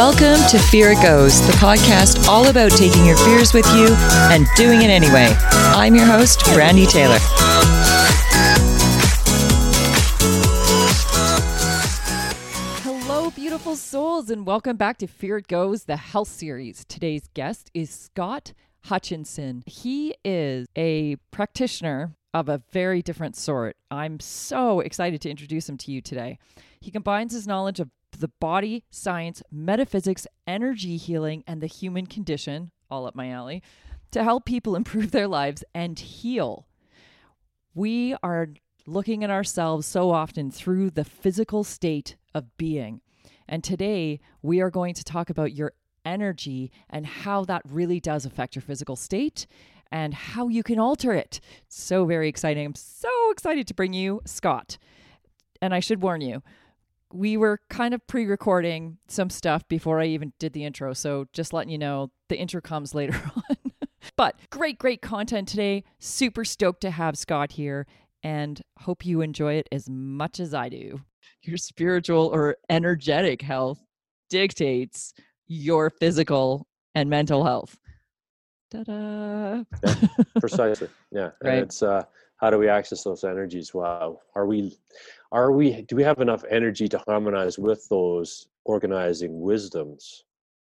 Welcome to Fear It Goes, the podcast all about taking your fears with you and doing it anyway. I'm your host, Brandy Taylor. Hello, beautiful souls, and welcome back to Fear It Goes, the health series. Today's guest is Scott Hutchinson. He is a practitioner of a very different sort. I'm so excited to introduce him to you today. He combines his knowledge of the body, science, metaphysics, energy healing, and the human condition, all up my alley, to help people improve their lives and heal. We are looking at ourselves so often through the physical state of being. And today we are going to talk about your energy and how that really does affect your physical state and how you can alter it. So very exciting. I'm so excited to bring you Scott. And I should warn you, we were kind of pre recording some stuff before I even did the intro. So just letting you know, the intro comes later on. but great, great content today. Super stoked to have Scott here and hope you enjoy it as much as I do. Your spiritual or energetic health dictates your physical and mental health. Ta-da! Yeah, precisely. Yeah, and Right. it's uh, how do we access those energies? Wow, are we, are we? Do we have enough energy to harmonize with those organizing wisdoms,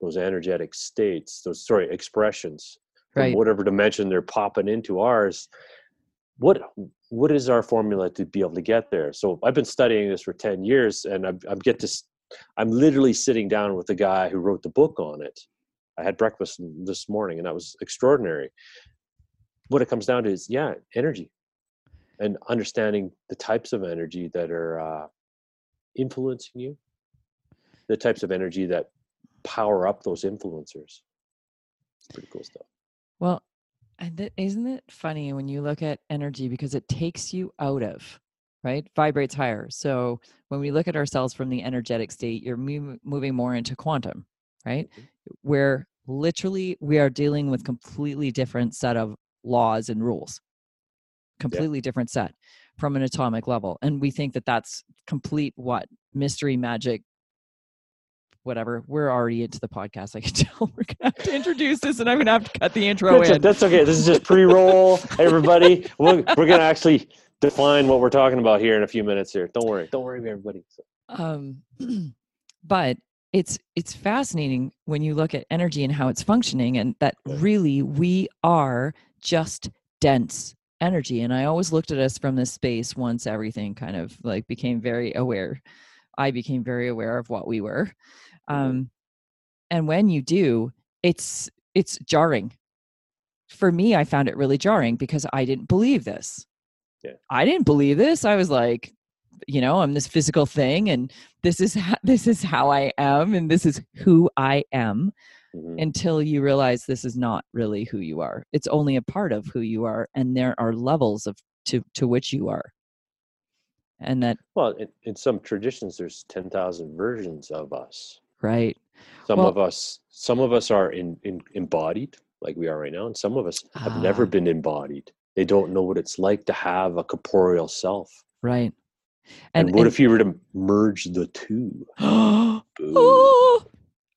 those energetic states, those sorry expressions, from Right. whatever dimension they're popping into ours? What what is our formula to be able to get there? So I've been studying this for ten years, and I'm, I'm get to, i'm literally sitting down with the guy who wrote the book on it. I had breakfast this morning, and that was extraordinary. What it comes down to is, yeah, energy, and understanding the types of energy that are uh, influencing you, the types of energy that power up those influencers. It's pretty cool stuff. Well, and that, isn't it funny when you look at energy because it takes you out of, right? Vibrates higher. So when we look at ourselves from the energetic state, you're mov- moving more into quantum, right? Where literally we are dealing with completely different set of laws and rules. Completely different set from an atomic level. And we think that that's complete what? Mystery magic whatever. We're already into the podcast. I can tell we're gonna have to introduce this, and I'm gonna have to cut the intro That's, in. that's okay. This is just pre-roll, everybody. We're, we're gonna actually define what we're talking about here in a few minutes. Here, don't worry. Don't worry, everybody. So, um, but it's it's fascinating when you look at energy and how it's functioning, and that really we are just dense energy. And I always looked at us from this space once everything kind of like became very aware. I became very aware of what we were. Mhm. Um, and when you do, it's it's jarring. For me, I found it really jarring because I didn't believe this. Yeah. I didn't believe this. I was like, you know, I'm this physical thing, and this is this is how I am, and this is who I am. Mhm. Until you realize this is not really who you are. It's only a part of who you are, and there are levels of to to which you are. And that Well, in, in some traditions, there's ten thousand versions of us. right, Some Well- of us, some of us are in, in embodied, like we are right now, and some of us have never Ah. been embodied. They don't know what it's like to have a corporeal self. right. And, what if you were to merge the two? oh,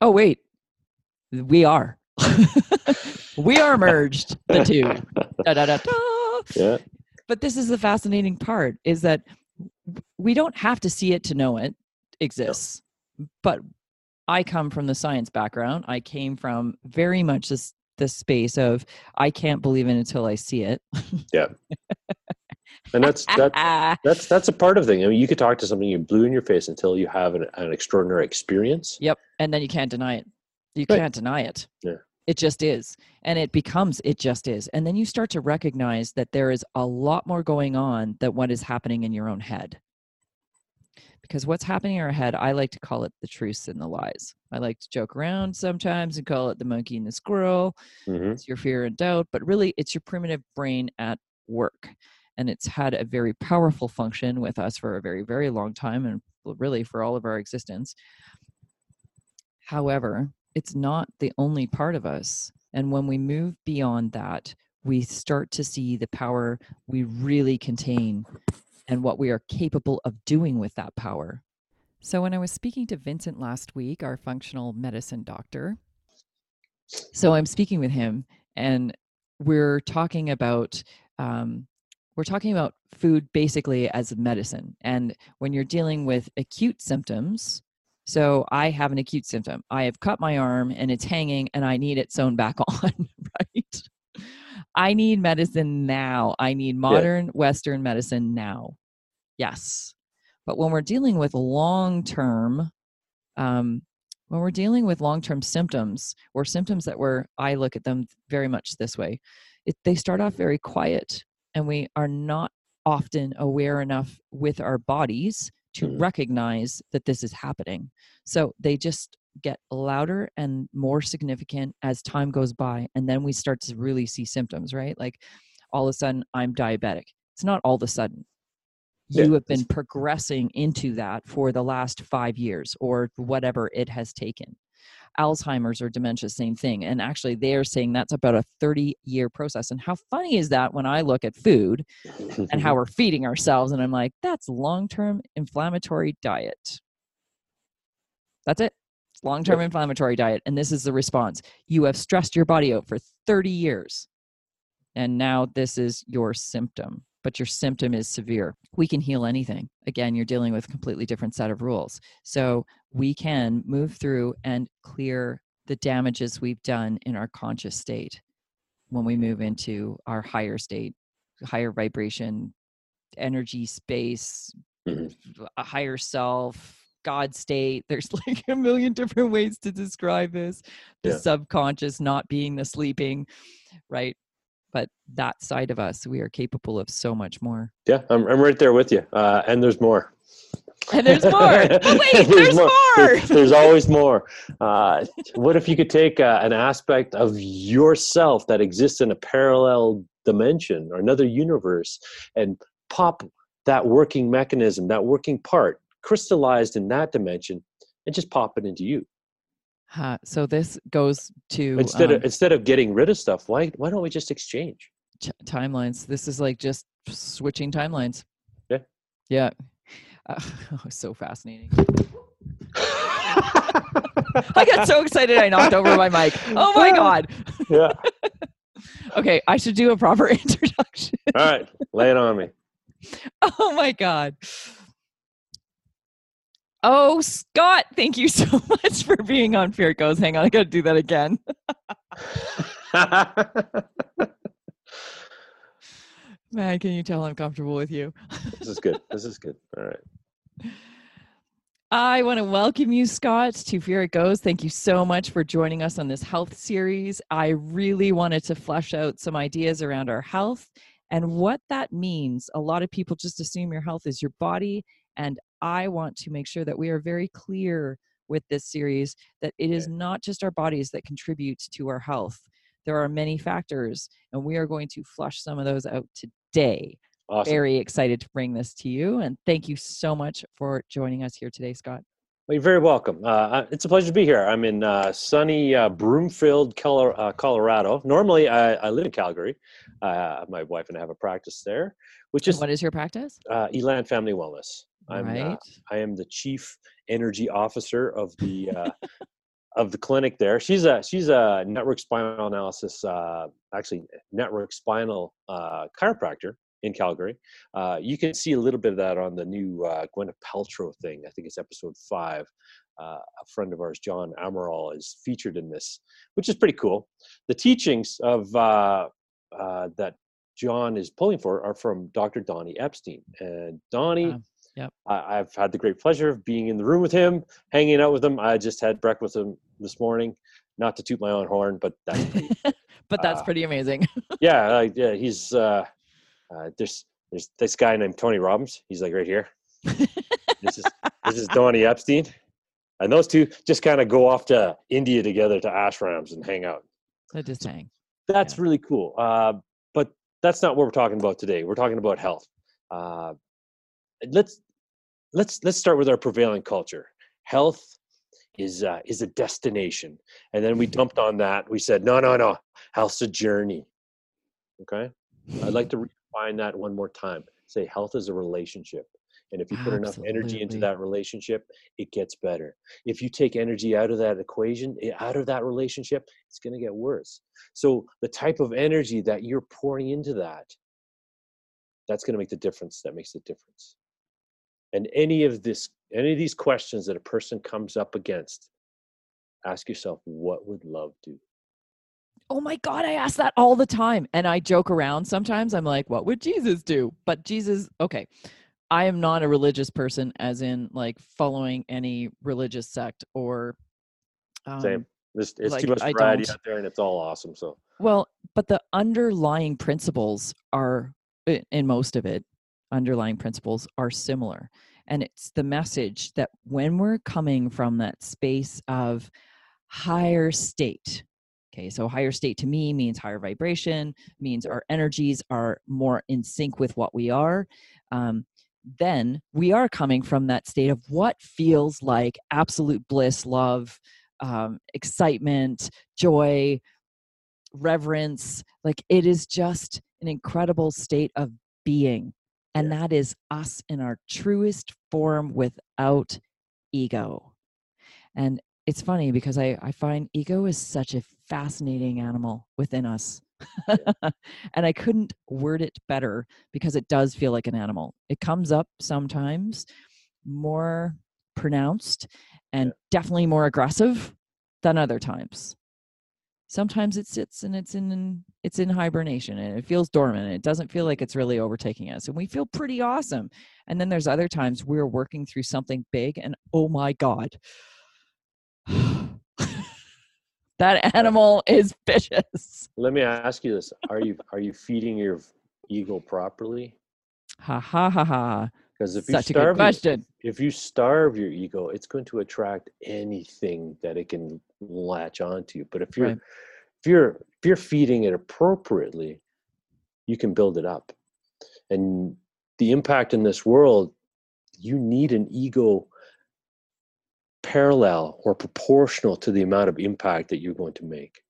oh wait, we are. we are merged, the two. Da, da, da. Yeah. But this is the fascinating part is that we don't have to see it to know it exists. But I come from the science background. I came from very much this this space of I can't believe it until I see it. Yeah. and that's that that's that's a part of the thing. I mean, you could talk to something you blew in your face until you have an, an extraordinary experience. Yep, and then you can't deny it. You Right. can't deny it. Yeah. It just is. And it becomes it just is. And then you start to recognize that there is a lot more going on than what is happening in your own head. Because what's happening in our head, I like to call it the truths and the lies. I like to joke around sometimes and call it the monkey and the squirrel. hmm It's your fear and doubt, but really it's your primitive brain at work. And it's had a very powerful function with us for a very, very long time and really for all of our existence. However, it's not the only part of us. And when we move beyond that, we start to see the power we really contain and what we are capable of doing with that power. So, when I was speaking to Vincent last week, our functional medicine doctor, so I'm speaking with him, and we're talking about um, we're talking about food basically as medicine. And when you're dealing with acute symptoms, so I have an acute symptom. I have cut my arm and it's hanging, and I need it sewn back on. Right? I need medicine now. I need modern Western medicine now. Yes. But when we're dealing with long term, um, when we're dealing with long term symptoms or symptoms that were, I look at them very much this way, it, they start off very quiet and we are not often aware enough with our bodies to Mhm. recognize that this is happening. So they just get louder and more significant as time goes by. And then we start to really see symptoms, right? Like all of a sudden, I'm diabetic. It's not all of a sudden. Yeah, You have been progressing into that for the last five years or whatever it has taken. Alzheimer's or dementia, same thing. And actually, they're saying that's about a 30 year process. And how funny is that when I look at food and how we're feeding ourselves? And I'm like, that's long term inflammatory diet. That's it. Long term inflammatory diet. And this is the response. You have stressed your body out for 30 years. And now this is your symptom, but your symptom is severe. We can heal anything. Again, you're dealing with a completely different set of rules. So we can move through and clear the damages we've done in our conscious state when we move into our higher state, higher vibration, energy space, Mhm. a higher self, God state. There's like a million different ways to describe this. The Yeah. subconscious not being the sleeping, right? But that side of us, we are capable of so much more. yeah, I'm I'm right there with you. Uh, and there's more. And there's more. Oh, wait, there's more. There's, there's always more. Uh, what if you could take uh, an aspect of yourself that exists in a parallel dimension or another universe and pop that working mechanism, that working part, crystallized in that dimension, and just pop it into you Huh, so this goes to instead um, of instead of getting rid of stuff. Why why don't we just exchange? ch- timelines. This is like just switching timelines. Yeah. Yeah. Uh, so fascinating. I got so excited I knocked over my mic. Oh my god. yeah. Okay, I should do a proper introduction. All right, lay it on me. Oh my god. Oh, Scott, thank you so much for being on Fear It Goes. Hang on, I got to do that again. Man, can you tell I'm comfortable with you? this is good. This is good. All right. I want to welcome you, Scott, to Fear It Goes. Thank you so much for joining us on this health series. I really wanted to flesh out some ideas around our health and what that means. A lot of people just assume your health is your body, and I want to make sure that we are very clear with this series that it is not just our bodies that contribute to our health. There are many factors, and we are going to flush some of those out today Awesome. very excited to bring this to you. And thank you so much for joining us here today, Scott. Well, you're very welcome. Uh, it's a pleasure to be here. I'm in uh, sunny uh, Broomfield, uh, Colorado. Normally, I, I live in Calgary. Uh, my wife and I have a practice there, which And is what is your practice? uh, Elan Family Wellness. I'm, right. I am the chief energy officer of the uh, of the clinic there. She's a she's a network spinal analysis, uh, actually network spinal uh, chiropractor in Calgary. Uh, you can see a little bit of that on the new uh, Gwyneth Paltrow thing. I think it's episode five. Uh, a friend of ours, John Amaral, is featured in this, which is pretty cool. The teachings of uh, uh, that John is pulling for are from Dr. Donnie Epstein. And Donnie. Yep. I, I've had the great pleasure of being in the room with him, hanging out with him. I just had breakfast with him this morning. Not to toot my own horn, but that's pretty, but that's Uh, pretty amazing. yeah, yeah. He's uh, there's there's this guy named Tony Robbins. He's like right here. this is this is Donnie Epstein, and those two just kind of go off to India together to ashrams and hang out. so just saying. That's Yeah. really cool. Uh, but that's not what we're talking about today. We're talking about health. Uh, let's let's let's start with our prevailing culture. Health is uh, is a destination, and then we dumped on that. We said, no, no, no. Health's a journey. Okay. I'd like to redefine that one more time. Say health is a relationship. And if you put enough energy into that relationship, it gets better. If you take energy out of that equation, eh, out of that relationship, it's going to get worse. So the type of energy that you're pouring into that, that's going to make the difference. That makes the difference. And any of this, any of these questions that a person comes up against, ask yourself, what would love do? Oh my God, I ask that all the time. And I joke around sometimes. I'm like, what would Jesus do? But Jesus, okay. I am not a religious person, as in like following any religious sect or. Um, Same. There's, it's like, too much variety out there, and it's all awesome. So Well, but the underlying principles are, in most of it, underlying principles are similar. And it's the message that when we're coming from that space of higher state, okay, so higher state to me means higher vibration, means our energies are more in sync with what we are. Um, then we are coming from that state of what feels like absolute bliss, love, um, excitement, joy, reverence like it is just an incredible state of being and that is us in our truest form without ego and it's funny because i i find ego is such a fascinating animal within us. And i couldn't word it better because it does feel like an animal. It comes up sometimes more pronounced and definitely more aggressive than other times. Sometimes it sits and it's in it's in hibernation and it feels dormant it doesn't feel like it's really overtaking us and we feel pretty awesome. And then there's other times we're working through something big and oh my god that animal is vicious let me ask you this: Are you are you feeding your eagle properly? ha ha ha ha Because if you such a good starve if you starve your ego, it's going to attract anything that it can latch onto. But if you're Right. if you're if you're feeding it appropriately, you can build it up. And the impact in this world, you need an ego parallel or proportional to the amount of impact that you're going to make.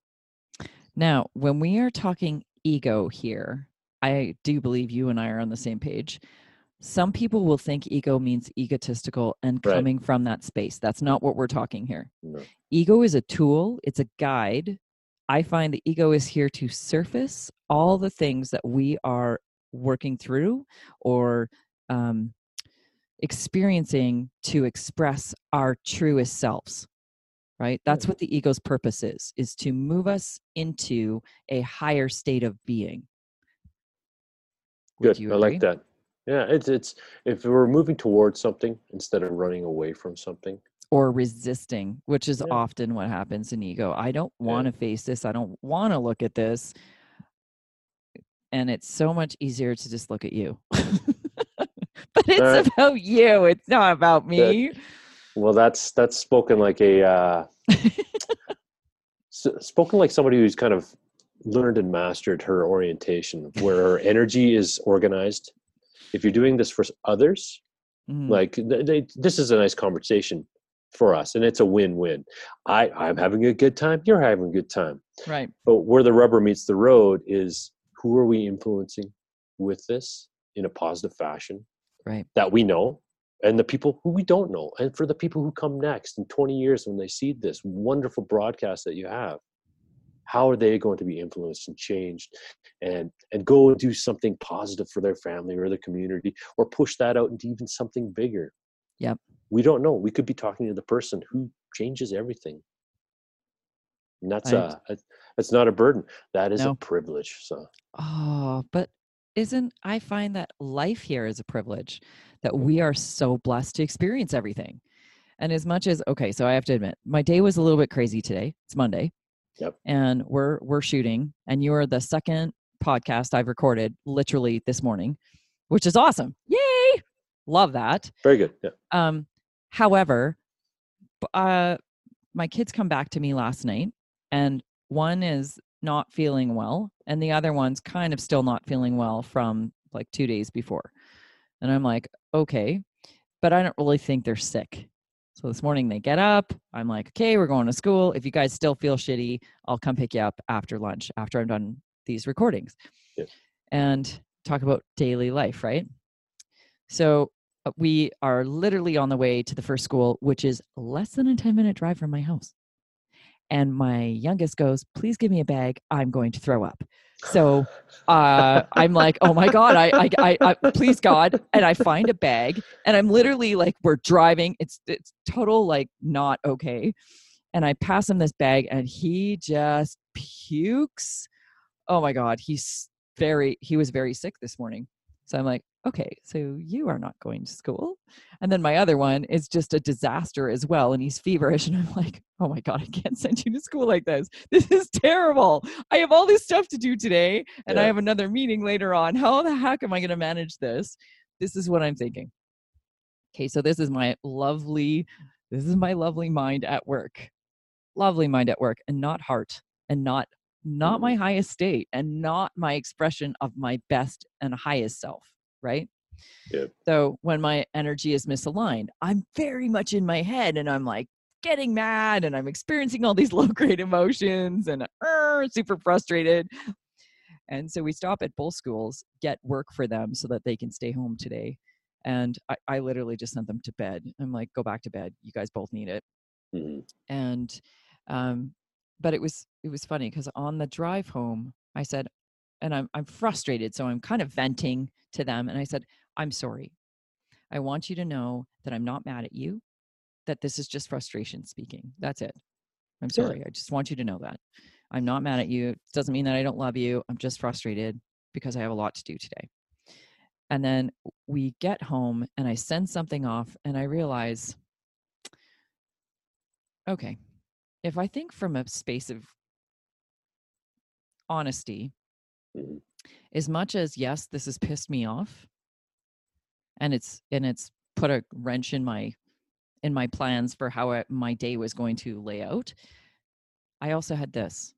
Now, when we are talking ego here, I do believe you and I are on the same page. Some people will think ego means egotistical and Right. coming from that space. That's not what we're talking here. No. Ego is a tool, it's a guide. I find the ego is here to surface all the things that we are working through or um, experiencing to express our truest selves right that's what the ego's purpose is is to move us into a higher state of being Good. I like that. Yeah, it's it's if we're moving towards something instead of running away from something. or resisting which is Yeah. often what happens in ego i don't want to face this i don't want to look at this and it's so much easier to just look at you but it's about you it's not about me Well, that's that's spoken like a uh, s- spoken like somebody who's kind of learned and mastered her orientation, where her energy is organized. If you're doing this for others, Mhm. like th- they, this is a nice conversation for us, and it's a win-win. I I'm having a good time. You're having a good time. right But where the rubber meets the road is who are we influencing with this in a positive fashion right. that we know and the people who we don't know and for the people who come next in 20 years when they see this wonderful broadcast that you have how are they going to be influenced and changed and and go and do something positive for their family or their community or push that out into even something bigger? Yep. we don't know. We could be talking to the person who changes everything. And that's I- uh that's not a burden. That is No. a privilege so. Oh, but isn't I find that life here is a privilege that we are so blessed to experience everything. And as much as okay, so I have to admit, my day was a little bit crazy today. It's Monday. Yep. And we're we're shooting and you're the second podcast I've recorded literally this morning, which is awesome. Yay! Love that. Very good. Yeah. Um however, uh my kids come back to me last night and one is not feeling well and the other one's kind of still not feeling well from like 2 days before. And I'm like, "Okay, but I don't really think they're sick." So this morning they get up. I'm like, okay, we're going to school. If you guys still feel shitty, I'll come pick you up after lunch, after I'm done these recordings. Yeah. And talk about daily life, right? So uh, we are literally on the way to the first school, which is less than a 10 minute drive from my house. And my youngest goes, please give me a bag. I'm going to throw up. So uh, I'm like, oh my God, I, I, I, I, please God. And I find a bag and I'm literally like, we're driving. It's, it's total like not okay. And I pass him this bag and he just pukes. Oh my God. He's very, he was very sick this morning. So I'm like, okay, so you are not going to school. And then my other one is just a disaster as well. And he's feverish. And I'm like, oh my God, I can't send you to school like this. This is terrible. I have all this stuff to do today and I have another meeting later on. How the heck am I going to manage this? This is what I'm thinking. Okay, so this is my lovely, this is my lovely mind at work. Lovely mind at work and not heart and not not my mm. highest state and not my expression of my best and highest self, right? Yep. So when my energy is misaligned, I'm very much in my head and I'm like getting mad and I'm experiencing all these low grade emotions and uh, super frustrated. And so we stop at both schools, get work for them so that they can stay home today. And I, I literally just sent them to bed. I'm like, go back to bed. You guys both need it Mhm. and um but it was it was funny because on the drive home i said and I'm, I'm frustrated so i'm kind of venting to them and i said i'm sorry. I want you to know that i'm not mad at you that this is just frustration speaking. That's it. I'm Yeah. sorry. I just want you to know that. I'm not mad at you. It doesn't mean that i don't love you. I'm just frustrated because i have a lot to do today. And then we get home and i send something off and i realize okay. If i think from a space of honesty Mhm. as much as yes this has pissed me off and it's and it's put a wrench in my in my plans for how I, my day was going to lay out i also had this.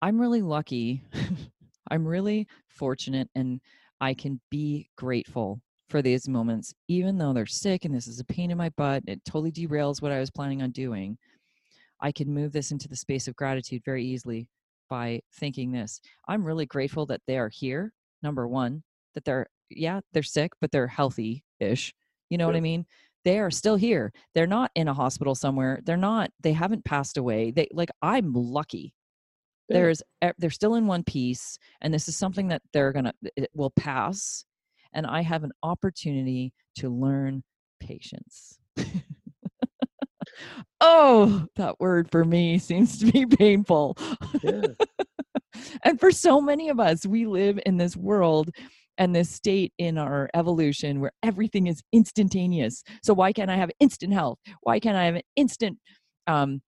I'm really lucky. I'm really fortunate and i can be grateful for these moments even though they're sick and this is a pain in my butt it totally derails what i was planning on doing. I can move this into the space of gratitude very easily by thinking this. I'm really grateful that they are here number one that they're yeah they're sick but they're healthy ish you know what i mean? They are still here. They're not in a hospital somewhere. They're not they haven't passed away. They like i'm lucky. Yeah. there's they're still in one piece and this is something that they're gonna it will pass and i have an opportunity to learn patience oh that word for me seems to be painful Yeah. and for so many of us, we live in this world and this state in our evolution where everything is instantaneous. So why can't I have instant health? Why can't I have an instant um,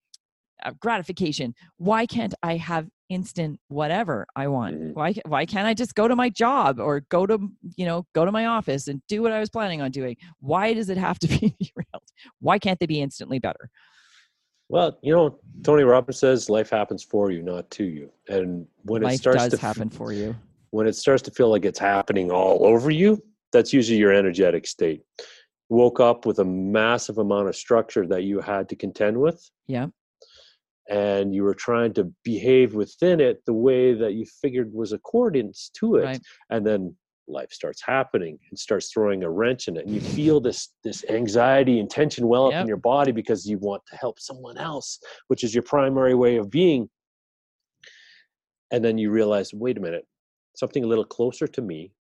uh, gratification? Why can't I have instant whatever I want? Mhm. Why why can't I just go to my job or go to you know go to my office and do what I was planning on doing? Why does it have to be derailed? Why can't they be instantly better? Well, you know, Tony Robbins says life happens for you, not to you. And when it starts to f- happen for you. when it starts to feel like it's happening all over you, that's usually your energetic state. Woke up with a massive amount of structure that you had to contend with, Yeah. and you were trying to behave within it the way that you figured was accordance to it. Right. And then life starts happening and starts throwing a wrench in it. And you feel this this anxiety and tension well up Yep. in your body because you want to help someone else, which is your primary way of being. And then you realize, wait a minute, something a little closer to me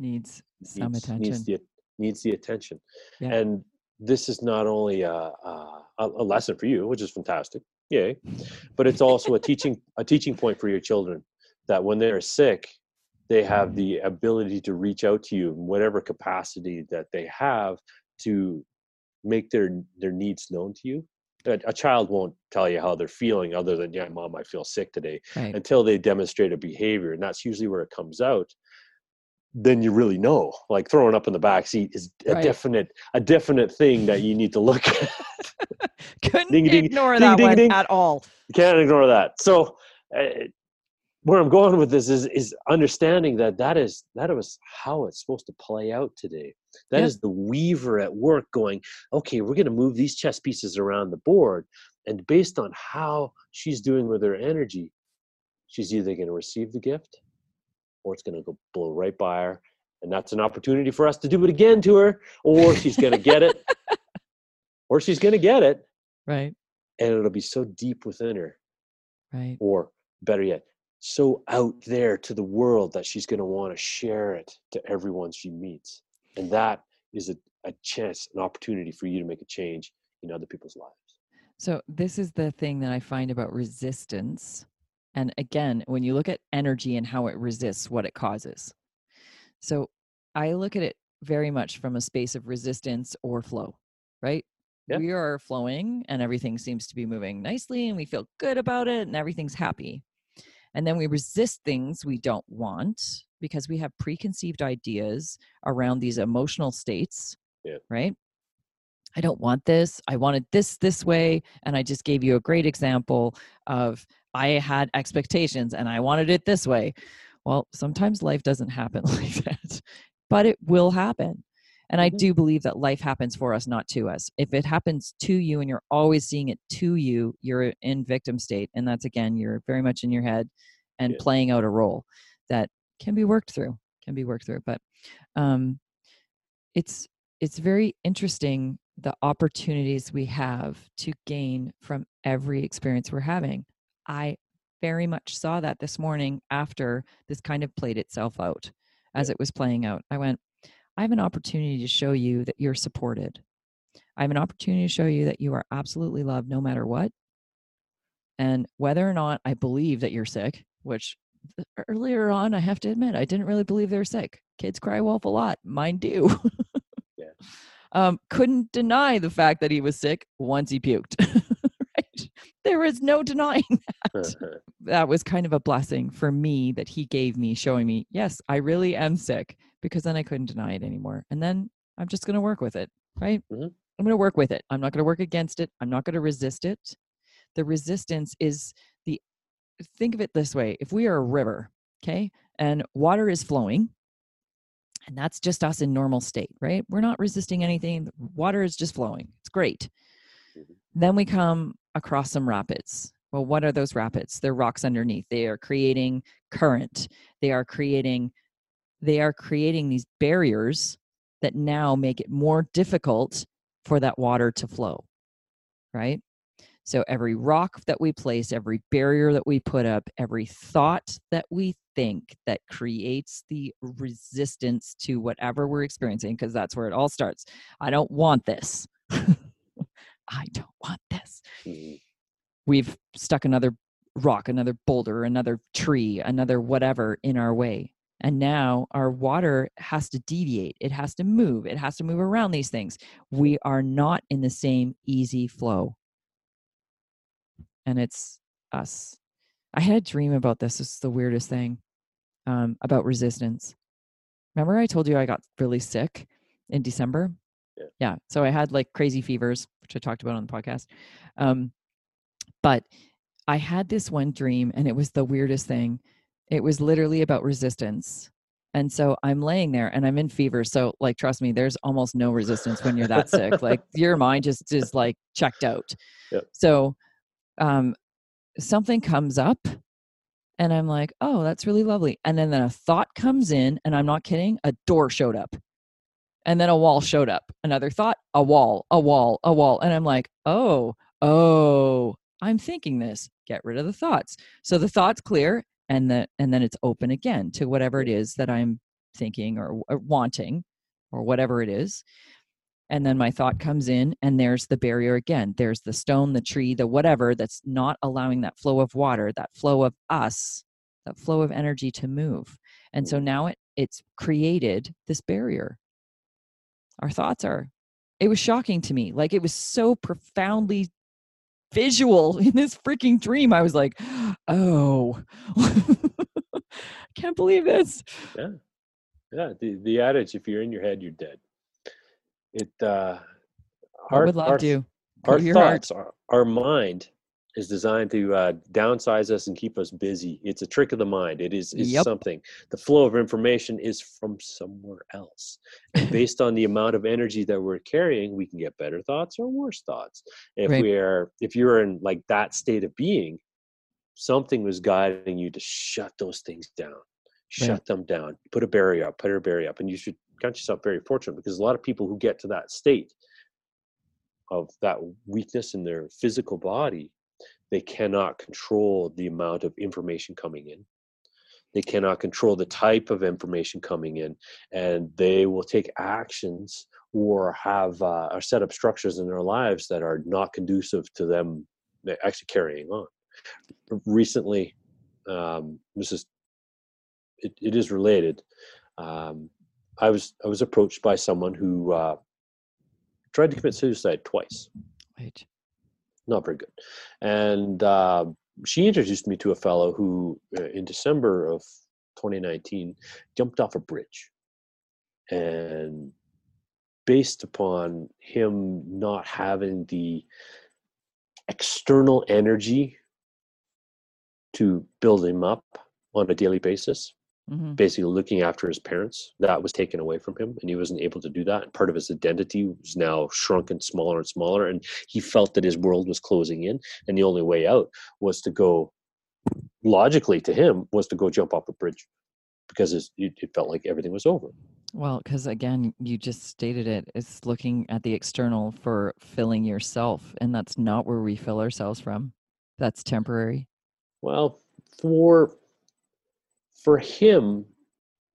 Needs some needs, attention. needs the needs the attention. And this is not only a, a, a lesson for you, which is fantastic, yay, but it's also a teaching a teaching point for your children that when they're sick, they have the ability to reach out to you in whatever capacity that they have to make their their needs known to you a, a child won't tell you how they're feeling other than yeah mom i feel sick today Right. until they demonstrate a behavior and that's usually where it comes out then you really know like throwing up in the back seat is a Right. definite a definite thing that you need to look at Couldn't Ding, ignore ding, that ding, one at all. you can't ignore that so uh, where i'm going with this is is understanding that that is that was how it's supposed to play out today That is Yep. the weaver at work going okay we're going to move these chess pieces around the board and based on how she's doing with her energy she's either going to receive the gift or it's going to go blow right by her and that's an opportunity for us to do it again to her or she's going to get it or she's going to get it Right. and it'll be so deep within her Right. or better yet so out there to the world that she's going to want to share it to everyone she meets and that is a, a chance an opportunity for you to make a change in other people's lives So this is the thing that I find about resistance. And again, when you look at energy and how it resists what it causes. So I look at it very much from a space of resistance or flow, right? Yeah. We are flowing and everything seems to be moving nicely and we feel good about it and everything's happy. And then we resist things we don't want because we have preconceived ideas around these emotional states, Yeah. right? I don't want this. I wanted this this way. And I just gave you a great example of I had expectations and I wanted it this way. Well, sometimes life doesn't happen like that, but it will happen. And I Mhm. do believe that life happens for us, not to us. If it happens to you and you're always seeing it to you, you're in victim state. And that's again, you're very much in your head and Yeah. playing out a role that can be worked through, can be worked through. But um, it's it's very interesting the opportunities we have to gain from every experience we're having. I very much saw that this morning after this kind of played itself out as it was playing out. I went, I have an opportunity to show you that you're supported. I have an opportunity to show you that you are absolutely loved no matter what. And whether or not I believe that you're sick, which earlier on, I have to admit, I didn't really believe they were sick. Kids cry wolf a lot. Mine do. Yeah. Um, couldn't deny the fact that he was sick once he puked. There is no denying that That was kind of a blessing for me that he gave me, showing me, yes, I really am sick, because then I couldn't deny it anymore. And then I'm just going to work with it, right? Mhm. I'm going to work with it. I'm not going to work against it. I'm not going to resist it. The resistance is the, think of it this way if we are a river, okay, and water is flowing, and that's just us in normal state, right? We're not resisting anything. Water is just flowing. It's great. Mhm. Then we come across some rapids. Well, what are those rapids? They're rocks underneath. They are creating current. They are creating they are creating these barriers that now make it more difficult for that water to flow. Right? So every rock that we place, every barrier that we put up, every thought that we think that creates the resistance to whatever we're experiencing, because that's where it all starts. I don't want this. I don't want this. Mhm. We've stuck another rock, another boulder, another tree, another whatever in our way. And now our water has to deviate. It has to move. It has to move around these things. We are not in the same easy flow. And it's us. I had a dream about this. It's the weirdest thing um, about resistance. Remember, I told you I got really sick in December? Yeah. Yeah. So I had like crazy fevers, which I talked about on the podcast. Um, but I had this one dream, and it was the weirdest thing. It was literally about resistance. And so I'm laying there and I'm in fever. So, like, trust me, there's almost no resistance when you're that sick. Like, your mind just is like checked out. Yep. So, um, something comes up and I'm like, oh, that's really lovely. And then, then a thought comes in, and I'm not kidding, a door showed up. And then a wall showed up. Another thought, a wall, a wall, a wall. And I'm like, oh, oh, I'm thinking this. Get rid of the thoughts. So the thought's clear, and the and then it's open again to whatever it is that I'm thinking or, or uh, wanting, or whatever it is. And then my thought comes in, and there's the barrier again. There's the stone, the tree, the whatever that's not allowing that flow of water, that flow of us, that flow of energy to move. And so mm. now it it's created this barrier. Our thoughts are it was shocking to me. Like it was so profoundly visual in this freaking dream. I was like, "Oh. I can't believe this." Yeah. Yeah, the the adage if you're in your head, you're dead. It uh I would love our, to. our Go thoughts, our, our mind is designed to uh, downsize us and keep us busy. It's a trick of the mind. It is, Yep. something. The flow of information is from somewhere else. And based on the amount of energy that we're carrying, we can get better thoughts or worse thoughts. If Right. we are, if you're in like that state of being, something was guiding you to shut those things down, shut Right. them down, put a barrier up, put a barrier up, and you should count yourself very fortunate because a lot of people who get to that state of that weakness in their physical body, they cannot control the amount of information coming in. They cannot control the type of information coming in, and they will take actions or have uh, or set up structures in their lives that are not conducive to them actually carrying on. Recently, um, this is it, it is related. Um, I was I was approached by someone who uh, tried to commit suicide twice. Right. Not very good. And uh, she introduced me to a fellow who, uh, in December of 2019, jumped off a bridge. And based upon him not having the external energy to build him up on a daily basis, hmm basically looking after his parents that was taken away from him and he wasn't able to do that and part of his identity was now shrunken smaller and smaller and he felt that his world was closing in and the only way out was to go logically to him was to go jump off a bridge because it, it felt like everything was over Well, because again, you just stated it. It's looking at the external for filling yourself, and that's not where we fill ourselves from. That's temporary. well for for him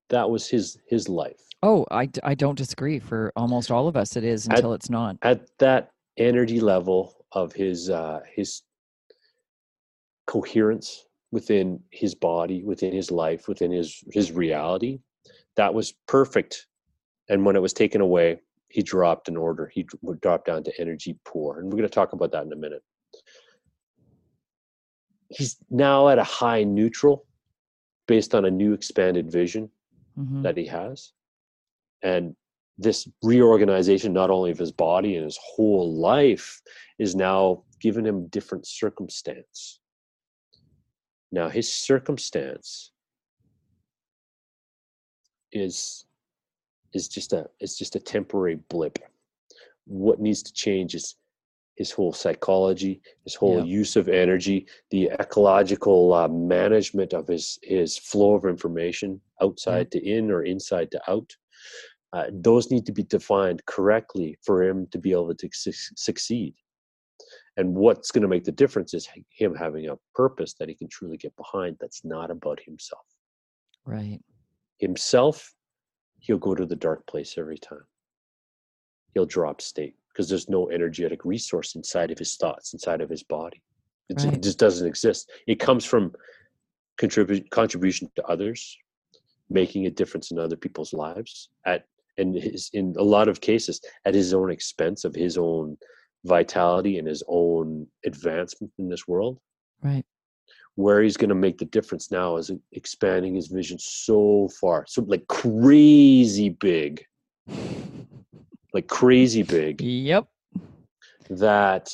that was his his life. Oh, I, I don't disagree. For almost all of us, it is At- until it's not. at that energy level of his uh his coherence within his body within his life within his his reality that was perfect. And when it was taken away he dropped an order. He would drop down to energy poor. And we're going to talk about that in a minute. He's now at a high neutral based on a new expanded vision Mhm. that he has. And this reorganization not only of his body and his whole life is now giving him different circumstance. Now his circumstance is is just a is just a temporary blip. What needs to change is his whole psychology his whole Yeah. use of energy the ecological uh, management of his his flow of information outside to in or inside to out. Uh, those need to be defined correctly for him to be able to su- succeed. And what's going to make the difference is him having a purpose that he can truly get behind that's not about himself. Right. himself he'll go to the dark place every time. He'll drop state because there's no energetic resource inside of his thoughts inside of his body it, Right. it just doesn't exist it comes from contribute contribution to others making a difference in other people's lives at and his in a lot of cases at his own expense of his own vitality and his own advancement in this world Right. where he's going to make the difference now is expanding his vision so far so like crazy big like crazy big Yep. that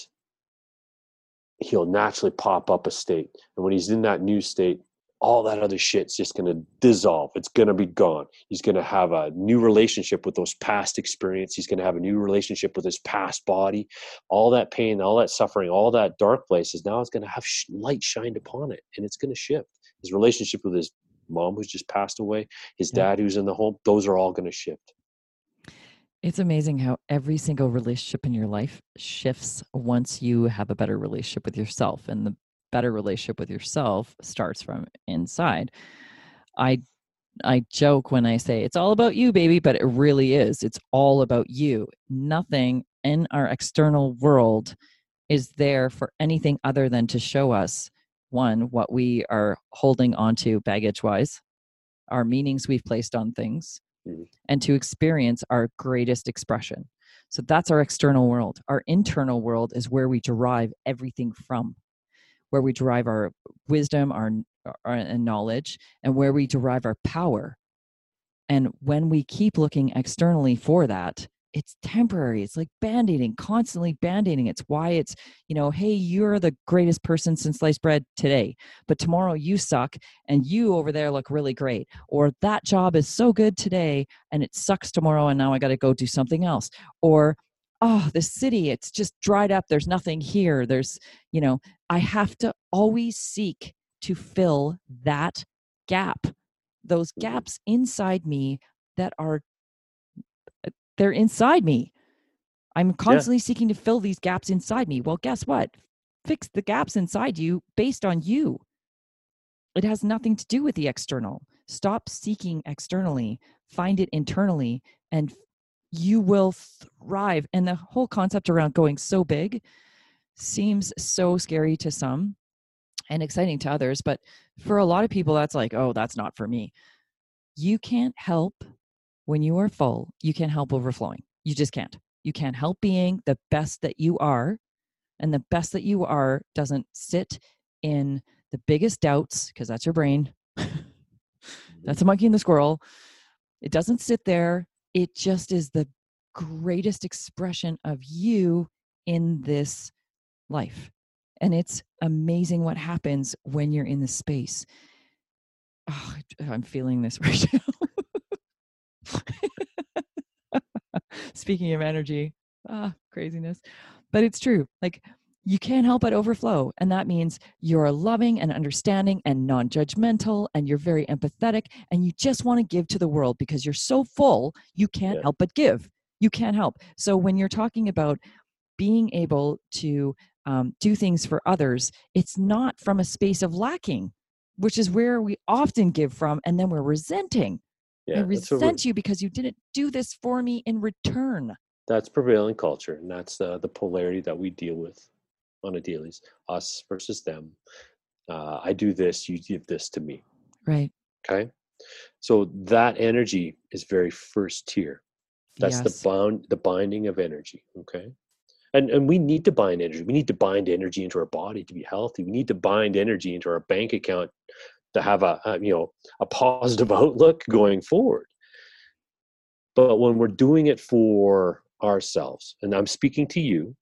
he'll naturally pop up a state and when he's in that new state all that other shit's just going to dissolve it's going to be gone he's going to have a new relationship with those past experiences. he's going to have a new relationship with his past body all that pain all that suffering all that dark places now it's going to have sh- light shined upon it and it's going to shift his relationship with his mom who's just passed away his Yeah. dad who's in the home those are all going to shift It's amazing how every single relationship in your life shifts once you have a better relationship with yourself. And the better relationship with yourself starts from inside. I I joke when I say it's all about you, baby, but it really is. It's all about you. Nothing in our external world is there for anything other than to show us one, what we are holding onto baggage wise, our meanings we've placed on things, Mhm. and to experience our greatest expression. So that's our external world. Our internal world is where we derive everything from, where we derive our wisdom, our, our and knowledge, and where we derive our power. And when we keep looking externally for that, it's temporary. It's like band-aiding, constantly band-aiding. It's why it's, you know, hey, you're the greatest person since sliced bread today, but tomorrow you suck and you over there look really great. Or that job is so good today and it sucks tomorrow and now I got to go do something else. Or oh, the city, it's just dried up. There's nothing here. There's, you know, I have to always seek to fill that gap, those gaps inside me that are they're inside me. I'm constantly seeking to fill these gaps inside me. Well, guess what? Fix the gaps inside you based on you. It has nothing to do with the external. Stop seeking externally, find it internally, and you will thrive. And the whole concept around going so big seems so scary to some and exciting to others. But for a lot of people, that's like, oh, that's not for me. You can't help when you are full, you can't help overflowing. You just can't. You can't help being the best that you are. And the best that you are doesn't sit in the biggest doubts, because that's your brain. that's a monkey and the squirrel. It doesn't sit there. It just is the greatest expression of you in this life. And it's amazing what happens when you're in the space. Oh, I'm feeling this right now. Speaking of energy, ah, craziness. But it's true. Like you can't help but overflow. And that means you're loving and understanding and non judgmental and you're very empathetic and you just want to give to the world because you're so full, you can't Yeah. help but give. You can't help. So when you're talking about being able to um, do things for others, it's not from a space of lacking, which is where we often give from and then we're resenting. Yeah, I that's what we're- resent you because you didn't do this for me in return. that's prevailing culture, and that's the the polarity that we deal with on a daily. Us versus them. Uh, I do this, you give this to me. Right. Okay, so that energy is very first tier. That's yes. the bound, the binding of energy. Okay, and and we need to bind energy. We need to bind energy into our body to be healthy. We need to bind energy into our bank account to have a, a you know a positive outlook going forward. But when we're doing it for ourselves, and I'm speaking to you,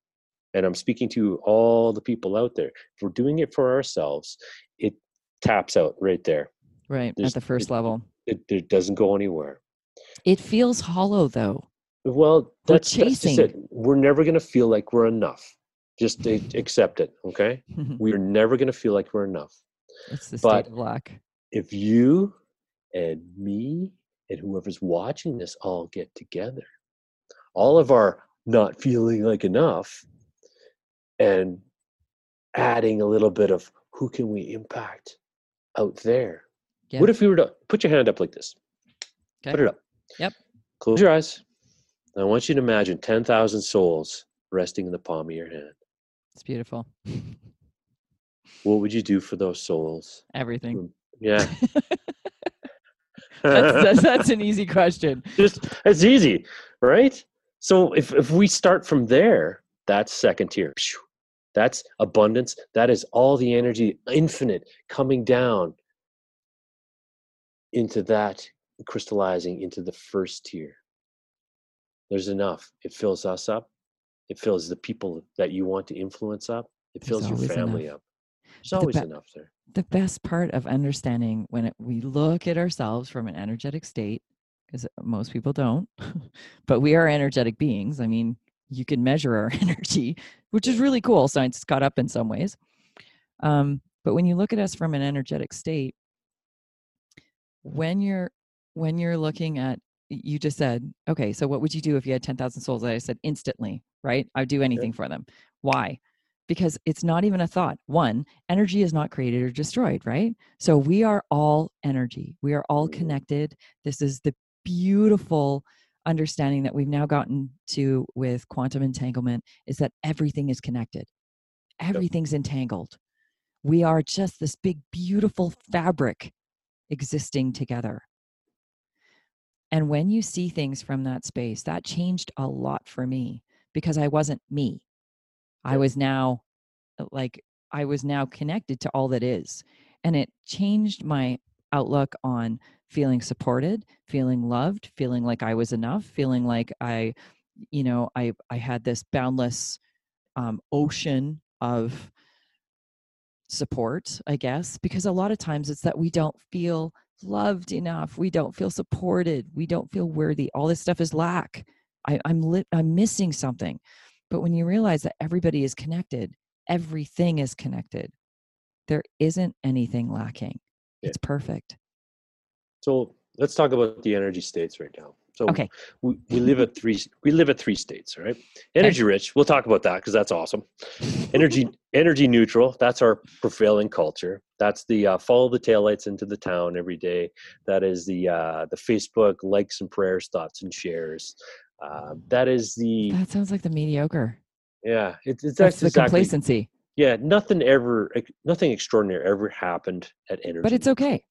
and I'm speaking to all the people out there, if we're doing it for ourselves, it taps out right there. right. there's- At the first it- level. It, it doesn't go anywhere. It feels hollow though. Well, We're that's, that's just chasing. it. We're never going to feel like we're enough. Just accept it, okay? We're never going to feel like we're enough. It's the But- state of lack. If you and me and whoever's watching this all get together, all of our not feeling like enough and adding a little bit of who can we impact out there. Yeah. What if we were to put your hand up like this? Put it up. Yep. Close your eyes. I want you to imagine 10,000 souls resting in the palm of your hand. It's beautiful. What would you do for those souls? Everything. Mm, yeah. That's, that's, that's an easy question. Just it's easy, right? So if if we start from there, that's second tier. That's abundance. That is all the energy, infinite, coming down into that, crystallizing into the first tier. There's enough. It fills us up. It fills the people that you want to influence up. It fills your family enough. up. There's The be- enough there. The best part of understanding when it, we look at ourselves from an energetic state, because most people don't, but we are energetic beings. I mean, you can measure our energy, which is really cool. Science has caught up in some ways. Um, but when you look at us from an energetic state, when you're when you're looking at you just said okay so what would you do if you had 10,000 souls i said instantly right i'd do anything for them why because it's not even a thought. One energy is not created or destroyed right? So we are all energy. We are all Mhm. connected. This is the beautiful understanding that we've now gotten to with quantum entanglement is that everything is connected. Everything's entangled. We are just this big, beautiful fabric existing together. And when you see things from that space, that changed a lot for me because I wasn't me. I was now uh, like, I was now connected to all that is. And it changed my outlook on feeling supported, feeling loved, feeling like I was enough, feeling like I, you know, I, I had this boundless um, ocean of support, I guess, because a lot of times it's that we don't feel loved enough, we don't feel supported, we don't feel worthy. All this stuff is lack. I, I'm lit, I'm missing something. But when you realize that everybody is connected, everything is connected, there isn't anything lacking. Yeah. It's perfect. So let's talk about the energy states right now. So okay. we, we live at three we live at three states, right? Energy okay. rich, we'll talk about that because that's awesome. Energy energy neutral, that's our prevailing culture. That's the uh, follow the taillights into the town every day. That is the uh, the Facebook likes and prayers, thoughts and shares. Uh, that is the That sounds like the mediocre. Yeah, it's, it's that's, the exactly, complacency. Yeah, nothing ever nothing extraordinary ever happened at energy. But it's okay.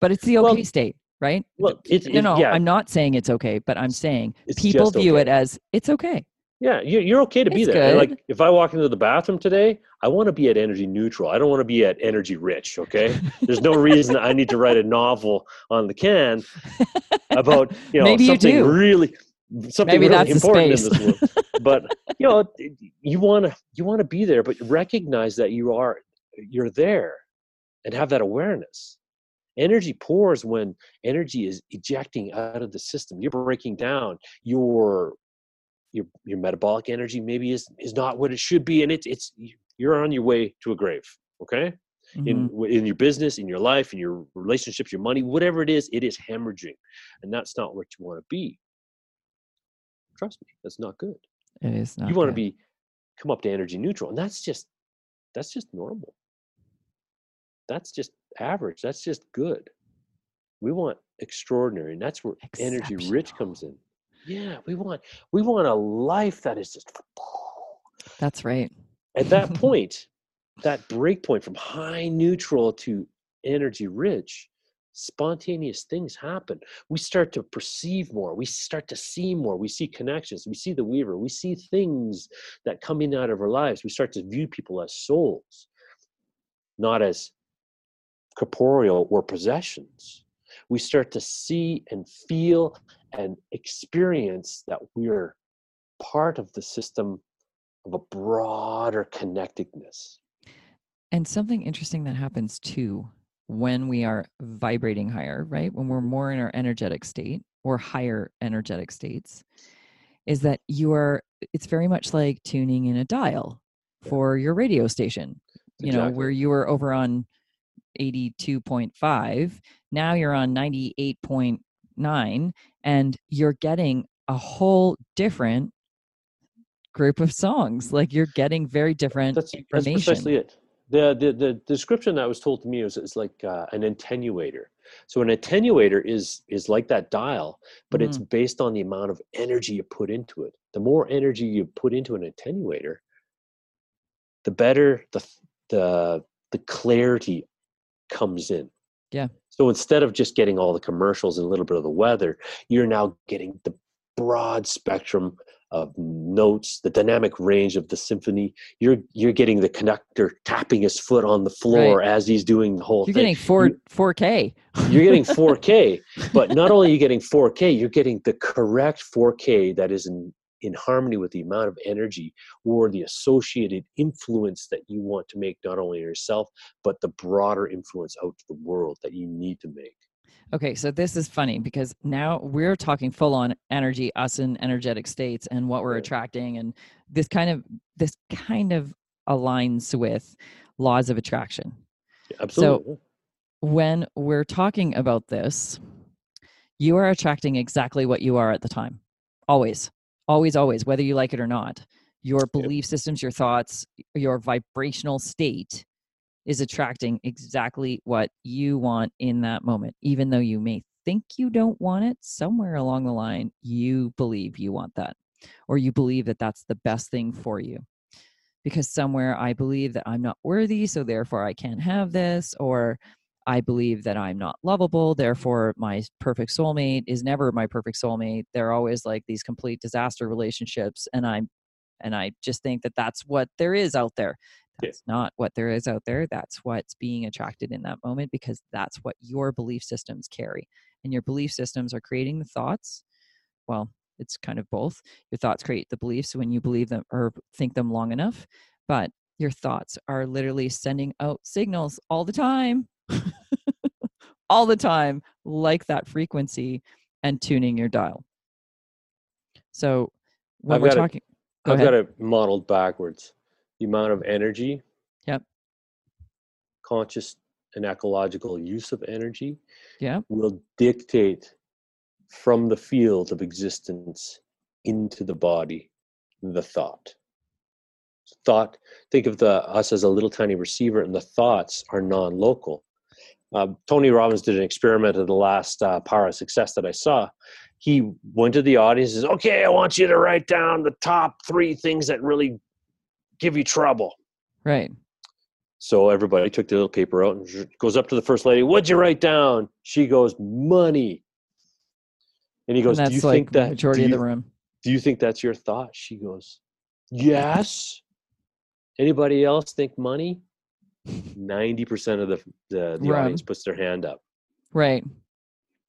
But it's the okay well, state right? Well, it's, you know, yeah. I'm not saying it's okay, but I'm saying it's people view okay. it as it's okay. Yeah, you're okay to be it's there. Like if I walk into the bathroom today, I want to be at energy neutral. I don't want to be at energy rich. Okay, there's no reason I need to write a novel on the can about you know Maybe something you really something Maybe really important in this world. but you know, you want to you want to be there, but recognize that you are you're there, and have that awareness. Energy pours when energy is ejecting out of the system. You're breaking down. Your your your metabolic energy maybe is is not what it should be and it's it's you're on your way to a grave okay? Mm-hmm. in in your business in your life in your relationships your money whatever it is it is hemorrhaging and that's not what you want to be trust me that's not good it is not you want to be come up to energy neutral and that's just that's just normal that's just average. That's just good. We want extraordinary, and that's where energy rich comes in. Yeah, we want we want a life that is just. That's right. At that point, that break point from high neutral to energy rich, spontaneous things happen. We start to perceive more. We start to see more. We see connections. We see the weaver. We see things that come in out of our lives. We start to view people as souls, not as corporeal or possessions, we start to see and feel and experience that we're part of the system of a broader connectedness. And something interesting that happens too when we are vibrating higher, right? When we're more in our energetic state or higher energetic states, is that you are, it's very much like tuning in a dial for your radio station, you exactly. know, where you were over on 82.5 now you're on 98.9 and you're getting a whole different group of songs like you're getting very different that's, information that's precisely it the, the the description that was told to me was is like uh, an attenuator so an attenuator is is like that dial but mm-hmm. it's based on the amount of energy you put into it the more energy you put into an attenuator the better the the the clarity comes in. Yeah. So instead of just getting all the commercials and a little bit of the weather, you're now getting the broad spectrum of notes, the dynamic range of the symphony. You're you're getting the conductor tapping his foot on the floor right. as he's doing the whole you're thing. Getting four four K. You're getting four K, but not only are you getting four K, you're getting the correct four K that is in in harmony with the amount of energy or the associated influence that you want to make not only yourself but the broader influence out to the world that you need to make okay so this is funny because now we're talking full on energy us in energetic states and what we're attracting and this kind of this kind of aligns with laws of attraction. Absolutely so when we're talking about this you are attracting exactly what you are at the time always always always whether you like it or not. Your belief systems your thoughts your vibrational state is attracting exactly what you want in that moment even though you may think you don't want it somewhere along the line you believe you want that or you believe that that's the best thing for you because somewhere I believe that I'm not worthy, so therefore I can't have this, or I believe that I'm not lovable, therefore my perfect soulmate is never my perfect soulmate. They're always like these complete disaster relationships, and I'm and I just think that that's what there is out there. That's yeah. not what there is out there. That's what's being attracted in that moment because that's what your belief systems carry. And your belief systems are creating the thoughts. Well, it's kind of both. Your thoughts create the beliefs when you believe them or think them long enough, but your thoughts are literally sending out signals all the time. all the time, like that frequency and tuning your dial. So when I've we're talking, Go I've ahead. got it modeled backwards. The amount of energy. Yep. Conscious and ecological use of energy. Yeah. Will dictate from the field of existence into the body the thought. Thought. Think of the us as a little tiny receiver, and the thoughts are non-local. Uh, Tony Robbins did an experiment at the last uh, Power of Success that I saw, he went to the audience and says, okay, I want you to write down the top three things that really give you trouble. Right. So everybody took the little paper out and goes up to the first lady. What'd you write down? She goes, money. And he goes, and Do you like think that majority you, of the room? Do you think that's your thought? She goes, Yes. Anybody else think money? 90% of the, the, the audience puts their hand up. Right.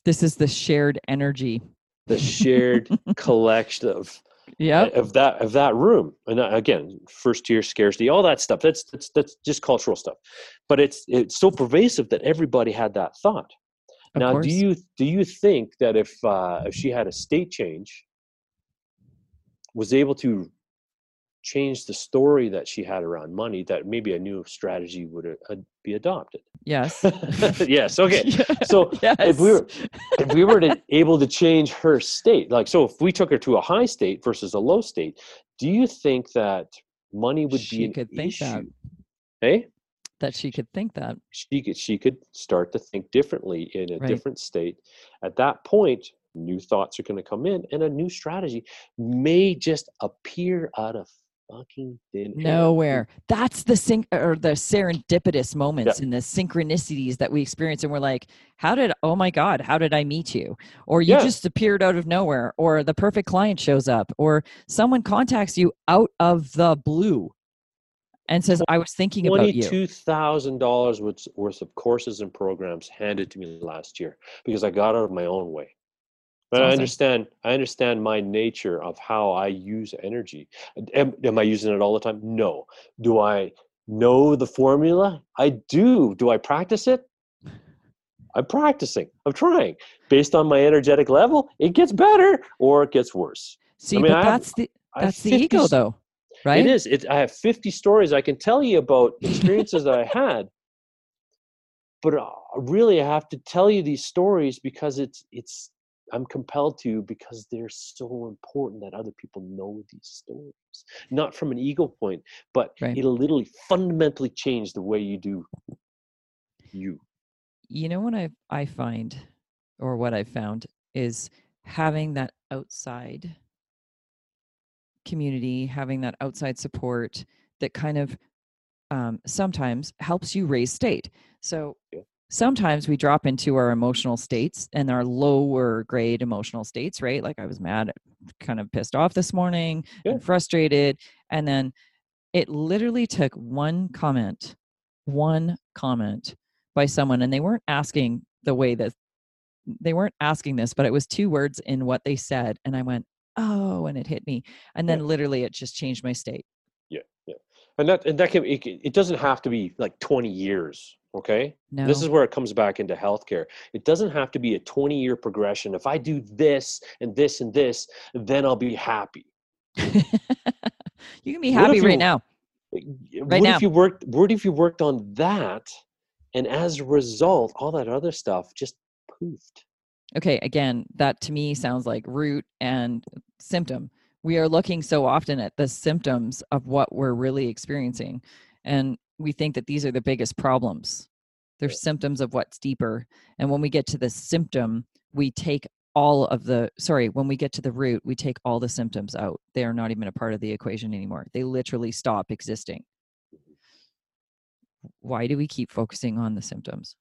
This is the shared energy the shared collection of yeah of that of that room. And uh, again first tier scarcity all that stuff. That's that's that's just cultural stuff. But it's it's so pervasive that everybody had that thought. Of now course. do you do you think that if uh if she had a state change was able to change the story that she had around money that maybe a new strategy would uh, be adopted. Yes. Yes okay. So yes. if we were if we were to, able to change her state like so if we took her to a high state versus a low state do you think that money would she be an could think issue? That. hey that she could think that. She could she could start to think differently in a right. different state. At that point new thoughts are going to come in and a new strategy may just appear out of fucking thin nowhere. That's the sync or the serendipitous moments yeah. and the synchronicities that we experience and we're like how did oh my god how did i meet you? Or you yeah. just appeared out of nowhere or the perfect client shows up or someone contacts you out of the blue and says i was thinking about you. $22000 worth of courses and programs handed to me last year because i got out of my own way but awesome. I understand. I understand my nature of how I use energy. Am, am I using it all the time? No. Do I know the formula? I do. Do I practice it? I'm practicing. I'm trying. Based on my energetic level, it gets better or it gets worse. See, I mean, but that's have, the that's the ego, though, right? It is. It, I have 50 stories I can tell you about experiences that I had, but uh, really, I have to tell you these stories because it's it's I'm compelled to because they're so important that other people know these stories. Not from an ego point, but right. it'll literally fundamentally change the way you do you. You know what I I find or what I've found is having that outside community, having that outside support that kind of um, sometimes helps you raise state. So yeah sometimes we drop into our emotional states and our lower grade emotional states, right? Like I was mad, kind of pissed off this morning yeah. and frustrated. And then it literally took one comment, one comment by someone, and they weren't asking the way that they weren't asking this, but it was two words in what they said. And I went, oh, and it hit me. And then yeah. literally it just changed my state. And that, and that can, it, it doesn't have to be like 20 years Okay. No. This is where it comes back into healthcare. It doesn't have to be a 20 year progression. If I do this and this and this, then I'll be happy. you can be happy right now. Right now. if you worked what if you worked on that and as a result, all that other stuff just poofed? Okay, again, that to me sounds like root and symptom. We are looking so often at the symptoms of what we're really experiencing. And we think that these are the biggest problems. They're symptoms of what's deeper. And when we get to the symptom, we take all of the sorry when we get to the root we take all the symptoms out they are not even a part of the equation anymore they literally stop existing why do we keep focusing on the symptoms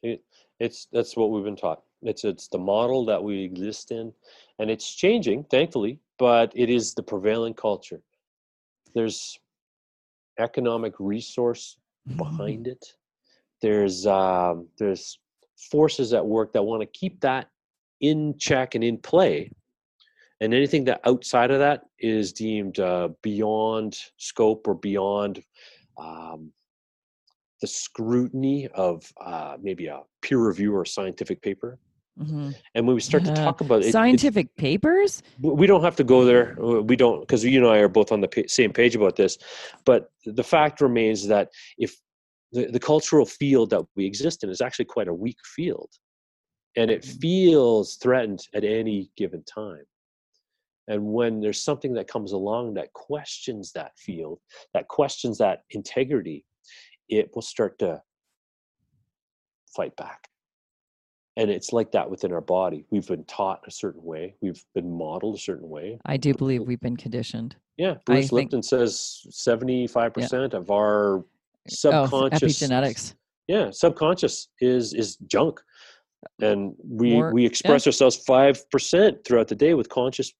It, it's that's what we've been taught. It's it's the model that we exist in, and it's changing, thankfully. But it is the prevailing culture. There's economic resource behind it. There's um, there's forces at work that want to keep that in check and in play, and anything that outside of that is deemed uh, beyond scope or beyond um, the scrutiny of uh, maybe a peer review or scientific paper. Mhm. And when we start to talk about it, it, scientific papers we don't have to go there. uh, We don't because you and I are both on the pa- same page about this. But the fact remains that if the, the cultural field that we exist in is actually quite a weak field, and it Mhm. feels threatened at any given time. And when there's something that comes along that questions that field, that questions that integrity, it will start to fight back. And it's like that within our body. We've been taught a certain way, we've been modeled a certain way. i do believe we've been conditioned. Yeah, Bruce think- Lipton says 75% of our eh, oh subconscious epigenetics. Yeah subconscious is is junk. And we More- we express ourselves 5% throughout the day with conscious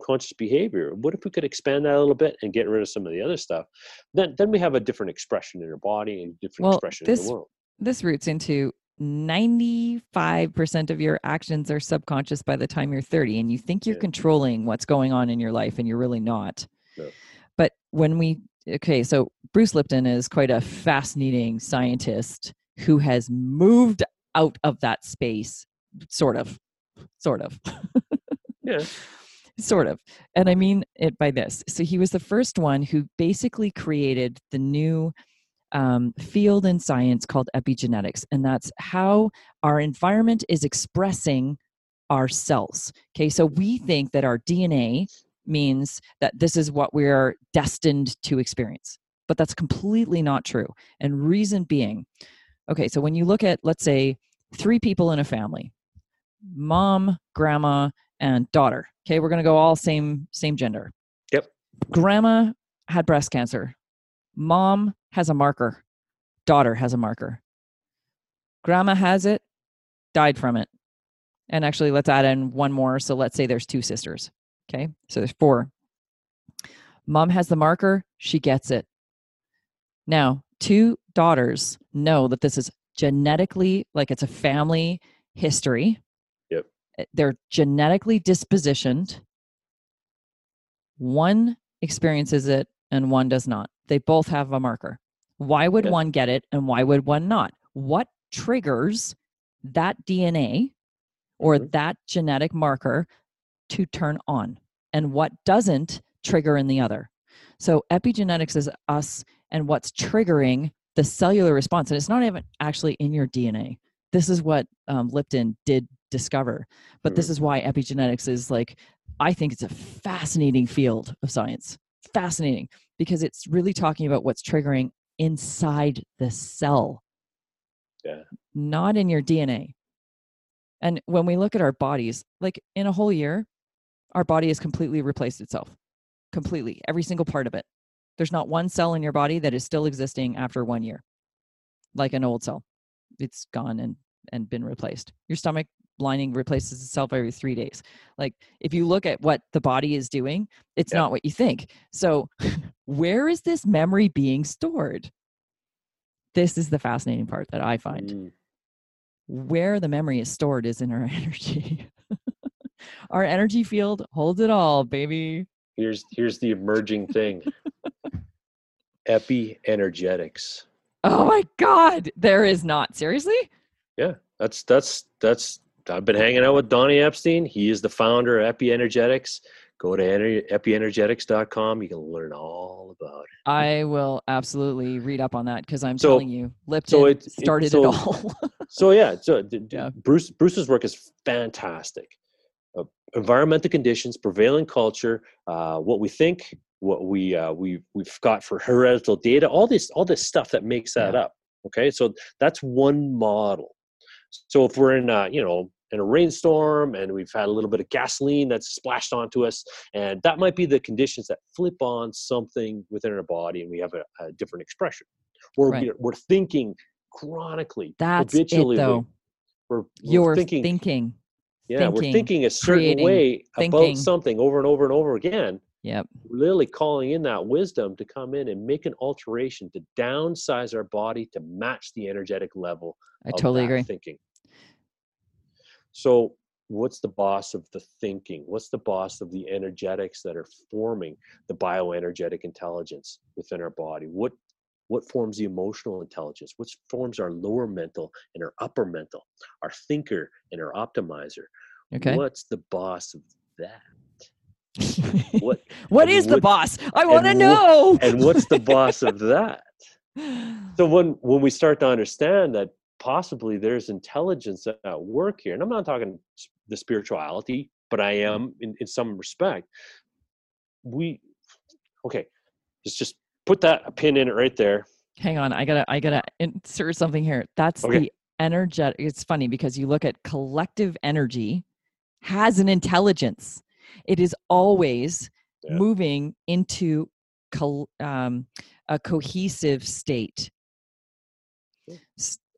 conscious behavior. What if we could expand that a little bit and get rid of some of the other stuff? Then then we have a different expression in our body and different Well, expression in the world. this roots into 95% of your actions are subconscious by the time you're 30 and you think you're Yeah. controlling what's going on in your life and you're really not. No. but when we okay so bruce lipton is quite a fascinating scientist who has moved out of that space sort of sort of. Yeah. Sort of. And i mean it by this. So he was the first one who basically created the new um, field in science called epigenetics and that's how our environment is expressing our cells okay so we think that our dna means that this is what we're destined to experience but that's completely not true and reason being okay so when you look at let's say three people in a family mom grandma and daughter okay we're going to go all same same gender Yep. grandma had breast cancer mom has a marker. Daughter has a marker. Grandma has it died from it. And actually let's add in one more. So let's say there's two sisters okay? So there's four. Mom has the marker she gets it. Now two daughters know that this is genetically like it's a family history. Yep. Uh, they're genetically dispositioned. One experiences it and one does not. They both have a marker. Why would Yeah. one get it and why would one not? What triggers that dna or Mhm. that genetic marker to turn on? And what doesn't trigger in the other? So epigenetics is us and what's triggering the cellular response and it's not even actually in your dna this is what um, lipton did discover but this is why epigenetics is like i think it's a fascinating field of science fascinating because it's really talking about what's triggering inside the cell. Yeah. not in your dna and when we look at our bodies like in a whole year our body has completely replaced itself. Completely. Every single part of it. There's not one cell in your body that is still existing after one year. Like an old cell. It's gone and and been replaced. Your stomach lining replaces itself every three days. Like if you look at what the body is doing it's Yeah. not what you think. So where is this memory being stored? This is the fascinating part that i find. Mm. where the memory is stored is in our energy. Our energy field holds it all baby. Here's here's the emerging thing. Epi-energetics oh my god there is not. Seriously? Yeah that's that's that's i've been hanging out with donny epstein. He is the founder of epi-energetics go to ener- epienergetics.com you can learn all about it. I will absolutely read up on that because I'm So- telling you, Lipton so it- it- started so- it all. so yeah so Yeah. bruce bruce's work is fantastic. Uh, environmental conditions prevailing culture uh, what we think what we uh, we we've got for heredital data all this all this stuff that makes that Yeah. up okay? So that's one model. So if we're in uh, you know in a rainstorm and we've had a little bit of gasoline that's splashed onto us and that might be the conditions that flip on something within our body and we have a, a different expression or Right. we're, we're thinking chronically That's it, habitually though. we're, we're You're thinking, thinking. yeah we're thinking, thinking a certain creating, way thinking. about something over and over and over again Yep. we're literally calling in that wisdom to come in and make an alteration to downsize our body to match the energetic level I totally agree. thinking. So, what's the boss of the thinking? What's the boss of the energetics that are forming the bioenergetic intelligence within our body? What what forms the emotional intelligence? What forms our lower mental and our upper mental, our thinker and our optimizer? Okay. What's the boss of that? What what the boss? I want to know. and what's the boss of that? so when when we start to understand that possibly there's intelligence at- work here and i'm not talking the spirituality but i am in, in some respect we okay let's just put that pin in it right there Hang on, I gotta I gotta insert something here. That's Okay. the energetic. It's funny because you look at collective energy has an intelligence. It is always Yeah. moving into col- um, a cohesive state.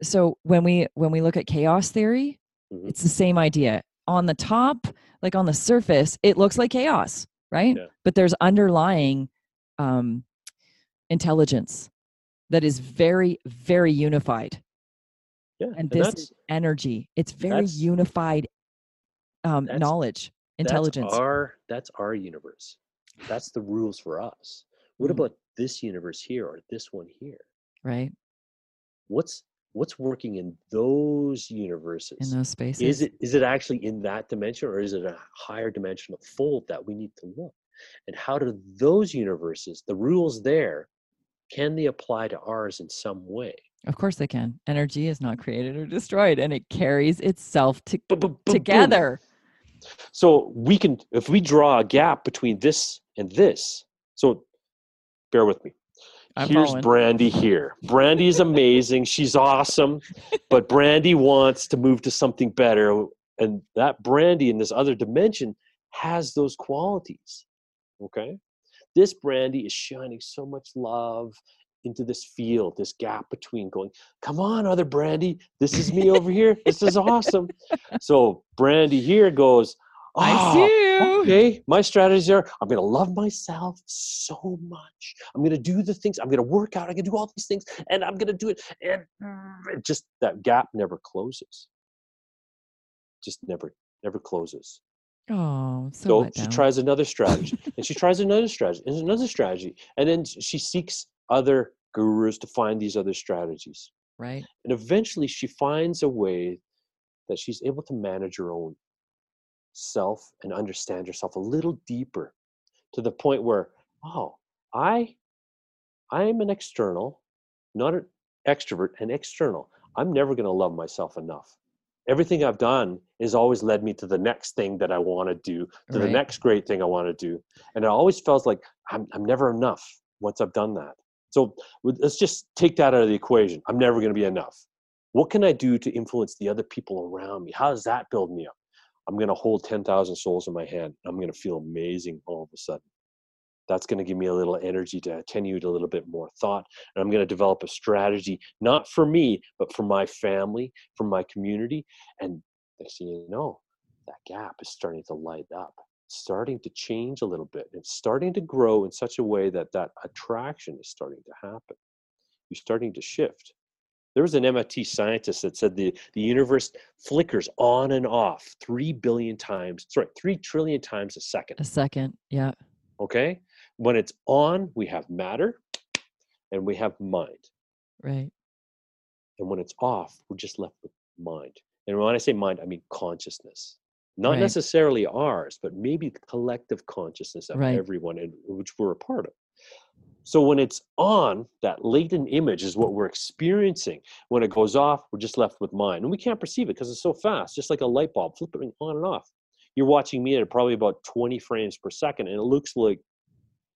So when we when we look at chaos theory, Mhm. it's the same idea. On the top, like on the surface, it looks like chaos, right? Yeah. But there's underlying um, intelligence that is very, very unified. yeah And this energy. It's very unified um, knowledge, intelligence. that's our that's our universe that's the rules for us what Mm. about this universe here or this one here right? what's what's working in those universes In those spaces. is it is it actually in that dimension or is it a higher dimensional fold that we need to look and how do those universes the rules there can they apply to ours in some way Of course they can. Energy is not created or destroyed and it carries itself to- together. so we can if we draw a gap between this and this so bear with me I'm Here's following. Brandy here. Brandy is amazing. She's awesome. But Brandy wants to move to something better. And that Brandy in this other dimension has those qualities. Okay? This Brandy is shining so much love into this field, this gap between going, come on, other Brandy. This is me over here. This is awesome. So Brandy here goes, I "Ah, see you. okay my strategies are i'm going to love myself so much i'm going to do the things i'm going to work out i'm going to do all these things and i'm going to do it and just that gap never closes just never never closes Oh, so, so she down. tries another strategy and she tries another strategy and another strategy and then she seeks other gurus to find these other strategies right? and eventually she finds a way that she's able to manage her own self and understand yourself a little deeper to the point where oh i i am an external not an extrovert an external. I'm never going to love myself enough. Everything i've done has always led me to the next thing that i want to do to the next great thing i want to do and it always felt like I'm, I'm never enough once i've done that. So let's just take that out of the equation. I'm never going to be enough. What can i do to influence the other people around me? How does that build me up i'm going to hold 10000 souls in my hand i'm going to feel amazing all of a sudden. That's going to give me a little energy to attenuate a little bit more thought and i'm going to develop a strategy not for me but for my family for my community and next thing you know that gap is starting to light up starting to change a little bit it's starting to grow in such a way that that attraction is starting to happen. You're starting to shift there was an MIT scientist that said the, the universe flickers on and off 3 billion times, sorry, 3 trillion times a second. A second. Yeah. Okay? When it's on, we have matter and we have mind. Right. And when it's off, we're just left with mind. And when I say mind, I mean consciousness. Not Right. necessarily ours, but maybe the collective consciousness of Right. everyone in which we're a part of. So when it's on, that latent image is what we're experiencing. When it goes off, we're just left with mind. And we can't perceive it because it's so fast, just like a light bulb flipping on and off. You're watching me at probably about 20 frames per second, and it looks like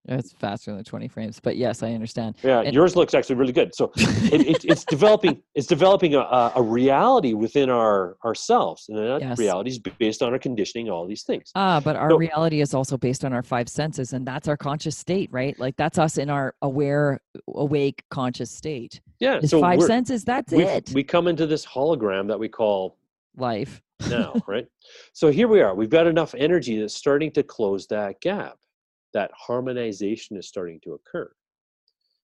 It's faster than 20 frames, but yes, I understand. Yeah, And- yours looks actually really good. So it, it, it's developing it's developing a, a reality within our ourselves, and that Yes. reality is based on our conditioning, all these things. Ah, but our So- reality is also based on our five senses, and that's our conscious state, right? Like that's us in our aware, awake, conscious state. Yeah, It's so five senses. That's it. we come into this hologram that we call Life. now, right? So here we are. We've got enough energy that's starting to close that gap. That harmonization is starting to occur.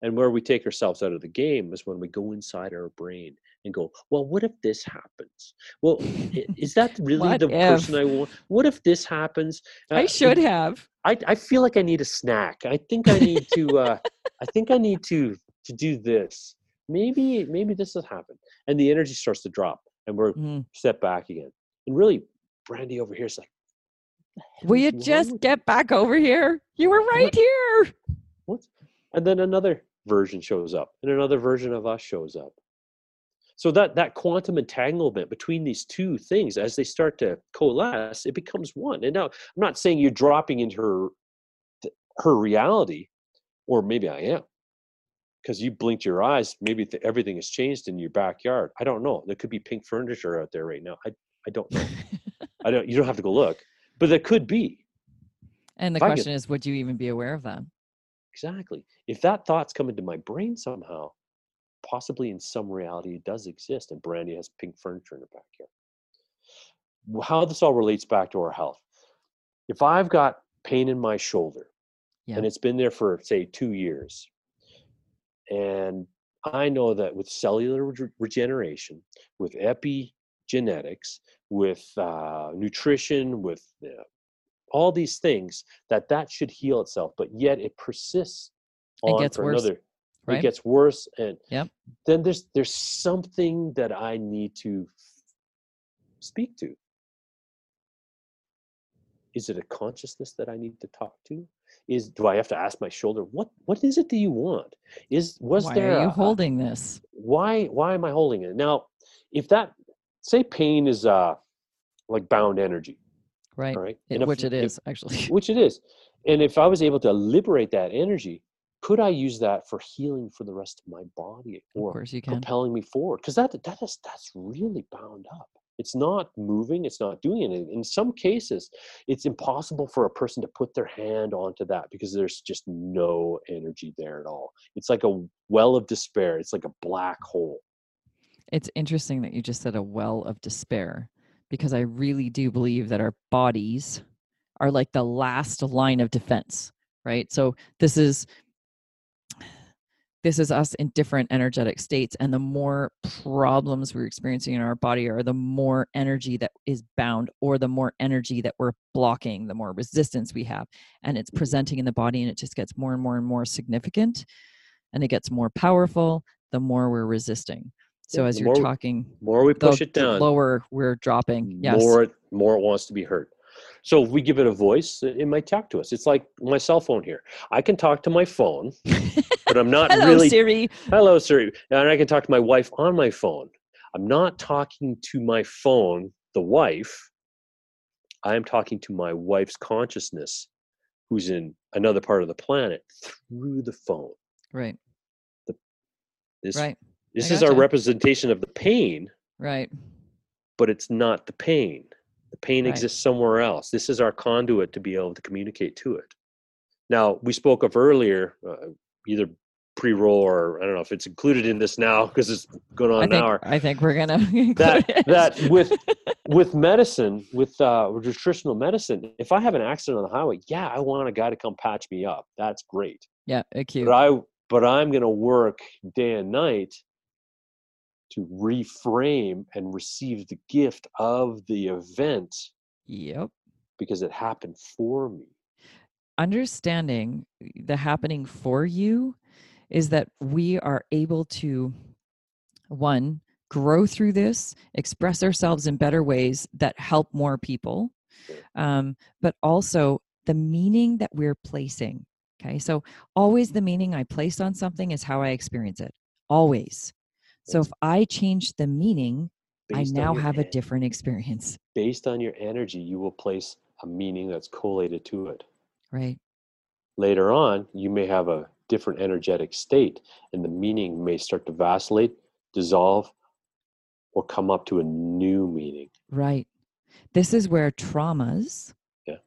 And where we take ourselves out of the game is when we go inside our brain and go, well, what if this happens? Well, is that really the person? I want? What if this happens? I Uh, should have. I, I feel like I need a snack. I think I need to. Uh, I think I need to to do this. Maybe maybe this will happen, and the energy starts to drop, and we're Mm. step back again. And really, Brandy over here is like, "What the hell Will you just get back over here? You were right here. What? And then another version shows up, and another version of us shows up. So that that quantum entanglement between these two things, as they start to coalesce, it becomes one. And now I'm not saying you're dropping into her her reality, or maybe I am, because you blinked your eyes. Maybe th- everything has changed in your backyard. I don't know. There could be pink furniture out there right now. I I don't know. I don't. You don't have to go look, but there could be. And the If question is, would you even be aware of that? Exactly. If that thought's come into my brain somehow, possibly in some reality it does exist, and Brandy has pink furniture in her backyard. How this all relates back to our health. If I've got pain in my shoulder, Yeah. and it's been there for say two years, and I know that with cellular rege- regeneration, with epigenetics, with uh, nutrition, with uh, all these things, that that should heal itself. But yet it persists It gets for worse, another. right? It gets worse, and Yep. then there's there's something that I need to speak to. Is it a consciousness that I need to talk to? Is do I have to ask my shoulder what what is it that you want? Is was Why there are you a- holding this? why why am I holding it now? If that say pain is uh like bound energy, Right. right, It- if- which it if- actually. which it is. And if I was able to liberate that energy, could I use that for healing for the rest of my body Of or course you can. propelling me forward? Because that that is that's really bound up. It's not moving. It's not doing anything. In some cases, it's impossible for a person to put their hand onto that because there's just no energy there at all. It's like a well of despair. It's like a black hole. It's interesting that you just said a well of despair because I really do believe that our bodies are like the last line of defense, right? So this is this is us in different energetic states and the more problems we're experiencing in our body are the more energy that is bound or the more energy that we're blocking the more resistance we have and it's mm-hmm. presenting in the body and it just gets more and more and more significant and it gets more powerful the more we're resisting so as the you're more- talking More we the, push it the down, lower we're dropping yes more it more it wants to be heard. So if we give it a voice, it it might talk to us. It's like my cell phone here. I can talk to my phone, but I'm not hello really siri hello Siri, and I can talk to my wife on my phone. I'm not talking to my phone, the wife. I am talking to my wife's consciousness, who's in another part of the planet through the phone. right This right this I is our representation of the pain, right but it's not the pain. The pain Right. exists somewhere else. This is our conduit to be able to communicate to it. Now, we spoke of earlier, uh, either pre-roll or I don't know if it's included in this now because it's going on I an think hour. I think we're gonna That it. that with with medicine, with uh, nutritional medicine, if I have an accident on the highway, yeah, I want a guy to come patch me up. That's great. yeah acute But I but I'm going to work day and night to reframe and receive the gift of the event yep. because it happened for me. understanding the happening for you is that we are able to one grow through this express ourselves in better ways that help more people um, but also the meaning that we're placing okay? So always the meaning i place on something is how i experience it always so if i change the meaning i Based now have a different experience Based on your energy, you will place a meaning that's collated to it. right later on you may have a different energetic state and the meaning may start to vacillate dissolve or come up to a new meaning Right. This is where traumas Yeah.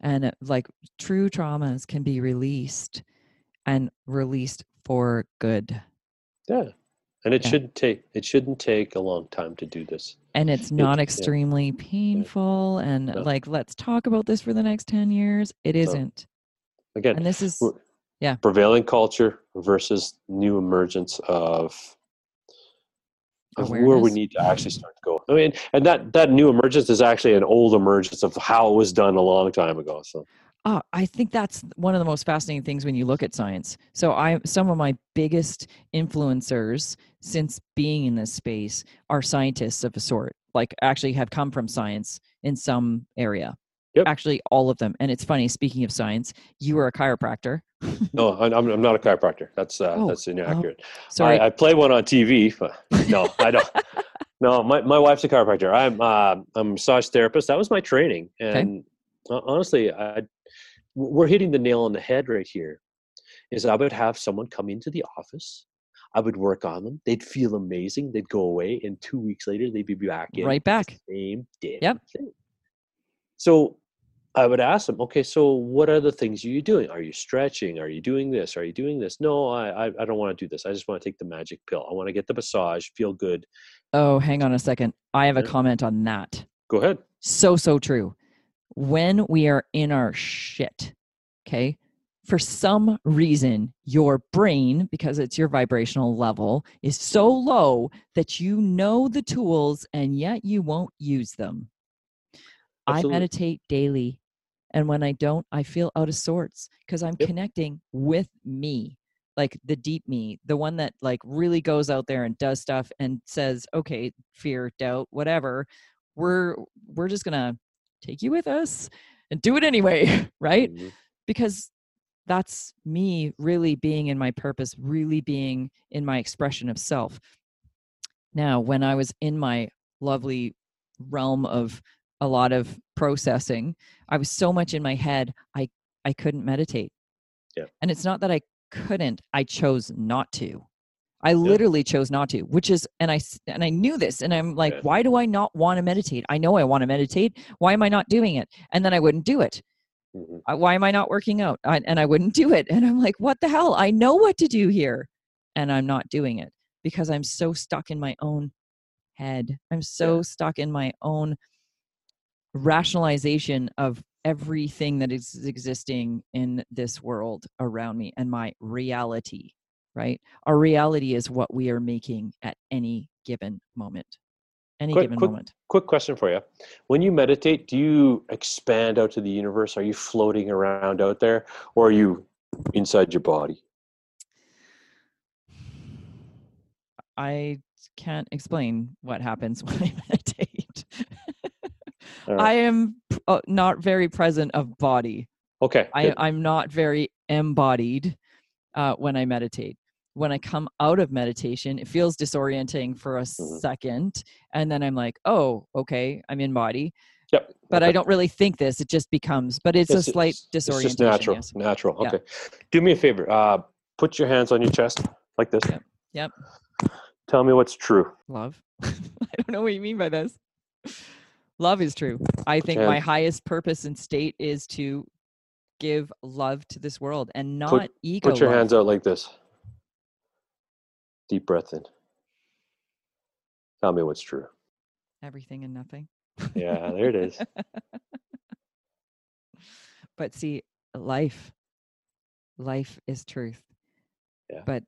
and uh, like true traumas can be released and released for good. yeah and it Yeah. shouldn't take it shouldn't take a long time to do this And it's It- not yeah. extremely painful and No. like, let's talk about this for the next 10 years. It isn't. again And this is, yeah. prevailing culture versus new emergence of of where we need to actually start to go. I mean, and that that new emergence is actually an old emergence of how it was done a long time ago. So Oh, I think that's one of the most fascinating things when you look at science. So I some of my biggest influencers since being in this space are scientists of a sort. Like actually have come from science in some area. Yep. Actually all of them. And it's funny speaking of science, you were a chiropractor. no, I'm I'm not a chiropractor. That's uh, Oh, that's inaccurate. Oh, Sorry. I, I play one on TV. No, I don't. No, my, my wife's a chiropractor. I'm uh, I'm a massage therapist. That was my training, and uh, honestly, I we're hitting the nail on the head right here. Is I would have someone come into the office. I would work on them. They'd feel amazing. They'd go away, and two weeks later, they'd be back in Right the back. Same damn Yep. thing. So I would ask them, okay, so what are the things you're you doing? Are you stretching? Are you doing this? Are you doing this? No, I I, I don't want to do this. I just want to take the magic pill. I want to get the massage, feel good. oh, hang on a second. I have a comment on that. Go ahead. so so true when we are in our shit okay for some reason your brain because it's your vibrational level is so low that you know the tools and yet you won't use them Absolutely. i meditate daily and when i don't i feel out of sorts because i'm Yep. connecting with me like the deep me the one that like really goes out there and does stuff and says okay fear doubt whatever we're we're just gonna take you with us and do it anyway right Mhm. because that's me really being in my purpose really being in my expression of self now when i was in my lovely realm of a lot of processing i was so much in my head i i couldn't meditate Yeah. and it's not that i couldn't i chose not to i literally chose not to which is and I and i knew this and i'm like Yeah. why do i not want to meditate i know i want to meditate why am i not doing it and then i wouldn't do it Mhm. I- why am I not working out? I, and I wouldn't do it. And I'm like, what the hell? I know what to do here. And I'm not doing it because I'm so stuck in my own head. I'm so stuck in my own rationalization of everything that is existing in this world around me and my reality, right? Our reality is what we are making at any given moment. Any Quick- given quick- moment. Quick question for you. When you meditate, do you expand out to the universe? Are you floating around out there or are you inside your body? I can't explain what happens when I meditate. Right. I am uh, not very present of body. Okay. I, I'm not very embodied uh, when I meditate. When I come out of meditation, it feels disorienting for a Mhm. second. And then I'm like, oh, okay, I'm in body. Yep. But I don't really think this. It just becomes, but it's, a slight it's disorientation. just natural. Yes. Natural. Yeah. Okay. Do me a favor. Uh, put your hands on your chest like this. Yep. Yep. Tell me what's true. Love. I don't know what you mean by this. Love is true. I think my highest purpose and state is to give love to this world and not ego. Put your love. hands out like this. Deep breath in. Tell me what's true. Everything and nothing. Yeah, there it is. but see, life, life is truth. Yeah. But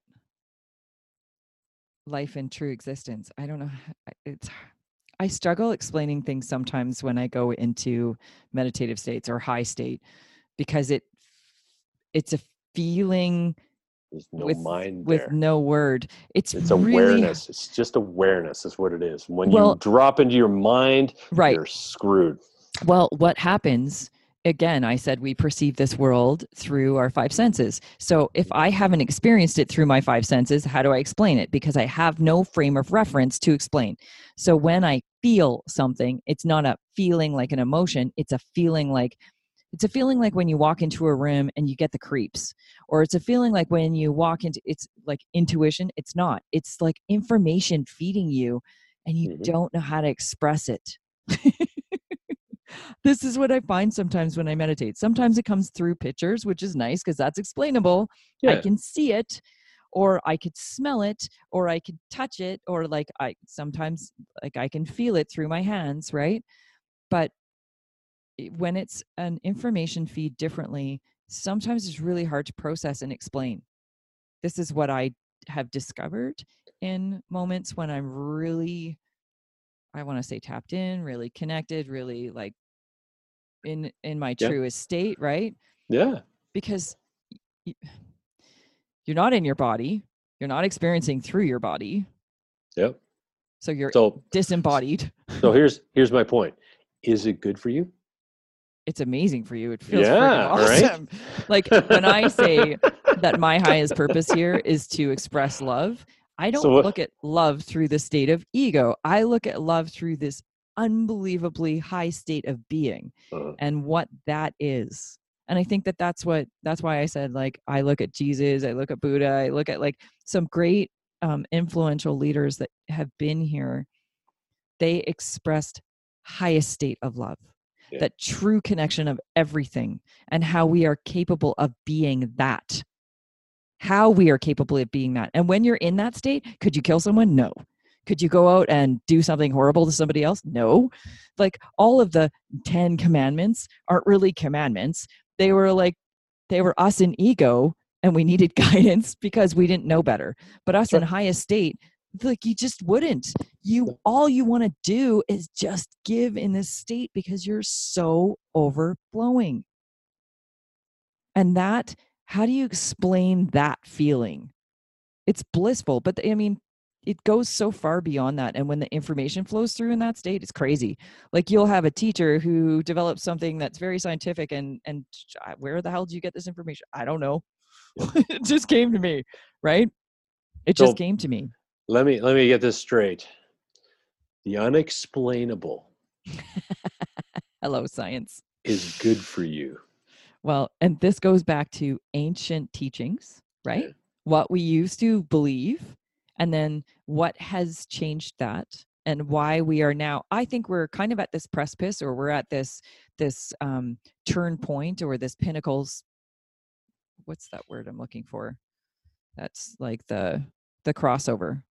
life in true existence, I don't know. It's I struggle explaining things sometimes when I go into meditative states or high state because it it's a feeling There's no with mind with no word. It's, It's really awareness. It's just awareness is what it is. When Well- you drop into your mind, right. you're screwed. Well, what happens again, I said we perceive this world through our five senses. So if I haven't experienced it through my five senses, how do I explain it? Because I have no frame of reference to explain. So when I feel something, it's not a feeling like an emotion, it's a feeling like It's a feeling like when you walk into a room and you get the creeps, or it's a feeling like when you walk into it's like intuition. It's not. It's like information feeding you, and you Mhm. don't know how to express it. this is what I find sometimes when I meditate. Sometimes it comes through pictures, which is nice because that's explainable. I can see it, or I could smell it, or I could touch it, or like I sometimes like I can feel it through my hands, right? But when it's an information feed differently, sometimes it's really hard to process and explain. This is what I have discovered in moments when I'm really, I want to say tapped in, really connected, really like in in my Yeah. truest state, right? Yeah. Because y- you're not in your body, you're not experiencing through your body, Yep. so you're So disembodied. so here's here's my point. Is it good for you? It's amazing for you. It feels Yeah, freaking right? awesome. Like when I say that my highest purpose here is to express love, I don't So what- look at love through the state of ego. I look at love through this unbelievably high state of being Uh, and what that is. And I think that that's what that's why I said like I look at Jesus, I look at Buddha, I look at like some great um, influential leaders that have been here. They expressed highest state of love, Yeah. that true connection of everything, and how we are capable of being that. How we are capable of being that. And when you're in that state, could you kill someone? No. Could you go out and do something horrible to somebody else? No. Like all of the 10 commandments aren't really commandments. They were like, they were us in ego and we needed guidance because we didn't know better. But us in Sure. highest state, like you just wouldn't. You all you want to do is just give in this state because you're so overflowing. And that, how do you explain that feeling? It's blissful, but I mean, it goes so far beyond that. And when the information flows through in that state, it's crazy. Like you'll have a teacher who develops something that's very scientific, and and where the hell do you get this information? I don't know. it just came to me, right? It So- just came to me. Let me let me get this straight. The unexplainable Hello, science. is good for you. Well, and this goes back to ancient teachings, right? Yeah. What we used to believe, and then what has changed that, and why we are now. I think we're kind of at this precipice, or we're at this this um, turn point, or this pinnacles. What's that word I'm looking for? That's like the the crossover,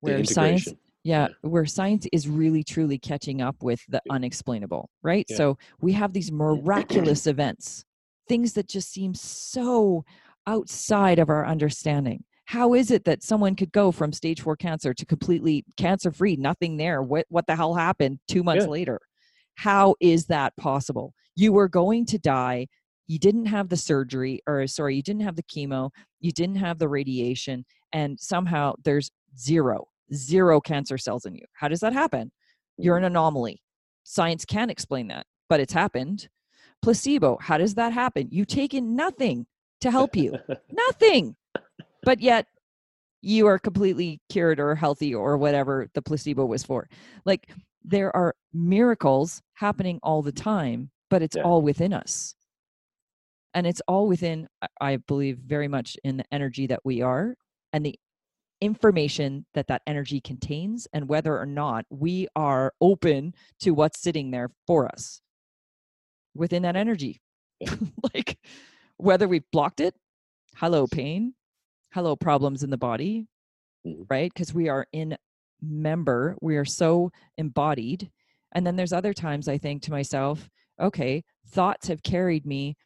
where science yeah, where science is really truly catching up with the unexplainable, right? Yeah. So we have these miraculous events, things that just seem so outside of our understanding. How is it that someone could go from stage four cancer to completely cancer free, nothing there? What what the hell happened two months Yeah. later? How is that possible? You were going to die. You didn't have the surgery, or sorry, you didn't have the chemo, you didn't have the radiation, and somehow there's zero, zero cancer cells in you. How does that happen? You're an mm. anomaly. Science can't explain that, but it's happened. Placebo, how does that happen? You've taken nothing to help you, nothing. But yet you are completely cured or healthy or whatever the placebo was for. Like there are miracles happening all the time, but it's Yeah. all within us. And it's all within, I believe, very much in the energy that we are and the information that that energy contains, and whether or not we are open to what's sitting there for us within that energy. Yeah. like whether we've blocked it, hello, pain, hello, problems in the body, Mhm. right? Because we are in member, we are so embodied. And then there's other times I think to myself, okay, thoughts have carried me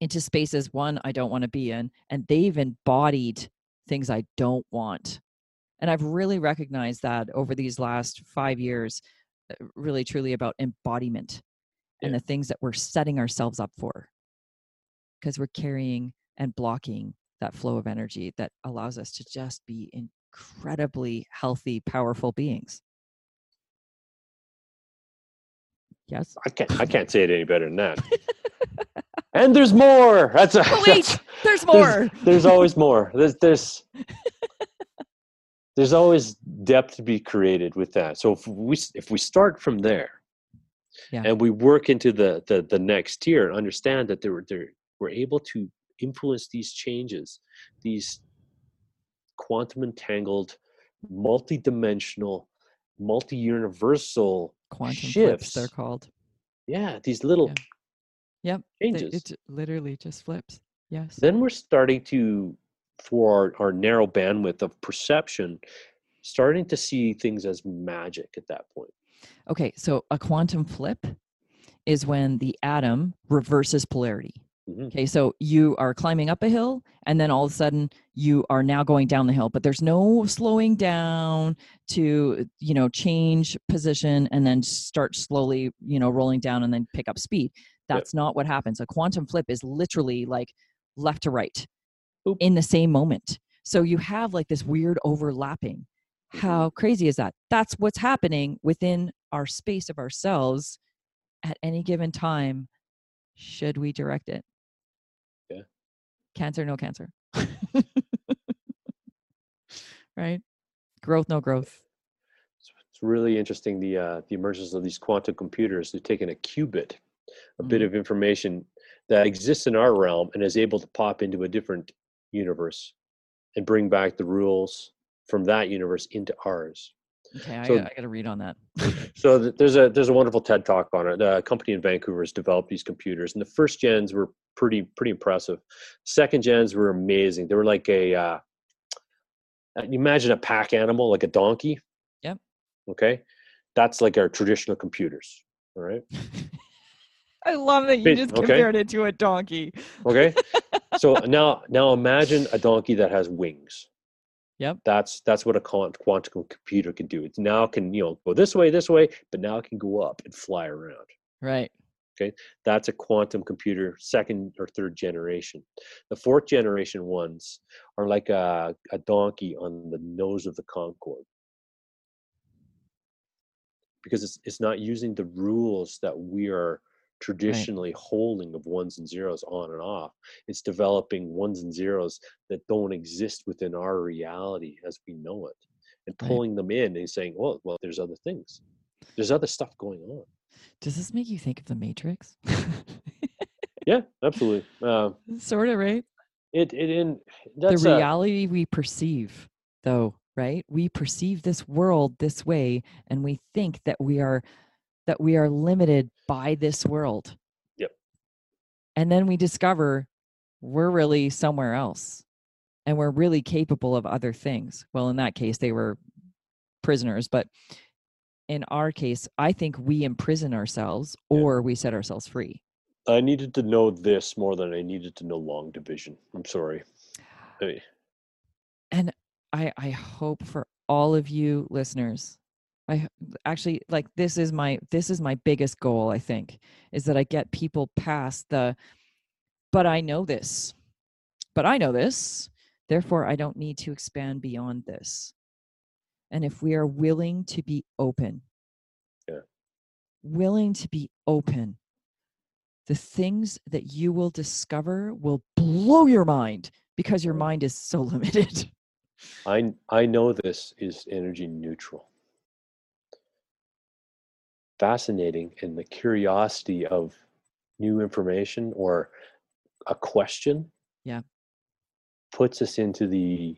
into spaces one I don't want to be in, and they've embodied things I don't want. And I've really recognized that over these last five years, uh, really truly about embodiment and the things that we're setting ourselves up for. Because we're carrying and blocking that flow of energy that allows us to just be incredibly healthy, powerful beings. Yes. I can't I can't say it any better than that. and there's more. That's a Oh, wait, that's- there's more. There's, there's always more. There's there's there's always depth to be created with that. So if we if we start from there, Yeah. and we work into the the, the next tier and understand that they're they're we're able to influence these changes these quantum entangled multi-dimensional multi-universal Quantum flips, shifts they're called. yeah these little Yeah. Yep. changes It literally just flips. Yes. then we're starting to for our, our narrow bandwidth of perception starting to see things as magic at that point Okay, so a quantum flip is when the atom reverses polarity. Mhm. Okay, so you are climbing up a hill and then all of a sudden you are now going down the hill, but there's no slowing down to, you know, change position and then start slowly, you know, rolling down and then pick up speed. That's not what happens. A quantum flip is literally like left to right Oop. in the same moment. So you have like this weird overlapping. How crazy is that? That's what's happening within our space of ourselves at any given time. Should we direct it? Cancer, no cancer. right? Growth, no growth. It's, really interesting the uh, the emergence of these quantum computers. They've taken a qubit, a bit Mhm. of information that exists in our realm, and is able to pop into a different universe and bring back the rules from that universe into ours. Okay, I, So- I got to read on that. So there's a there's a wonderful TED talk on it. A company in Vancouver has developed these computers, and the first gens were pretty pretty impressive. Second gens were amazing. They were like a uh, uh, you imagine a pack animal like a donkey. Yep. Okay, that's like our traditional computers. All right. I love that you just okay. compared it to a donkey. Okay. so now now imagine a donkey that has wings. Yep. That's that's what a quantum computer can do. It now can you know go this way, this way, but now it can go up and fly around. Right. Okay. That's a quantum computer, second or third generation. The fourth generation ones are like a, a donkey on the nose of the Concorde. Because it's, it's not using the rules that we are traditionally holding of ones and zeros on and off. It's developing ones and zeros that don't exist within our reality as we know it and Right. pulling them in and saying, well, well, there's other things. There's other stuff going on. Does this make you think of the Matrix? Yeah, absolutely. Uh, sort of, right? It it in that's the a- reality we perceive, though, right? We perceive this world this way, and we think that we are that we are limited by this world. Yep. And then we discover we're really somewhere else, and we're really capable of other things. Well, in that case, they were prisoners, but in our case, I think we imprison ourselves Yeah. or we set ourselves free. I needed to know this more than I needed to know long division. I'm sorry. I- and I I hope for all of you listeners. I actually like this is my this is my biggest goal I think is that I get people past the but I know this. But I know this. Therefore I don't need to expand beyond this. And if we are willing to be open. Yeah. Willing to be open. The things that you will discover will blow your mind because your mind is so limited. I I know this is energy neutral. Fascinating and the curiosity of new information or a question Yeah. puts us into the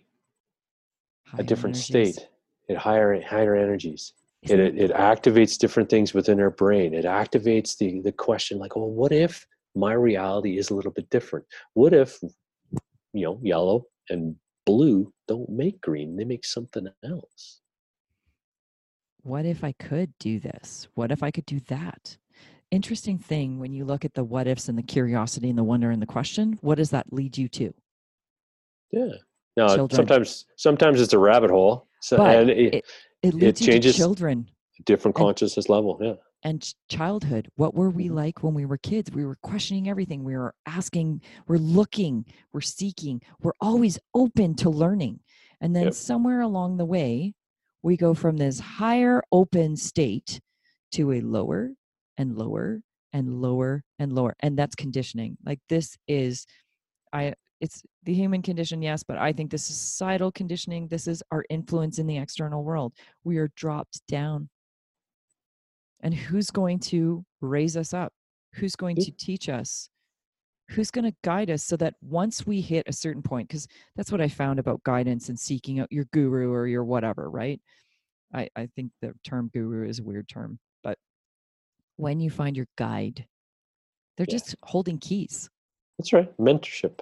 a different energies. state at higher higher energies. It, it it activates different things within our brain. It activates the the question like, well, what if my reality is a little bit different? What if you know yellow and blue don't make green? They make something else. What if I could do this? What if I could do that? Interesting thing when you look at the what ifs and the curiosity and the wonder and the question, what does that lead you to? Yeah. Now Children. sometimes sometimes it's a rabbit hole. So But and it, it- It leads you changes- to children different and- consciousness level. Yeah. and childhood. What were we like when we were kids? We were questioning everything. We were asking, we're looking, we're seeking, we're always open to learning. And then Yep. somewhere along the way, we go from this higher open state to a lower and lower and lower and lower. And that's conditioning. Like this is, I, it's the human condition, yes, but I think this is societal conditioning. This is our influence in the external world. We are dropped down And who's going to raise us up? Who's going to teach us? Who's going to guide us so that once we hit a certain point, because that's what I found about guidance and seeking out your guru or your whatever, right? I, I think the term guru is a weird term, but when you find your guide, they're Yeah. just holding keys. That's right. Mentorship.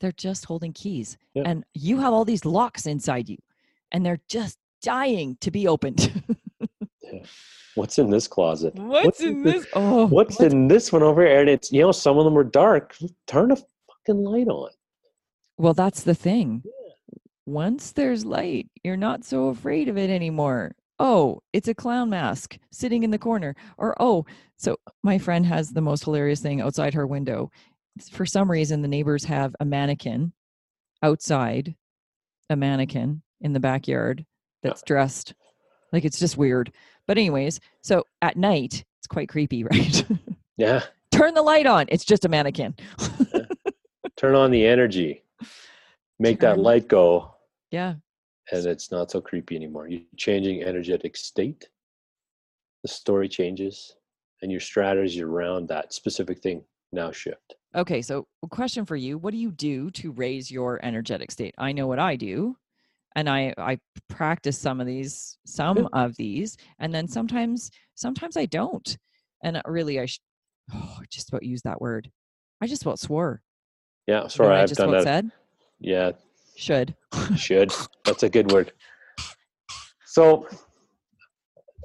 They're just holding keys. Yeah. And you have all these locks inside you, and they're just dying to be opened. What's in this closet? What's in this? Oh, What's in this one over here? And it's you know some of them are dark. Turn a fucking light on. Well, that's the thing. Once there's light, you're not so afraid of it anymore. Oh, it's a clown mask sitting in the corner. Or, oh, so my friend has the most hilarious thing outside her window. For some reason, the neighbors have a mannequin outside, a mannequin in the backyard that's dressed like it's just weird. But, anyways, so at night, it's quite creepy, right? Yeah. Turn the light on. It's just a mannequin. Turn on the energy. Make that light go, yeah. and it's not so creepy anymore. You're changing energetic state. The story changes, and your strategy around that specific thing now shift. Okay, so a question for you. What do you do to raise your energetic state? I know what I do. And I I practice some of these some of these and then sometimes sometimes I don't. And uh, really I sh- oh, I just about used that word. I just about swore. Yeah. Sorry, I I've just done that. said Yeah. should. Should. That's a good word. So,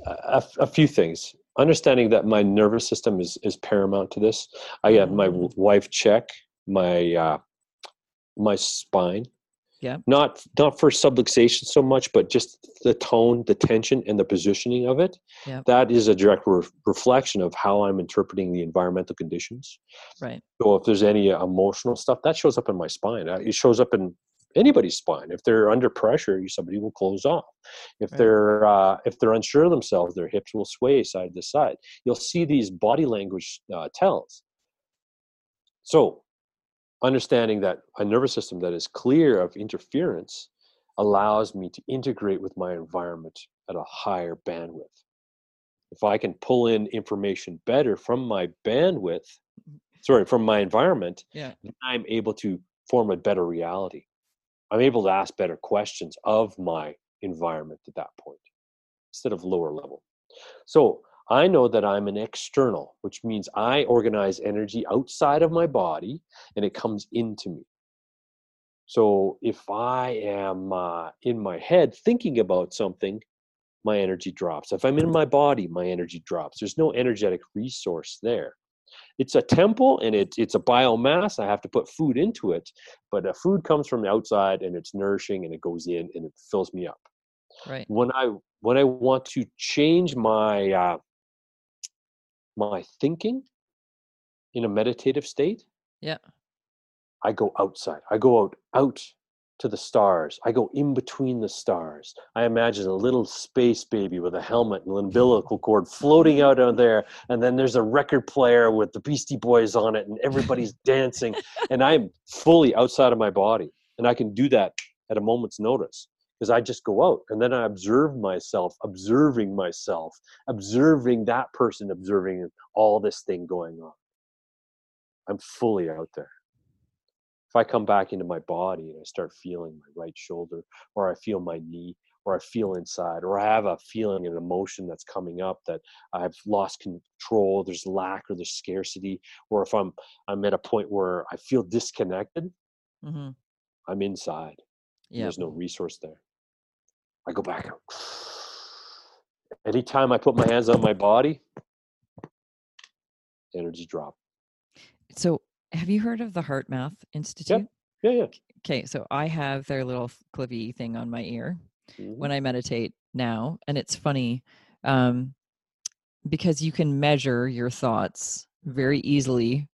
a, a few things. Understanding that my nervous system is is paramount to this. I have my wife check my uh, my spine. Yeah. Not not for subluxation so much, but just the tone, the tension, and the positioning of it. Yep. That is a direct re- reflection of how I'm interpreting the environmental conditions. Right. So if there's any emotional stuff, that shows up in my spine. Uh, It shows up in anybody's spine. If they're under pressure, somebody will close off. If Right. they're uh, if they're unsure of themselves, their hips will sway side to side. You'll see these body language uh, tells. So, understanding that a nervous system that is clear of interference allows me to integrate with my environment at a higher bandwidth. If I can pull in information better from my bandwidth, sorry, from my environment, Yeah. then I'm able to form a better reality. I'm able to ask better questions of my environment at that point instead of lower level. So I know that I'm an external, which means I organize energy outside of my body and it comes into me. So if I am uh, in my head thinking about something, my energy drops. If I'm in my body, my energy drops. There's no energetic resource there. It's a temple and it, it's a biomass. I have to put food into it, but the food comes from the outside and it's nourishing and it goes in and it fills me up. Right. When I when I want to change my uh, my thinking in a meditative state, Yeah. I go outside. I go out out to the stars. I go in between the stars. I imagine a little space baby with a helmet and an umbilical cord floating out on there, and then there's a record player with the Beastie Boys on it, and everybody's dancing, and I'm fully outside of my body, and I can do that at a moment's notice because I just go out and then I observe myself, observing myself, observing that person, observing all this thing going on. I'm fully out there if I come back into my body and I start feeling my right shoulder, or I feel my knee, or I feel inside, or I have a feeling, an emotion that's coming up that I've lost control, there's lack or there's scarcity, or if I'm I'm at a point where I feel disconnected, hmm I'm inside. Yeah. There's no resource there. I go back out. Anytime I put my hands on my body, energy drop. So, have you heard of the HeartMath Institute? Yeah, yeah. Okay, so I have their little clivy thing on my ear Mhm. when I meditate now, and it's funny um, because you can measure your thoughts very easily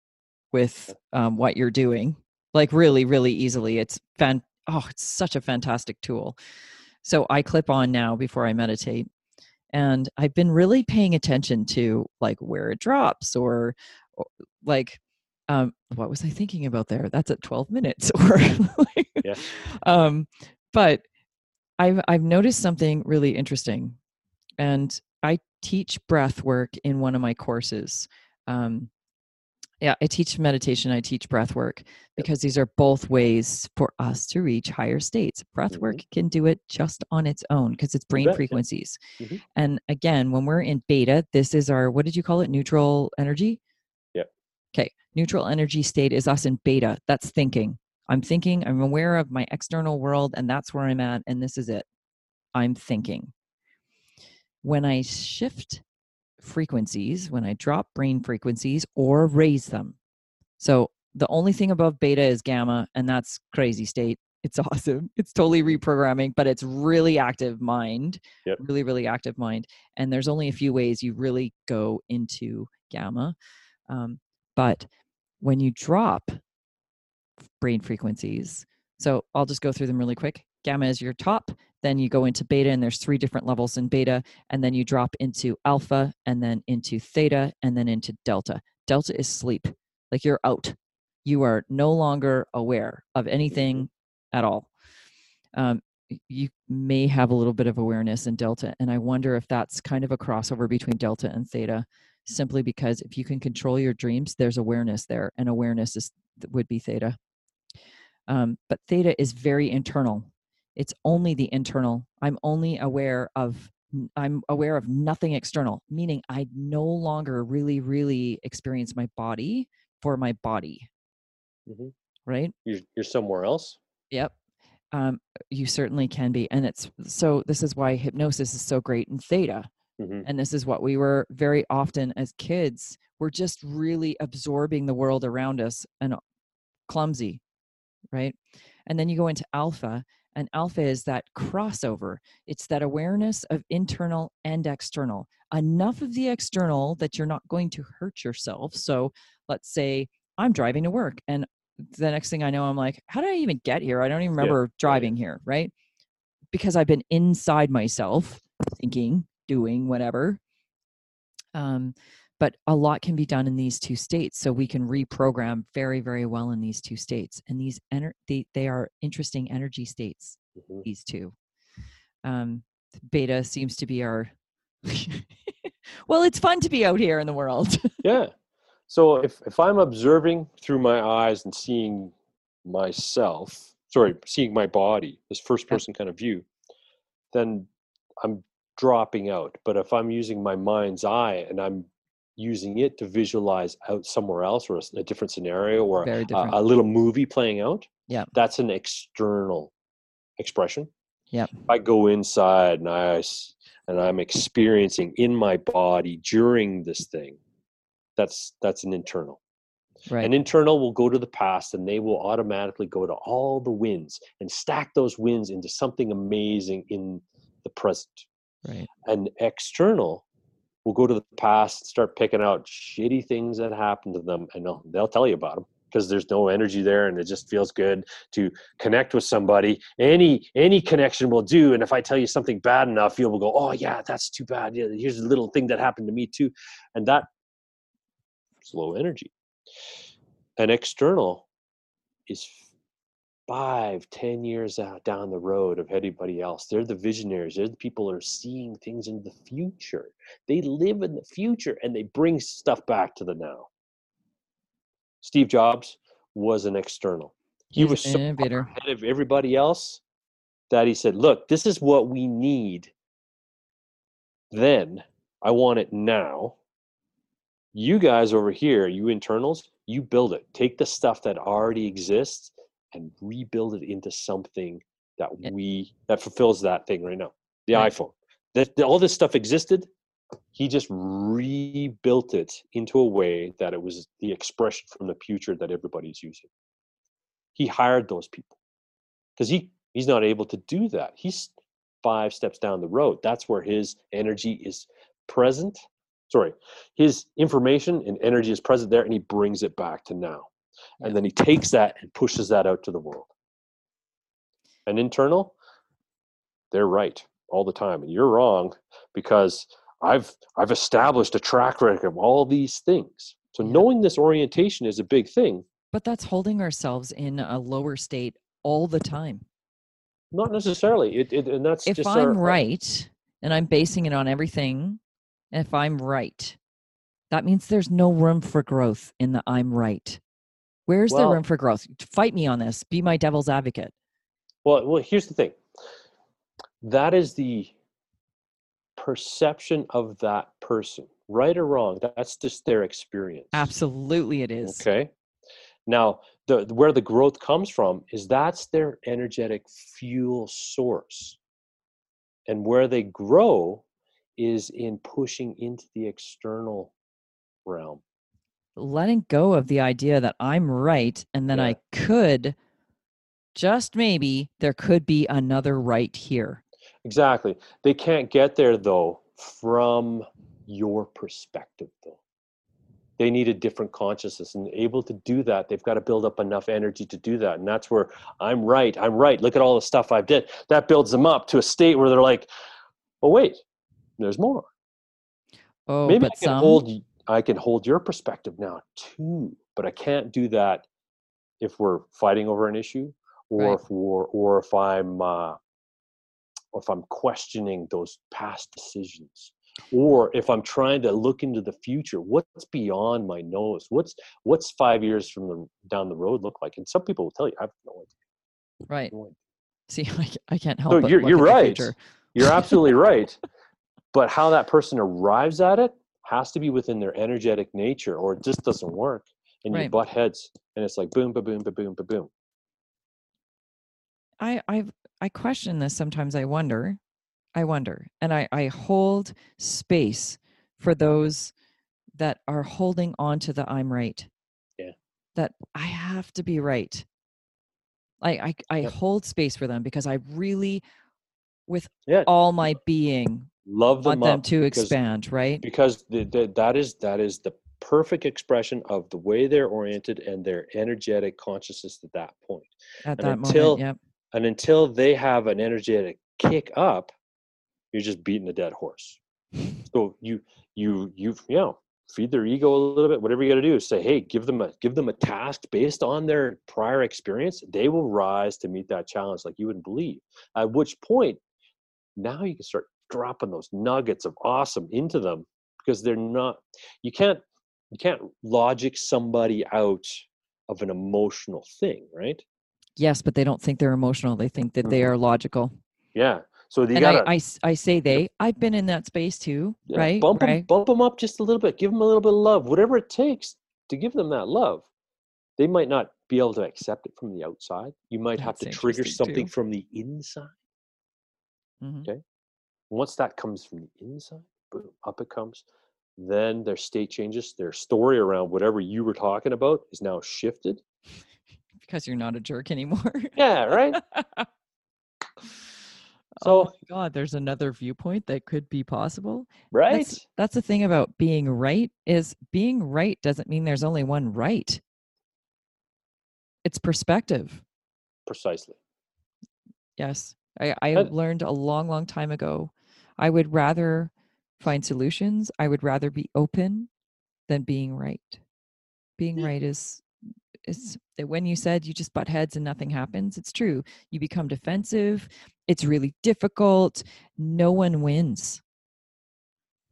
with um, what you're doing, like really, really easily. It's fan. Oh, it's such a fantastic tool. So I clip on now before I meditate, and I've been really paying attention to like where it drops or, or like um, what was I thinking about there? That's at 12 minutes or like, Yeah. um, but I've I've noticed something really interesting, and I teach breath work in one of my courses. Um, yeah, I teach meditation, I teach breath work because these are both ways for us to reach higher states. Breath Mhm. work can do it just on its own because it's brain frequencies. Mhm. And again, when we're in beta, this is our, what did you call it? Neutral energy? Yep. Okay. Neutral energy state is us in beta. That's thinking. I'm thinking, I'm aware of my external world, and that's where I'm at, and this is it. I'm thinking. When I shift frequencies, when I drop brain frequencies or raise them. So the only thing above beta is gamma, and that's crazy state. It's awesome. It's totally reprogramming, but it's really active mind, Yep. really, really active mind. And there's only a few ways you really go into gamma. Um, but when you drop brain frequencies, so I'll just go through them really quick. Gamma is your top, then you go into beta, and there's three different levels in beta, and then you drop into alpha, and then into theta, and then into delta. Delta is sleep, like you're out. You are no longer aware of anything at all. Um, you may have a little bit of awareness in delta, and I wonder if that's kind of a crossover between delta and theta, simply because if you can control your dreams, there's awareness there, and awareness is would be theta. Um, but theta is very internal. It's only the internal. I'm only aware of i'm aware of nothing external, meaning I no longer really, really experience my body for my body. Mhm. Right? You're, you're somewhere else. Yep. Um, you certainly can be. And it's so this is why hypnosis is so great in theta. Mhm. And this is what we were very often as kids. We're just really absorbing the world around us and clumsy, right? And then you go into alpha, and alpha is that crossover. It's that awareness of internal and external. Enough of the external that you're not going to hurt yourself. So let's say I'm driving to work, and the next thing I know, I'm like, how did I even get here? I don't even Yeah, remember driving here, right? Because I've been inside myself thinking, doing whatever. Um, but a lot can be done in these two states so we can reprogram very very well in these two states and these ener- they, they are interesting energy states Mhm. these two um beta seems to be our well it's fun to be out here in the world Yeah. So if, if I'm observing through my eyes and seeing myself, sorry, seeing my body, this first person kind of view, then I'm dropping out. But if I'm using my mind's eye and I'm using it to visualize out somewhere else or a different scenario or very a, a little movie playing out, yeah that's an external expression. yeah If I go inside and i and I'm experiencing in my body during this thing, that's that's an internal. right An internal will go to the past and they will automatically go to all the wins and stack those wins into something amazing in the present. right An external will go to the past start picking out shitty things that happened to them and they'll, they'll tell you about them because there's no energy there and it just feels good to connect with somebody. Any any connection will do and if i tell you something bad enough you will go oh yeah that's too bad. Yeah, here's a little thing that happened to me too and that is low energy. An external is five ten years out down the road of anybody else. They're the visionaries. They're the people are seeing things in the future. They live in the future and they bring stuff back to the now. Steve jobs was an external. He He's was so innovator. ahead of everybody else that he said look this is what we need. Then i want it now. You guys over here you internals you build it. Take the stuff that already exists and rebuild it into something that we that fulfills that thing right now the Right. iphone. That that all this stuff existed he just rebuilt it into a way that it was the expression from the future that everybody's using. He hired those people because he he's not able to do that. He's five steps down the road. That's where his energy is present sorry his information and energy is present there and he brings it back to now and then he takes that and pushes that out to the world. And internal they're right all the time and you're wrong because i've i've established a track record of all these things. So Yeah. knowing this orientation is a big thing. But that's holding ourselves in a lower state all the time. Not necessarily. It, it and that's if just i'm our- our- right and i'm basing it on everything if I'm right, that means there's no room for growth in the I'm right. Where's the room for growth? Fight me on this. Be my devil's advocate. Well, well, here's the thing. That is the perception of that person, right or wrong. That's just their experience. Absolutely, it is. Okay. Now, the where the growth comes from is that's their energetic fuel source. And where they grow is in pushing into the external realm. Letting go of the idea that I'm right and then Yeah. I could, just maybe, there could be another right here. Exactly. They can't get there though from your perspective though. They need a different consciousness and able to do that, they've got to build up enough energy to do that. And that's where I'm right. I'm right. Look at all the stuff I've did. That builds them up to a state where they're like, "Oh wait, there's more. Oh, Maybe but I can some, hold I can hold your perspective now too, but I can't do that if we're fighting over an issue or Right. if we're, or if I'm uh, or if I'm questioning those past decisions or if I'm trying to look into the future, what's beyond my nose? What's what's five years from the down the road look like? And some people will tell you, I have no idea. right. No idea. See, I can't help you're you're right. You're absolutely right. But how that person arrives at it has to be within their energetic nature, or it just doesn't work. And you butt heads, and it's like boom, ba boom, ba boom, ba boom. I I I question this sometimes. I wonder, I wonder, and I I hold space for those that are holding on to the I'm right. Yeah. That I have to be right. I I, I Yep. hold space for them because I really, with Yeah, all my being, love them want them to because- expand. Right. because the, the, that is that is the perfect expression of the way they're oriented and their energetic consciousness at that point. At and that until- moment. Yep. And until they have an energetic kick up, you're just beating a dead horse. So you you you you know feed their ego a little bit. Whatever you got to do is say, hey, give them a give them a task based on their prior experience. They will rise to meet that challenge like you wouldn't believe. At which point, now you can start dropping those nuggets of awesome into them because they're not. You can't you can't logic somebody out of an emotional thing, right? Yes, but they don't think they're emotional. They think that they Mhm. are logical. Yeah. So you and gotta I, I I say they. I've been in that space too. Yeah, right. Bump them, bump them up just a little bit. Give them a little bit of love, whatever it takes to give them that love. They might not be able to accept it from the outside. You might have to trigger something too. from the inside. Mhm. Once that comes from the inside, boom, up it comes. Then their state changes. Their story around whatever you were talking about is now shifted. Because you're not a jerk anymore. Yeah, right. oh So- my god, there's another viewpoint that could be possible. right. That's that's the thing about being right is being right doesn't mean there's only one right. It's perspective. Precisely. Yes. I, I And- learned a long, long time ago. I would rather find solutions. I would rather be open than being right. Being hmm. right is hmm. is that when you said you just butt heads and nothing happens, it's true. You become defensive. It's really difficult. No one wins.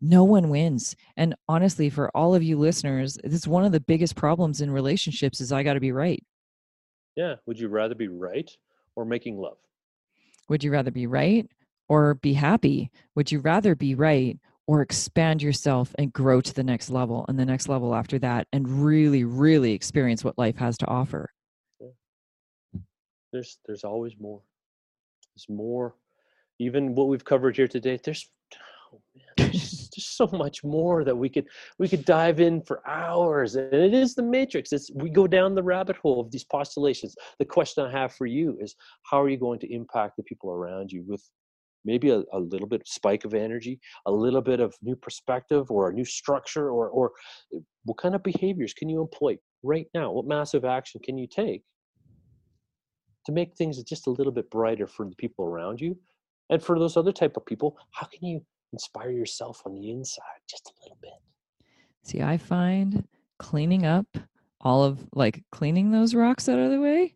No one wins. And honestly, for all of you listeners, this is one of the biggest problems in relationships is I got to be right. Yeah. Would you rather be right or making love? Would you rather be right or be happy? Would you rather be right or expand yourself and grow to the next level and the next level after that and really, really experience what life has to offer? there's there's always more. There's more. Even what we've covered here today there's oh man, there's just so much more that we could we could dive in for hours and it is the matrix. It's we go down the rabbit hole of these postulations. The question i have for you is how are you going to impact the people around you with maybe a, a little bit of spike of energy a little bit of new perspective or a new structure or or uh, what kind of behaviors can you employ right now? What massive action can you take to make things just a little bit brighter for the people around you? And for those other type of people how can you inspire yourself on the inside just a little bit? See, I find cleaning up all of like cleaning those rocks out of the way,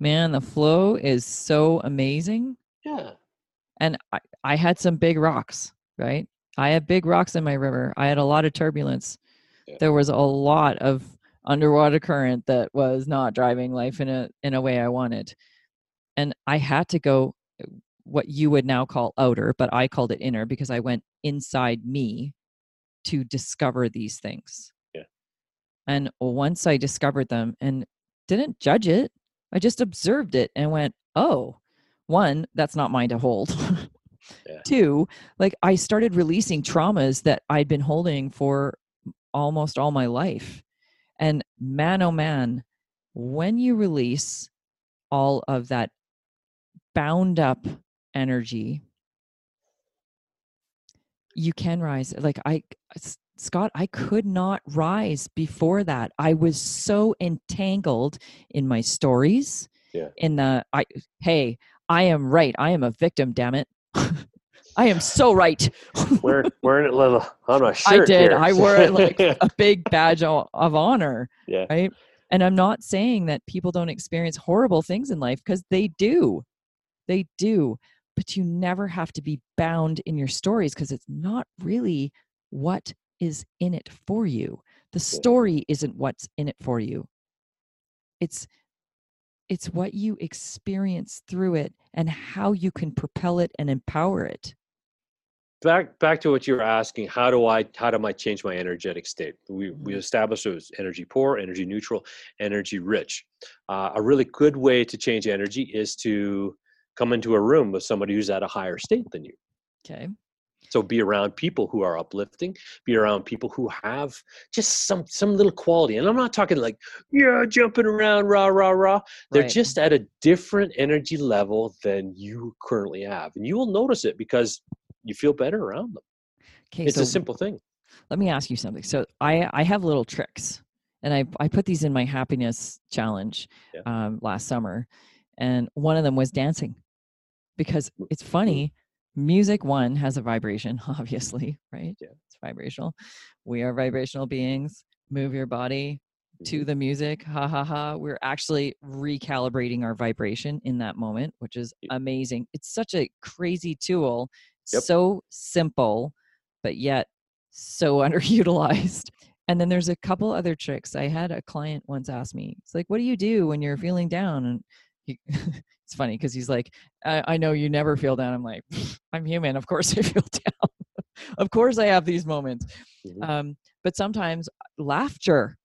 man, the flow is so amazing. yeah And I, I had some big rocks, right? I had big rocks in my river. I had a lot of turbulence. Yeah. There was a lot of underwater current that was not driving life in a in a way I wanted. And I had to go uh, what you would now call outer, but I called it inner because I went inside me to discover these things. Yeah. And once I discovered them and didn't judge it, I just observed it and went, "Oh, one, that's not mine to hold." Yeah. Two, like I started releasing traumas that I'd been holding for almost all my life. And man, oh man, when you release all of that bound up energy, you can rise. Like I, Scott, I could not rise before that. I was so entangled in my stories. Yeah. In the, I, hey, I am right. I am a victim, damn it. I am so right. Wearing wearing it little on my I did. here. I wore it like a big badge o- of honor, yeah. right? And I'm not saying that people don't experience horrible things in life because they do. They do. But you never have to be bound in your stories because it's not really what is in it for you. The story isn't what's in it for you. It's it's what you experience through it and how you can propel it and empower it. back back to what you were asking how do i how do i change my energetic state we we Mhm. established it was energy poor energy neutral energy rich uh, a really good way to change energy is to come into a room with somebody who's at a higher state than you Okay. So be around people who are uplifting be around people who have just some some little quality and i'm not talking like yeah jumping around rah rah rah they're Right. just at a different energy level than you currently have and you will notice it because you feel better around them Okay. it's so a simple thing let me ask you something. So I I have little tricks, and I I put these in my happiness challenge Yeah. um, last summer, and one of them was dancing, because it's funny. Music one has a vibration, obviously, right? Yeah. It's vibrational. We are vibrational beings. Move your body to Mhm. the music. Ha ha ha. We're actually recalibrating our vibration in that moment, which is amazing. It's such a crazy tool. Yep. So simple, but yet so underutilized. And then there's a couple other tricks. I had a client once ask me, it's like, what do you do when you're feeling down? And he, it's funny because he's like, I, I know you never feel down. I'm like, I'm human. Of course I feel down. of course I have these moments. Mhm. Um, but sometimes laughter.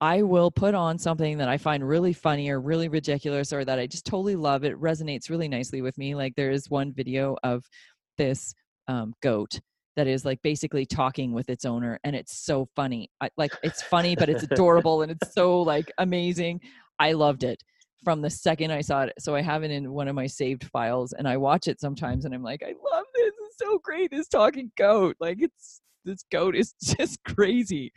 I will put on something that I find really funny or really ridiculous or that I just totally love. It resonates really nicely with me. Like there is one video of this um, goat that is like basically talking with its owner, and it's so funny. I, like it's funny, but it's adorable and it's so like amazing. I loved it from the second I saw it. So I have it in one of my saved files, and I watch it sometimes, and I'm like, I love this. It's so great. This talking goat, like it's this goat is just crazy,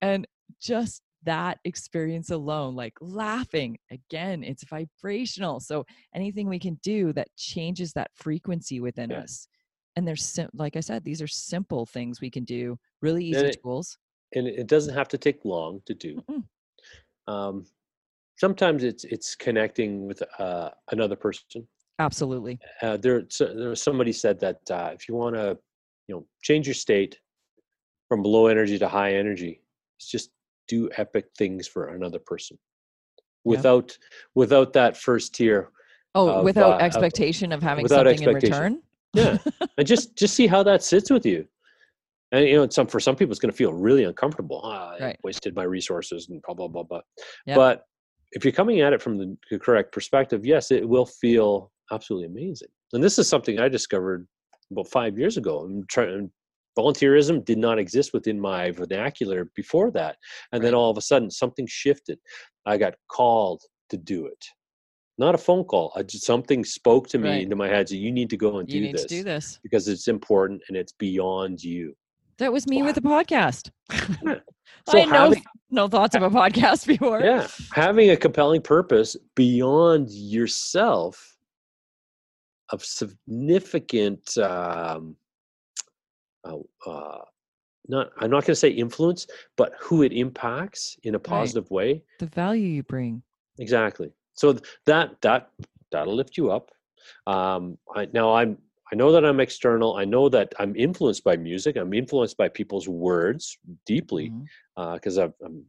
and just that experience alone, like laughing again, it's vibrational. So anything we can do that changes that frequency within Yeah. us. And there's sim- like I said, these are simple things we can do, really easy And it- tools. and it doesn't have to take long to do Mm-mm. um, sometimes it's it's connecting with uh, another person Absolutely. uh, there, so, there was somebody said that uh, if you want to you know change your state from low energy to high energy it's just do epic things for another person Yeah. without without that first tier Oh, of, without uh, of- expectation of having something in return. yeah and just just see how that sits with you and you know some for some people it's going to feel really uncomfortable ah, I wasted my resources and blah blah blah blah Yep. but if you're coming at it from the correct perspective yes it will feel absolutely amazing and this is something i discovered about five years ago i'm trying volunteerism did not exist within my vernacular before that and then all of a sudden something shifted i got called to do it not a phone call I just, something spoke to me Right. into my head so you need to go and You do need this do this. because it's important and it's beyond you. That was me Wow. with the podcast. So I had no, no thoughts of a podcast before. yeah, having a compelling purpose beyond yourself of significant, um, uh, uh, not I'm not going to say influence, but who it impacts in a positive way. The value you bring. Exactly. So that that that'll lift you up. Um, I, now I'm I know that I'm external. I know that I'm influenced by music. I'm influenced by people's words deeply because Mhm. uh, I'm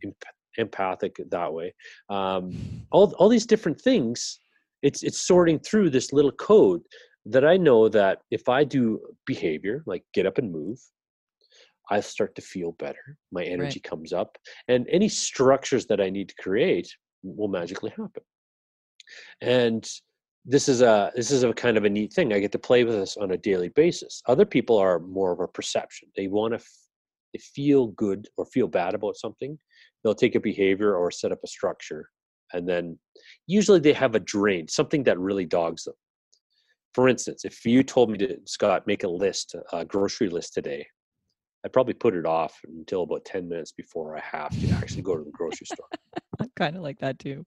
empathic that way. Um, all all these different things. It's it's sorting through this little code that I know that if I do behavior like get up and move, I start to feel better. My energy comes up, and any structures that I need to create will magically happen. And this is a this is a kind of a neat thing. I get to play with this on a daily basis. Other people are more of a perception. They want to f- they feel good or feel bad about something. They'll take a behavior or set up a structure, and then usually they have a drain, something that really dogs them. For instance, if you told me to Scott make a list, a grocery list today, I'd probably put it off until about 10 minutes before I have to actually go to the grocery store. I'm kind of like that too.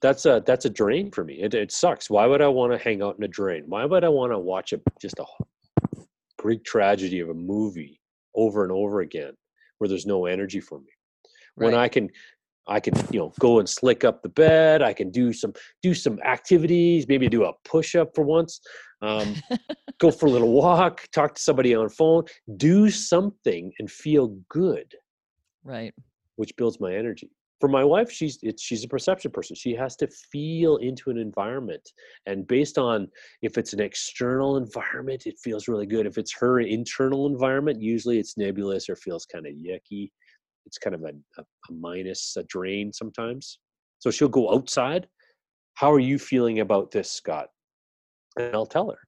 That's a that's a drain for me. It, it sucks. Why would I want to hang out in a drain? Why would I want to watch a just a Greek tragedy of a movie over and over again where there's no energy for me? When I can I can, you know, go and slick up the bed, I can do some do some activities, maybe do a push up for once. Um, go for a little walk, talk to somebody on phone, do something and feel good. right. which builds my energy. For my wife, she's it's, she's a perception person. She has to feel into an environment, and based on if it's an external environment, it feels really good. If it's her internal environment, usually it's nebulous or feels kind of yucky. It's kind of a, a, a minus, a drain sometimes. So she'll go outside. How are you feeling about this, Scott? And I'll tell her.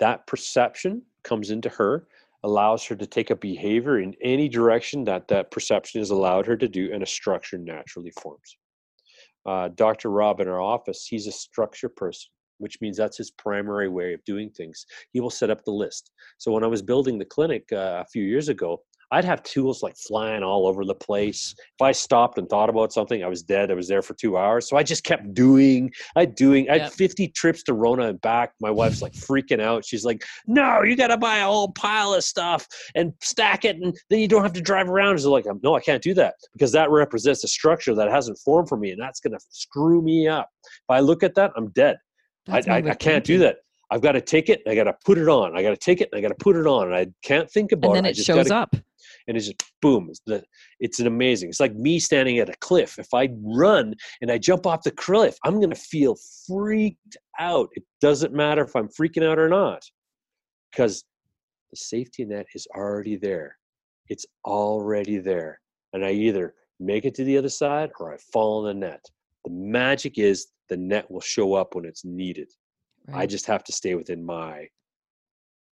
That perception comes into her allows her to take a behavior in any direction that that perception has allowed her to do and a structure naturally forms. Uh, dr rob in our office he's a structure person which means that's his primary way of doing things. He will set up the list. So when i was building the clinic uh, a few years ago i'd have tools like flying all over the place if i stopped and thought about something i was dead i was there for two hours so i just kept doing i doing i had Yep. 50 trips to rona and back my wife's like freaking out she's like no, you got to buy a whole pile of stuff and stack it, and then you don't have to drive around. She's like, no, I can't do that because that represents a structure that hasn't formed for me, and that's going to screw me up. If I look at that, I'm dead. I, That's I, I can't do that. I've got to take it. And I got to put it on. I got to take it. And I got to put it on. And I can't think about And then it. It shows gotta, up. And it's just boom. It's, the, it's an amazing. It's like me standing at a cliff. If I run and I jump off the cliff, I'm going to feel freaked out. It doesn't matter if I'm freaking out or not because the safety net is already there. It's already there. And I either make it to the other side or I fall in the net. The magic is the net will show up when it's needed. I just have to stay within my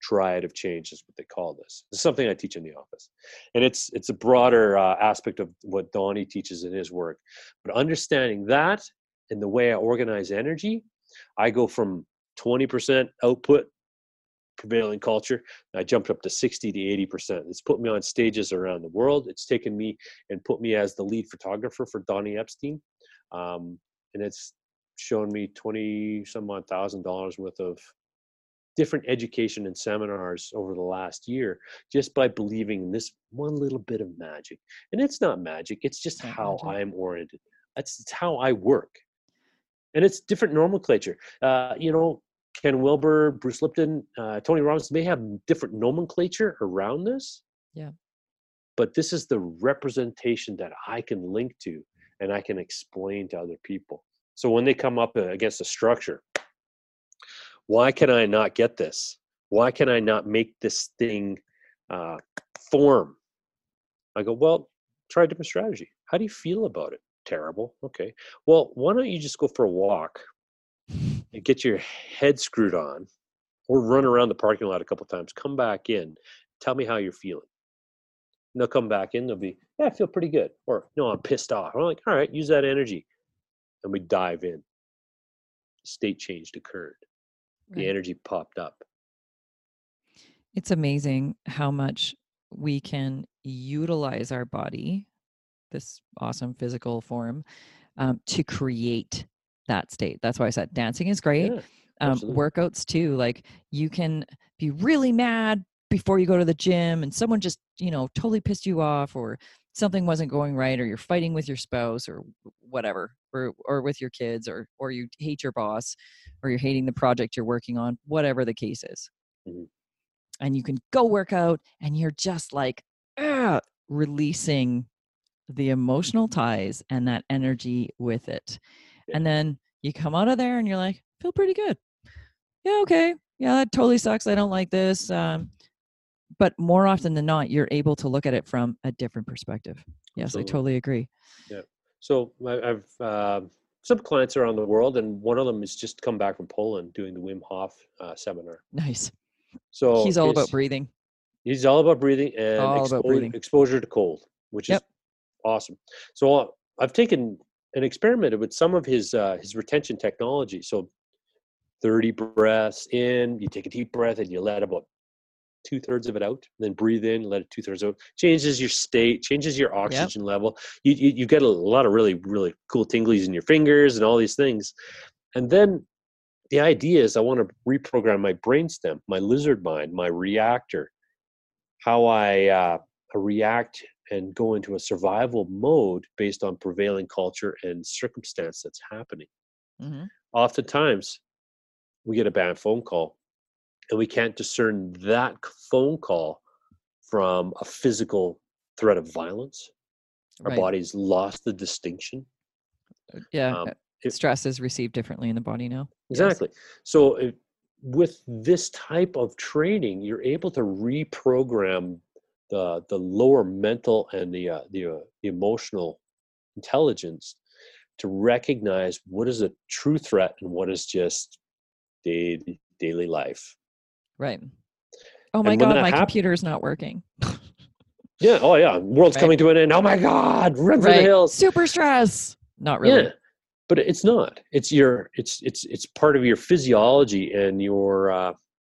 triad of change is what they call this. It's something I teach in the office, and it's it's a broader uh, aspect of what Donny teaches in his work. But understanding that and the way I organize energy, I go from twenty percent output prevailing culture. I jumped up to 60 to 80 percent. It's put me on stages around the world. It's taken me and put me as the lead photographer for Donny Epstein, um, and it's shown me 20 some odd thousand dollars worth of different education and seminars over the last year just by believing in this one little bit of magic. And it's not magic it's just Not how magic. i'm oriented. That's it's how i work. And it's different nomenclature. Uh, you know ken wilber bruce lipton uh, tony robbins may have different nomenclature around this Yeah. but this is the representation that i can link to and i can explain to other people. So when they come up uh, against a structure why can I not get this? Why can I not make this thing uh, form? I go, well, try a different strategy. How do you feel about it? Terrible. Okay. Well, why don't you just go for a walk and get your head screwed on or run around the parking lot a couple times, come back in, tell me how you're feeling. And they'll come back in, they'll be, yeah, I feel pretty good. Or, no, I'm pissed off. I'm like, all right, use that energy. And we dive in. State change occurred the energy popped up. It's amazing how much we can utilize our body, this awesome physical form, um, to create that state. That's why I said dancing is great. Yeah, um, workouts too. Like you can be really mad before you go to the gym and someone just, you know, totally pissed you off or something wasn't going right or you're fighting with your spouse or whatever or or with your kids or or you hate your boss or you're hating the project you're working on whatever the case is. Mhm. and you can go work out and you're just like "Ugh," releasing the emotional ties and that energy with it. Yeah. and then you come out of there and you're like feel pretty good. Yeah okay. Yeah that totally sucks. I don't like this. Um, but more often than not you're able to look at it from a different perspective yes Absolutely. i totally agree yeah So I- I've uh, some clients around the world, and one of them has just come back from Poland doing the Wim Hof uh, seminar. nice So he's all about breathing He's all about breathing and All about breathing. exposure to cold, which Yep. is awesome. So uh, I've taken and experimented with some of his uh, his retention technology. So 30 breaths in, you take a deep breath and you let about two thirds of it out, then breathe in, let it two thirds out. Changes your state, changes your oxygen level. You, you you get a lot of really really cool tinglies in your fingers and all these things. And then the idea is I want to reprogram my brainstem, my lizard mind, my reactor, how I uh, react and go into a survival mode based on prevailing culture and circumstance that's happening. hmm Oftentimes, we get a bad phone call, and we can't discern that phone call from a physical threat of violence. Our Right. body's lost the distinction. yeah Um, uh, if- stress is received differently in the body now Yes. Exactly. So if, with this type of training, you're able to reprogram the the lower mental and the uh, the, uh, the emotional intelligence to recognize what is a true threat and what is just daily daily life. Right oh my god my hap- computer's not working Yeah. Oh yeah. World's Right. coming to an end. Oh my God! Run for the hills. super stress not really Yeah, but it's not. It's your. It's it's it's part of your physiology and your uh,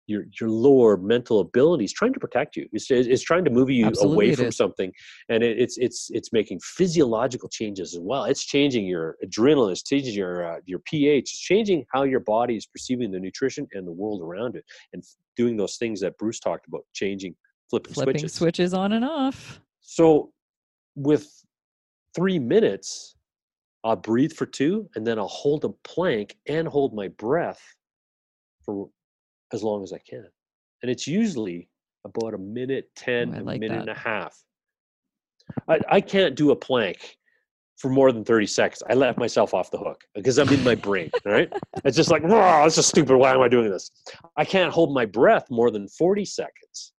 your your lower mental abilities trying to protect you. It's it's trying to move you Absolutely away from is. something, and it, it's it's it's making physiological changes as well. It's changing your adrenaline. It's changing your uh, your pH. It's changing how your body is perceiving the nutrition and the world around it, and doing those things that Bruce talked about, changing, flipping, flipping switches. switches on and off So with three minutes, I'll breathe for two and then I'll hold a plank and hold my breath for as long as I can. And it's usually about a minute 10, a like minute and a half. I, I can't do a plank for more than 30 seconds. I let myself off the hook because I'm in my brain, right? It's just like, wow, this is stupid. Why am I doing this? I can't hold my breath more than 40 seconds.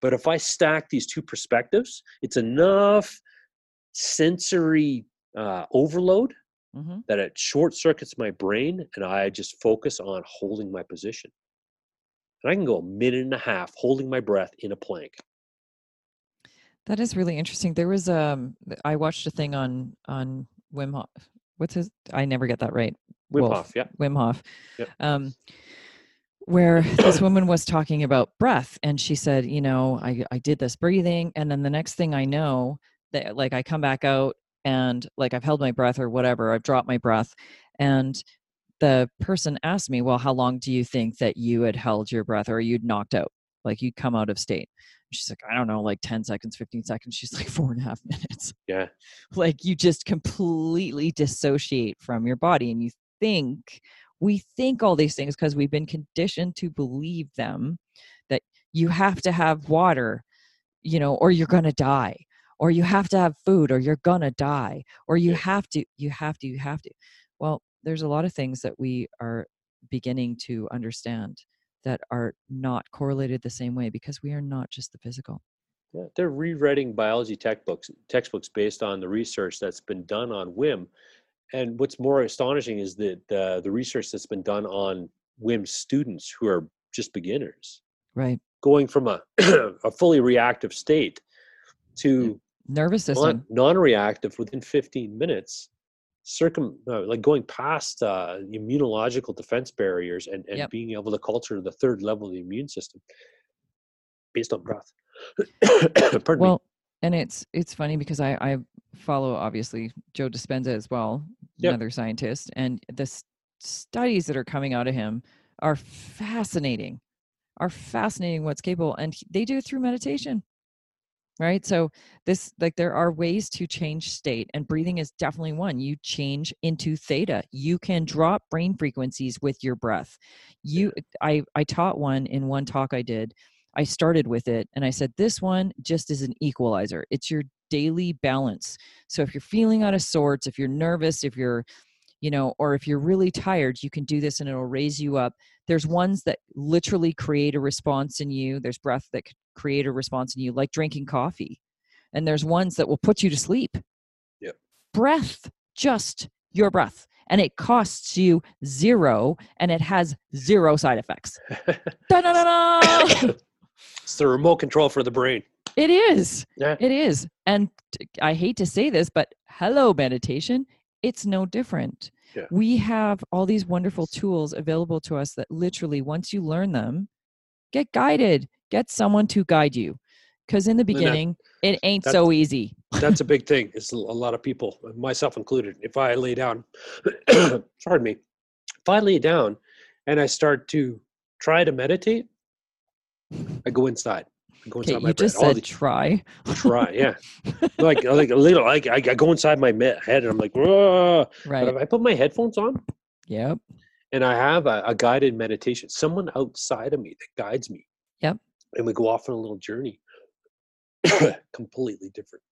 But if I stack these two perspectives, it's enough sensory uh, overload hmm that it short circuits my brain and I just focus on holding my position. And I can go a minute and a half holding my breath in a plank. That is really interesting. There was um I watched a thing on on Wim Hof. What's his I never get that right. Wim Wolf. Hof, yeah. Wim Hof. Yep. Um where this woman was talking about breath and she said, you know, I I did this breathing and then the next thing I know that like I come back out and like I've held my breath or whatever, I've dropped my breath and the person asked me, "Well, how long do you think that you had held your breath or you'd knocked out? Like you'd come out of state?" She's like, "I don't know, like ten seconds, fifteen seconds." She's like, four and a half minutes." Yeah. like you just completely dissociate from your body and you think we think all these things because we've been conditioned to believe them that you have to have water you know or you're going to die or you have to have food or you're going to die or you Yeah. have to you have to you have to well there's a lot of things that we are beginning to understand that are not correlated the same way because we are not just the physical. Yeah, they're rewriting biology textbooks textbooks based on the research that's been done on WIM. And what's more astonishing is that uh, the research that's been done on WIM students who are just beginners, right. Going from a, a fully reactive state to nervous system. non, non-reactive within 15 minutes circum uh, like going past uh, immunological defense barriers and, and Yep. being able to culture the third level of the immune system based on breath Pardon me. well and it's it's funny because i i follow obviously joe dispenza as well Yep. another scientist and the s- studies that are coming out of him are fascinating are fascinating what's capable and they do it through meditation right? So this like there are ways to change state and breathing is definitely one. You change into theta. You can drop brain frequencies with your breath. You i i taught one in one talk i did. I started with it and i said this one just is an equalizer. It's your daily balance. So if you're feeling out of sorts if you're nervous if you're you know or if you're really tired you can do this and it'll raise you up. There's ones that literally create a response in you. There's breath that create a response in you, like drinking coffee. And there's ones that will put you to sleep. Yep. Breath, just your breath. And it costs you zero and it has zero side effects. it's the remote control for the brain. It is. Yeah. It is. And I hate to say this, but hello, meditation. It's no different. Yeah. We have all these wonderful tools available to us that literally, once you learn them, get guided get someone to guide you because in the beginning it ain't so easy. that's a big thing it's a lot of people myself included if i lay down pardon me if i lay down and i start to try to meditate i go inside I go inside okay, my you just said the, try. Try yeah. Like like a little like I, go inside my head and i'm like Whoa. right. but if i put my headphones on yep. and i have a, a guided meditation someone outside of me that guides me and we go off on a little journey. Completely different.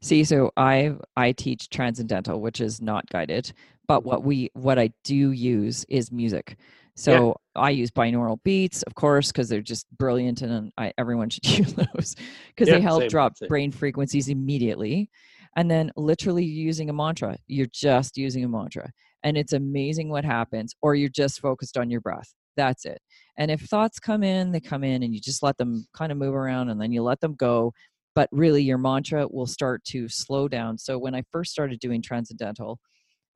See so i i teach transcendental which is not guided but mm-hmm. what we what i do use is music. So yeah. i use binaural beats of course because they're just brilliant and I, everyone should use those because yeah, they help same, drop same. brain frequencies immediately and then literally using a mantra. You're just using a mantra and it's amazing what happens or you're just focused on your breath that's it and if thoughts come in, they come in and you just let them kind of move around and then you let them go. But really, your mantra will start to slow down. So when I first started doing transcendental,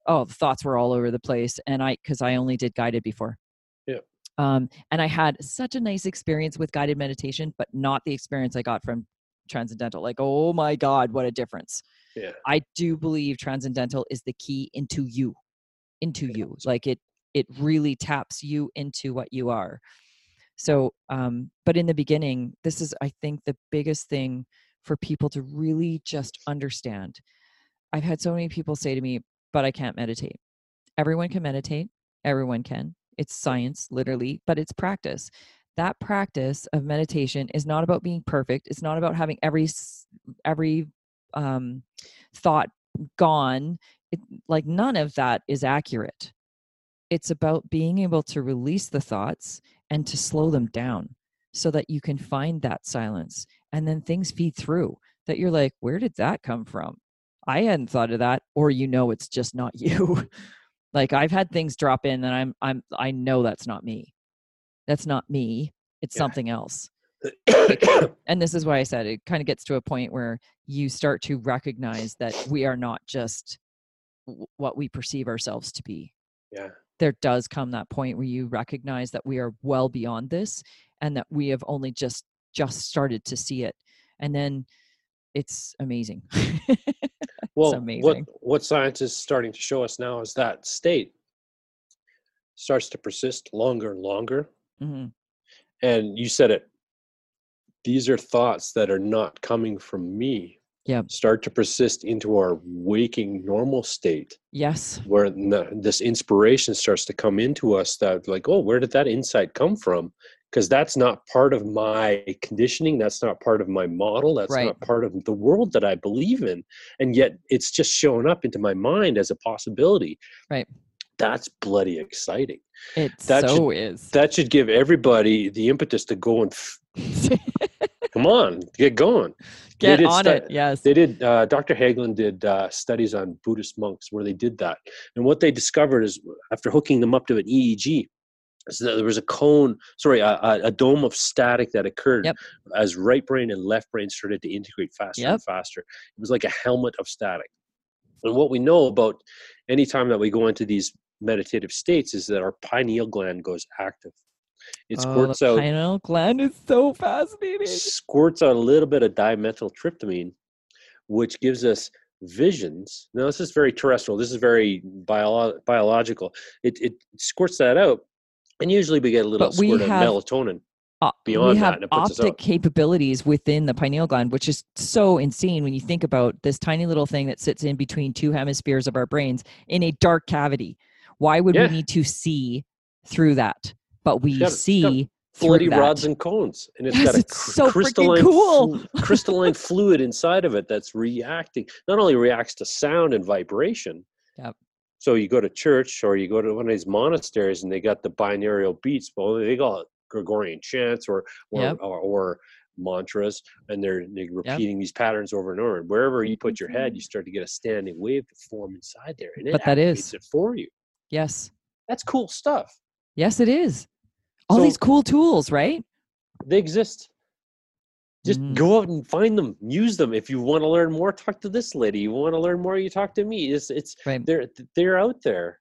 oh, the thoughts were all over the place. And I, because I only did guided before. Yeah. Um, and I had such a nice experience with guided meditation, but not the experience I got from transcendental. Like, oh my God, what a difference. Yeah. I do believe transcendental is the key into you, into you. Like it it really taps you into what you are. So um but in the beginning this is i think the biggest thing for people to really just understand. I've had so many people say to me but i can't meditate. Everyone can meditate. Everyone can. It's science literally but it's practice. That practice of meditation is not about being perfect. It's not about having every every um thought gone. It, like none of that is accurate it's about being able to release the thoughts and to slow them down so that you can find that silence and then things feed through that you're like where did that come from? I hadn't thought of that or you know it's just not you. Like i've had things drop in and i'm i'm i know that's not me. That's not me. It's yeah. something else. And this is why i said it kind of gets to a point where you start to recognize that we are not just what we perceive ourselves to be. Yeah there does come that point where you recognize that we are well beyond this and that we have only just just started to see it. And then it's amazing. Well it's amazing. what what science is starting to show us now is that state starts to persist longer and longer. Mm-hmm. and you said it. These are thoughts that are not coming from me yeah. start to persist into our waking normal state. Yes. Where the, this inspiration starts to come into us that, like, oh, where did that insight come from? Because that's not part of my conditioning. That's not part of my model. That's right. not part of the world that I believe in. And yet it's just showing up into my mind as a possibility. Right. That's bloody exciting. It that so should, is. That should give everybody the impetus to go and. F- Come on, get going. Get on stu- it. Yes. They did. Uh, Dr. Hagelin did uh, studies on Buddhist monks where they did that, and what they discovered is after hooking them up to an EEG, is that there was a cone, sorry, a, a dome of static that occurred yep. as right brain and left brain started to integrate faster yep. and faster. It was like a helmet of static. And what we know about any time that we go into these meditative states is that our pineal gland goes active. It oh, squirts oh, out. Pineal gland is so fascinating. Squirts out a little bit of dimethyltryptamine, which gives us visions. Now, this is very terrestrial. This is very bio- biological. It, it squirts that out, and usually we get a little squirt of melatonin. uh, beyond we that, have it optic capabilities within the pineal gland, which is so insane when you think about this tiny little thing that sits in between two hemispheres of our brains in a dark cavity. Why would Yeah. we need to see through that? But we got- see that. rods and cones, and it's Yes, got a it's cr- so crystalline, cool. crystalline fluid inside of it that's reacting. Not only reacts to sound and vibration. Yep. So you go to church or you go to one of these monasteries, and they got the binaural beats. Well, they call it Gregorian chants or or, Yep. or, or mantras, and they're, they're repeating these patterns over and over. And wherever you put your head, you mm-hmm. start to get a standing wave to form inside there, and it But that activates it for you. Yes. That's cool stuff. Yes, it is. All So- these cool tools, right? They exist. Just Mhm. go out and find them, use them. If you want to learn more, talk to this lady. You want to learn more, you talk to me. It's it's Right. they're they're out there.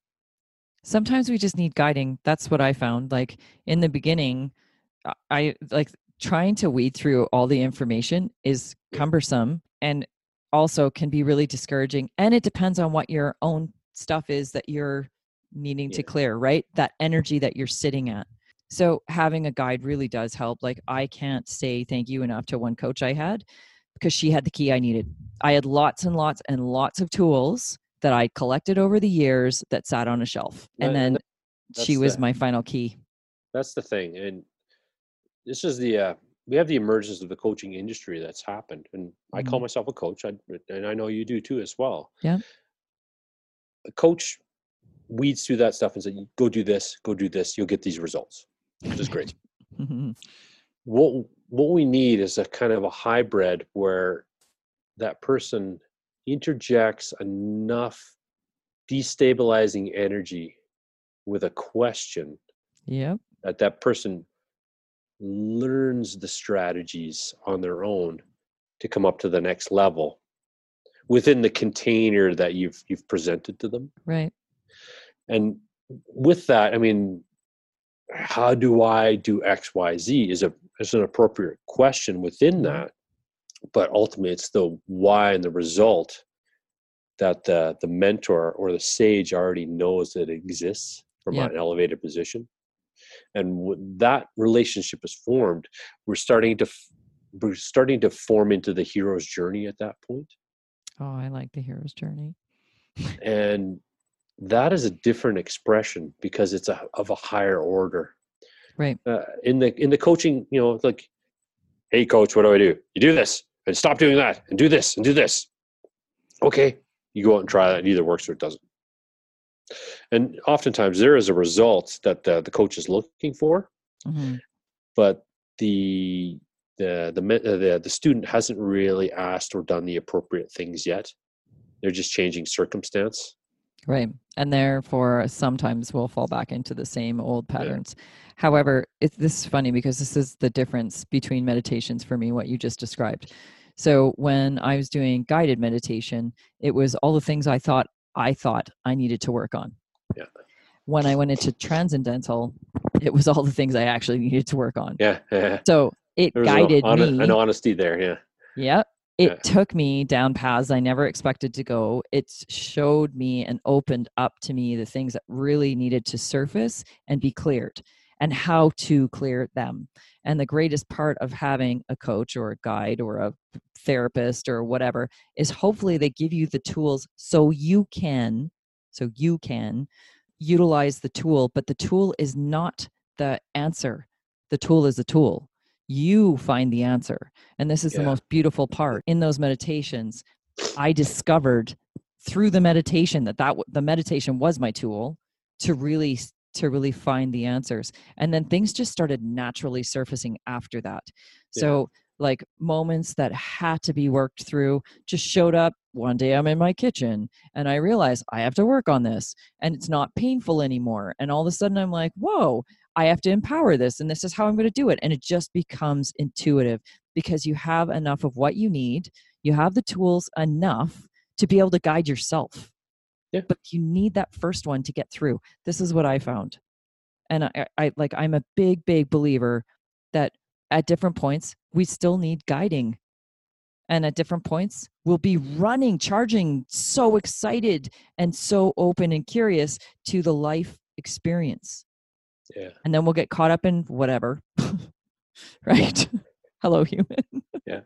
sometimes we just need guiding that's what i found like in the beginning I- i like trying to weed through all the information is cumbersome and also can be really discouraging and it depends on what your own stuff is that you're needing to clear right that energy that you're sitting at so having a guide really does help like i can't say thank you enough to one coach i had because she had the key i needed i had lots and lots and lots of tools that i collected over the years that sat on a shelf and and then she was the- my final key That's the thing, and this is the uh, we have the emergence of the coaching industry that's happened, and I call myself a coach, I, and I know you do too as well. Yeah. A coach weeds through that stuff and says, "Go do this, go do this, you'll get these results," which is great. Mhm. what what we need is a kind of a hybrid where that person interjects enough destabilizing energy with a question yep that that person learns the strategies on their own to come up to the next level within the container that you've you've presented to them right and with that i mean how do i do xyz is a is an appropriate question within mm-hmm. that but ultimately it's the why and the result that the the mentor or the sage already knows that it exists from Yeah. an elevated position. And when that relationship is formed. We're starting to we're starting to form into the hero's journey at that point. Oh i like the hero's journey. And that is a different expression because it's a, of a higher order. Right. Uh, in the in the coaching you know like hey coach what do i do? You do this and stop doing that and do this and do this. Okay you go out and try that it either works or it doesn't. And oftentimes there is a result that the, the coach is looking for Mhm. but the the the, uh, the the student hasn't really asked or done the appropriate things yet. They're just changing circumstance right and therefore sometimes we'll fall back into the same old patterns. However it's this is funny because this is the difference between meditations for me what you just described. So when i was doing guided meditation it was all the things i thought i thought i needed to work on. Yeah. when i went into transcendental it was all the things i actually needed to work on. Yeah there so it guided an, me an honesty there yeah. Yep. It Yeah. took me down paths I never expected to go. It showed me and opened up to me the things that really needed to surface and be cleared and how to clear them. And the greatest part of having a coach or a guide or a therapist or whatever is hopefully they give you the tools so you can so you can utilize the tool, but the tool is not the answer. The tool is a tool. You find the answer. And this is the most beautiful part. In those meditations, I discovered through the meditation that that the meditation was my tool to really to really find the answers. And then things just started naturally surfacing after that. Yeah. So like moments that had to be worked through just showed up one day I'm in my kitchen and I realize I have to work on this and it's not painful anymore. And all of a sudden I'm like, whoa, I have to empower this and this is how I'm going to do it. And it just becomes intuitive because you have enough of what you need. You have the tools enough to be able to guide yourself. Yeah. But you need that first one to get through. This is what I found. And I, I like I'm a big, big believer that at different points we still need guiding. And at different points, we'll be running, charging, so excited and so open and curious to the life experience yeah and then we'll get caught up in whatever right? Hello, human. Yeah.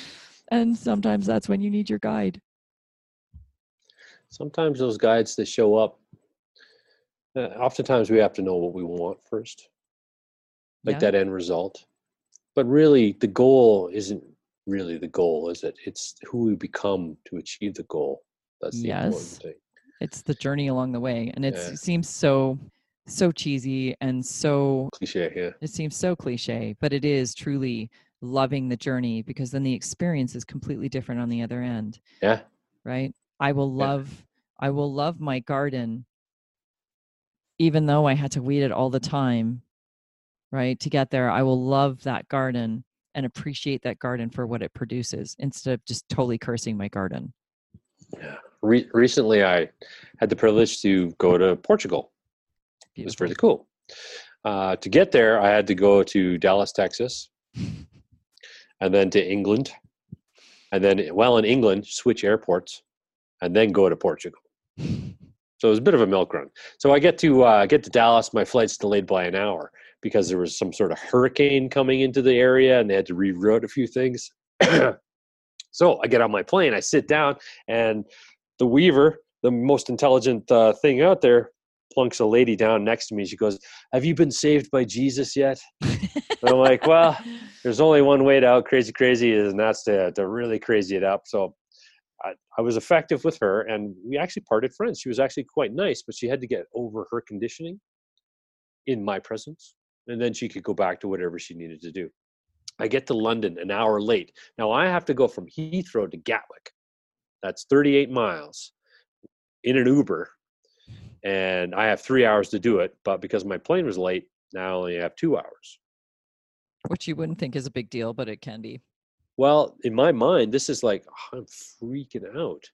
and sometimes that's when you need your guide. Sometimes those guides that show up, uh, oftentimes we have to know what we want first, like Yeah. that end result. But really, the goal isn't really the goal, is it? It's who we become to achieve the goal. That's the important Yes. thing. It's the journey along the way. And it's, Yeah. it seems so, so cheesy and so Cliche, yeah. It seems so cliche, but it is truly loving the journey because then the experience is completely different on the other end, Yeah. right? I will Yeah. love I will love my garden even though I had to weed it all the time, right? To get there, I will love that garden and appreciate that garden for what it produces instead of just totally cursing my garden. Yeah. Re- recently, I had the privilege to go to Portugal. It was Beautiful. really cool. Uh, to get there, I had to go to Dallas, Texas, and then to England, and then while in England, switch airports, and then go to Portugal. So it was a bit of a milk run. So I get to uh, get to Dallas. My flight's delayed by an hour because there was some sort of hurricane coming into the area, and they had to reroute a few things. so I get on my plane. I sit down, and the Weaver, the most intelligent uh, thing out there, plunks a lady down next to me. She goes, "Have you been saved by Jesus yet?" And I'm like, "Well, there's only one way to out crazy crazy, and that's to to really crazy it up." So I, I was effective with her, and we actually parted friends. She was actually quite nice, but she had to get over her conditioning in my presence, and then she could go back to whatever she needed to do. I get to London an hour late. Now I have to go from Heathrow to Gatwick. That's 38 miles in an Uber, and I have three hours to do it. But because my plane was late, now I only have two hours. Which you wouldn't think is a big deal, but it can be. Well, in my mind, this is like "Oh, I'm freaking out.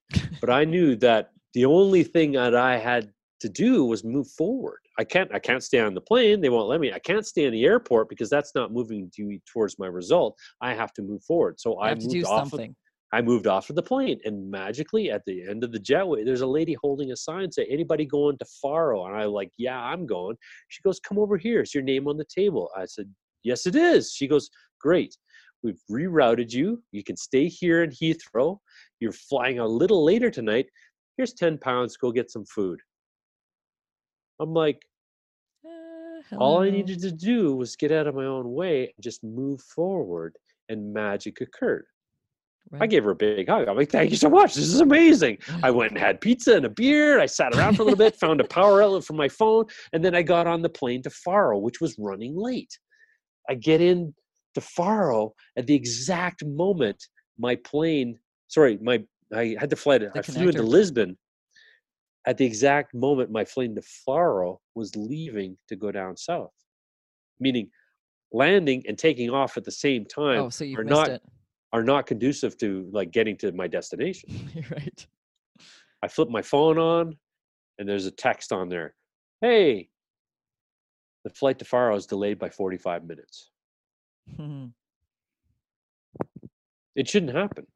But I knew that the only thing that I had to do was move forward. I can't I can't stay on the plane. They won't let me. I can't stay in the airport because that's not moving to, towards my result. I have to move forward. So You I have to moved do off of, something. I moved off of the plane and magically at the end of the jetway, there's a lady holding a sign say, anybody going to Faro? And I'm like, yeah, I'm going. She goes, come over here. Is your name on the table? I said, yes, it is. She goes, great. We've rerouted you. You can stay here in Heathrow. You're flying a little later tonight. Here's 10 pounds. Go get some food. I'm like, Uh, all I needed to do was get out of my own way and just move forward, and magic occurred. I gave her a big hug. I'm like, thank you so much. This is amazing. I went and had pizza and a beer. I sat around for a little bit, found a power outlet for my phone, and then I got on the plane to Faro, which was running late. I get in to Faro at the exact moment my plane, sorry, my I had to fly to, The I flew into. Lisbon. At the exact moment my plane to Faro was leaving to go down south, meaning landing and taking off at the same time Oh, so you are missed not it. Are not conducive to like getting to my destination. Right. I flip my phone on and there's a text on there. Hey, the flight to Faro is delayed by 45 minutes. It shouldn't happen.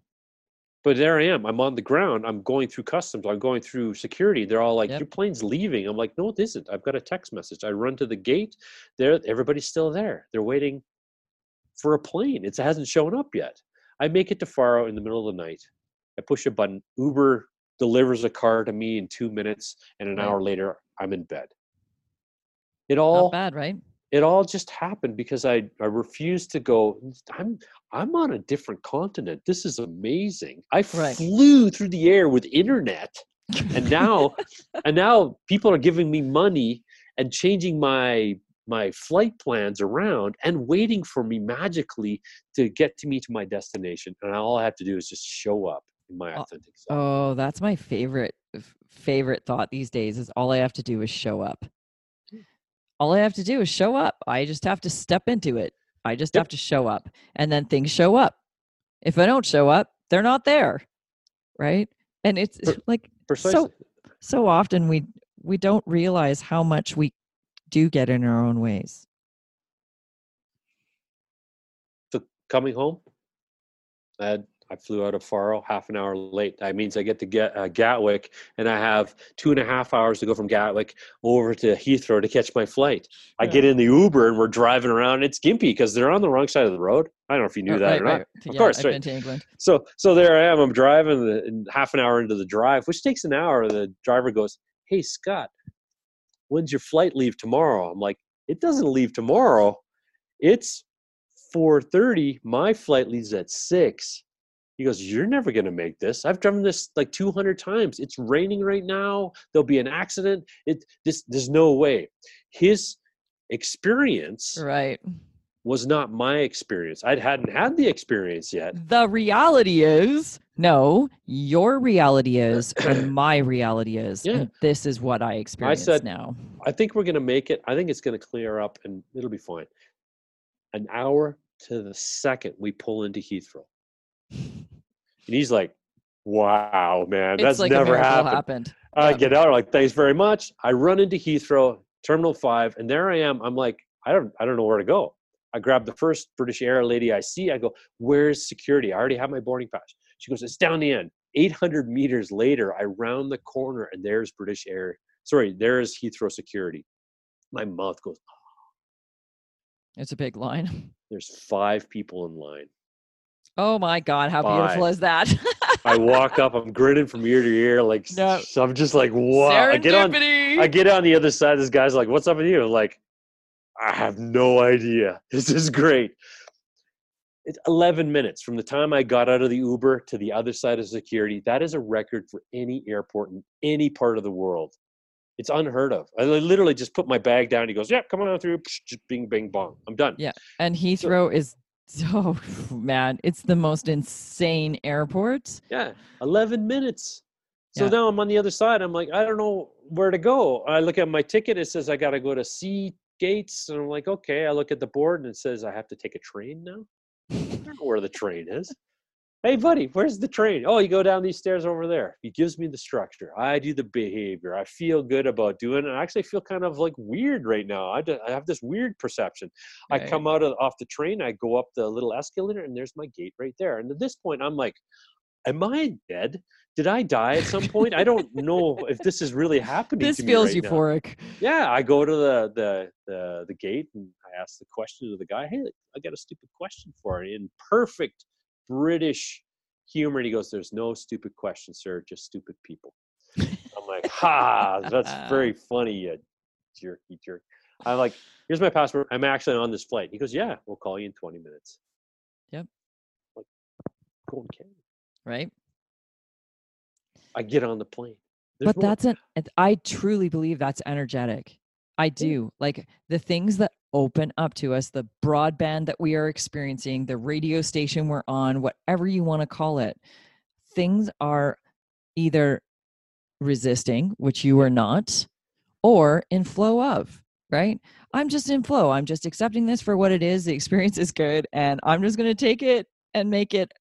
But there I am. I'm on the ground. I'm going through customs. I'm going through security. They're all like, Yep. "Your plane's leaving." I'm like, "No, it isn't." I've got a text message. I run to the gate. There, everybody's still there. They're waiting for a plane. It hasn't shown up yet. I make it to Faro in the middle of the night. I push a button. Uber delivers a car to me in two minutes, and an hour later, I'm in bed. It all Not bad, right? it all just happened because I, I refused to go i'm i'm on a different continent this is amazing i Right. flew through the air with internet and now and now people are giving me money and changing my my flight plans around and waiting for me magically to get to me to my destination and all i have to do is just show up in my Oh, authentic self Oh, that's my favorite favorite thought these days is all I have to do is show up. All I have to do is show up. I just have to step into it. I just Yep. have to show up and then things show up. If I don't show up, they're not there. Right? And it's Per- like precisely so often we we don't realize how much we do get in our own ways. so coming home i had I flew out of Faro half an hour late. That means I get to get uh, Gatwick, and I have two and a half hours to go from Gatwick over to Heathrow to catch my flight. I get in the Uber, and we're driving around. It's gimpy because they're on the wrong side of the road. I don't know if you knew Oh, that right, or not. right. Of Yeah, course, I've right. been to England. So so there I am. I'm driving the, half an hour into the drive, which takes an hour. The driver goes, "Hey Scott, when's your flight leave tomorrow?" I'm like, "It doesn't leave tomorrow. It's 4:30. My flight leaves at 6." He goes, "You're never going to make this. I've driven this like 200 times. It's raining right now. There'll be an accident. It this there's no way." His experience Right. Was not my experience. I hadn't had the experience yet. The reality is no, your reality is, and my reality is. Yeah. This is what I experience said- now. I think we're going to make it. I think it's going to clear up and it'll be fine. An hour to the second we pull into Heathrow. And he's like, wow, man, It's that's like never happened. happened. I get out, like, thanks very much. I run into Heathrow, Terminal 5, and there I am. I'm like, I don't, I don't know where to go. I grab the first British Air lady I see. I go, where's security? I already have my boarding pass. She goes, it's down the end. 800 meters later, I round the corner and there's British Air. Sorry, there's Heathrow security. My mouth goes, ah. It's a big line. there's five people in line. Oh my God, how beautiful is that? I walk up, I'm grinning from ear to ear. Like, No. so I'm just like, wow. I get on, I get on the other side. This guy's like, "What's up with you?" I'm like, I have no idea. This is great. It's 11 minutes from the time I got out of the Uber to the other side of security. That is a record for any airport in any part of the world. It's unheard of. I literally just put my bag down. He goes, "Yeah, come on through." Bing, bing, bong. I'm done. Yeah. and Heathrow is so man, it's the most insane airport. Yeah, 11 minutes. So Yeah. now I'm on the other side. I'm like, I don't know where to go. I look at my ticket. It says I got to go to C gates. And I'm like, okay. I look at the board and it says I have to take a train now. I don't know where the train is. Hey, buddy, where's the train? Oh, you go down these stairs over there. He gives me the structure. I do the behavior. I feel good about doing it. I actually feel kind of like weird right now. I I have this weird perception. I come out of, off the train. I go up the little escalator, and there's my gate right there. And at this point, I'm like, am I dead? Did I die at some point? I don't know if this is really happening. This to me feels right now. euphoric. Yeah, I go to the, the the the gate and I ask the question to the guy. Hey, I got a stupid question for you in perfect British humor. And he goes, "There's no stupid questions, sir. Just stupid people." I'm like, "Ha, that's very funny, you jerky jerk." I'm like, "Here's my passport. I'm actually on this flight." He goes, "Yeah, we'll call you in 20 minutes." Yep. Like, go in Right. I get on the plane. There's but more. that's an i truly believe that's energetic. I do. Like the things that open up to us the broadband that we are experiencing the radio station we're on whatever you want to call it things are either resisting which you are not or in flow of right? I'm just in flow. I'm just accepting this for what it is. The experience is good and i'm just going to take it and make it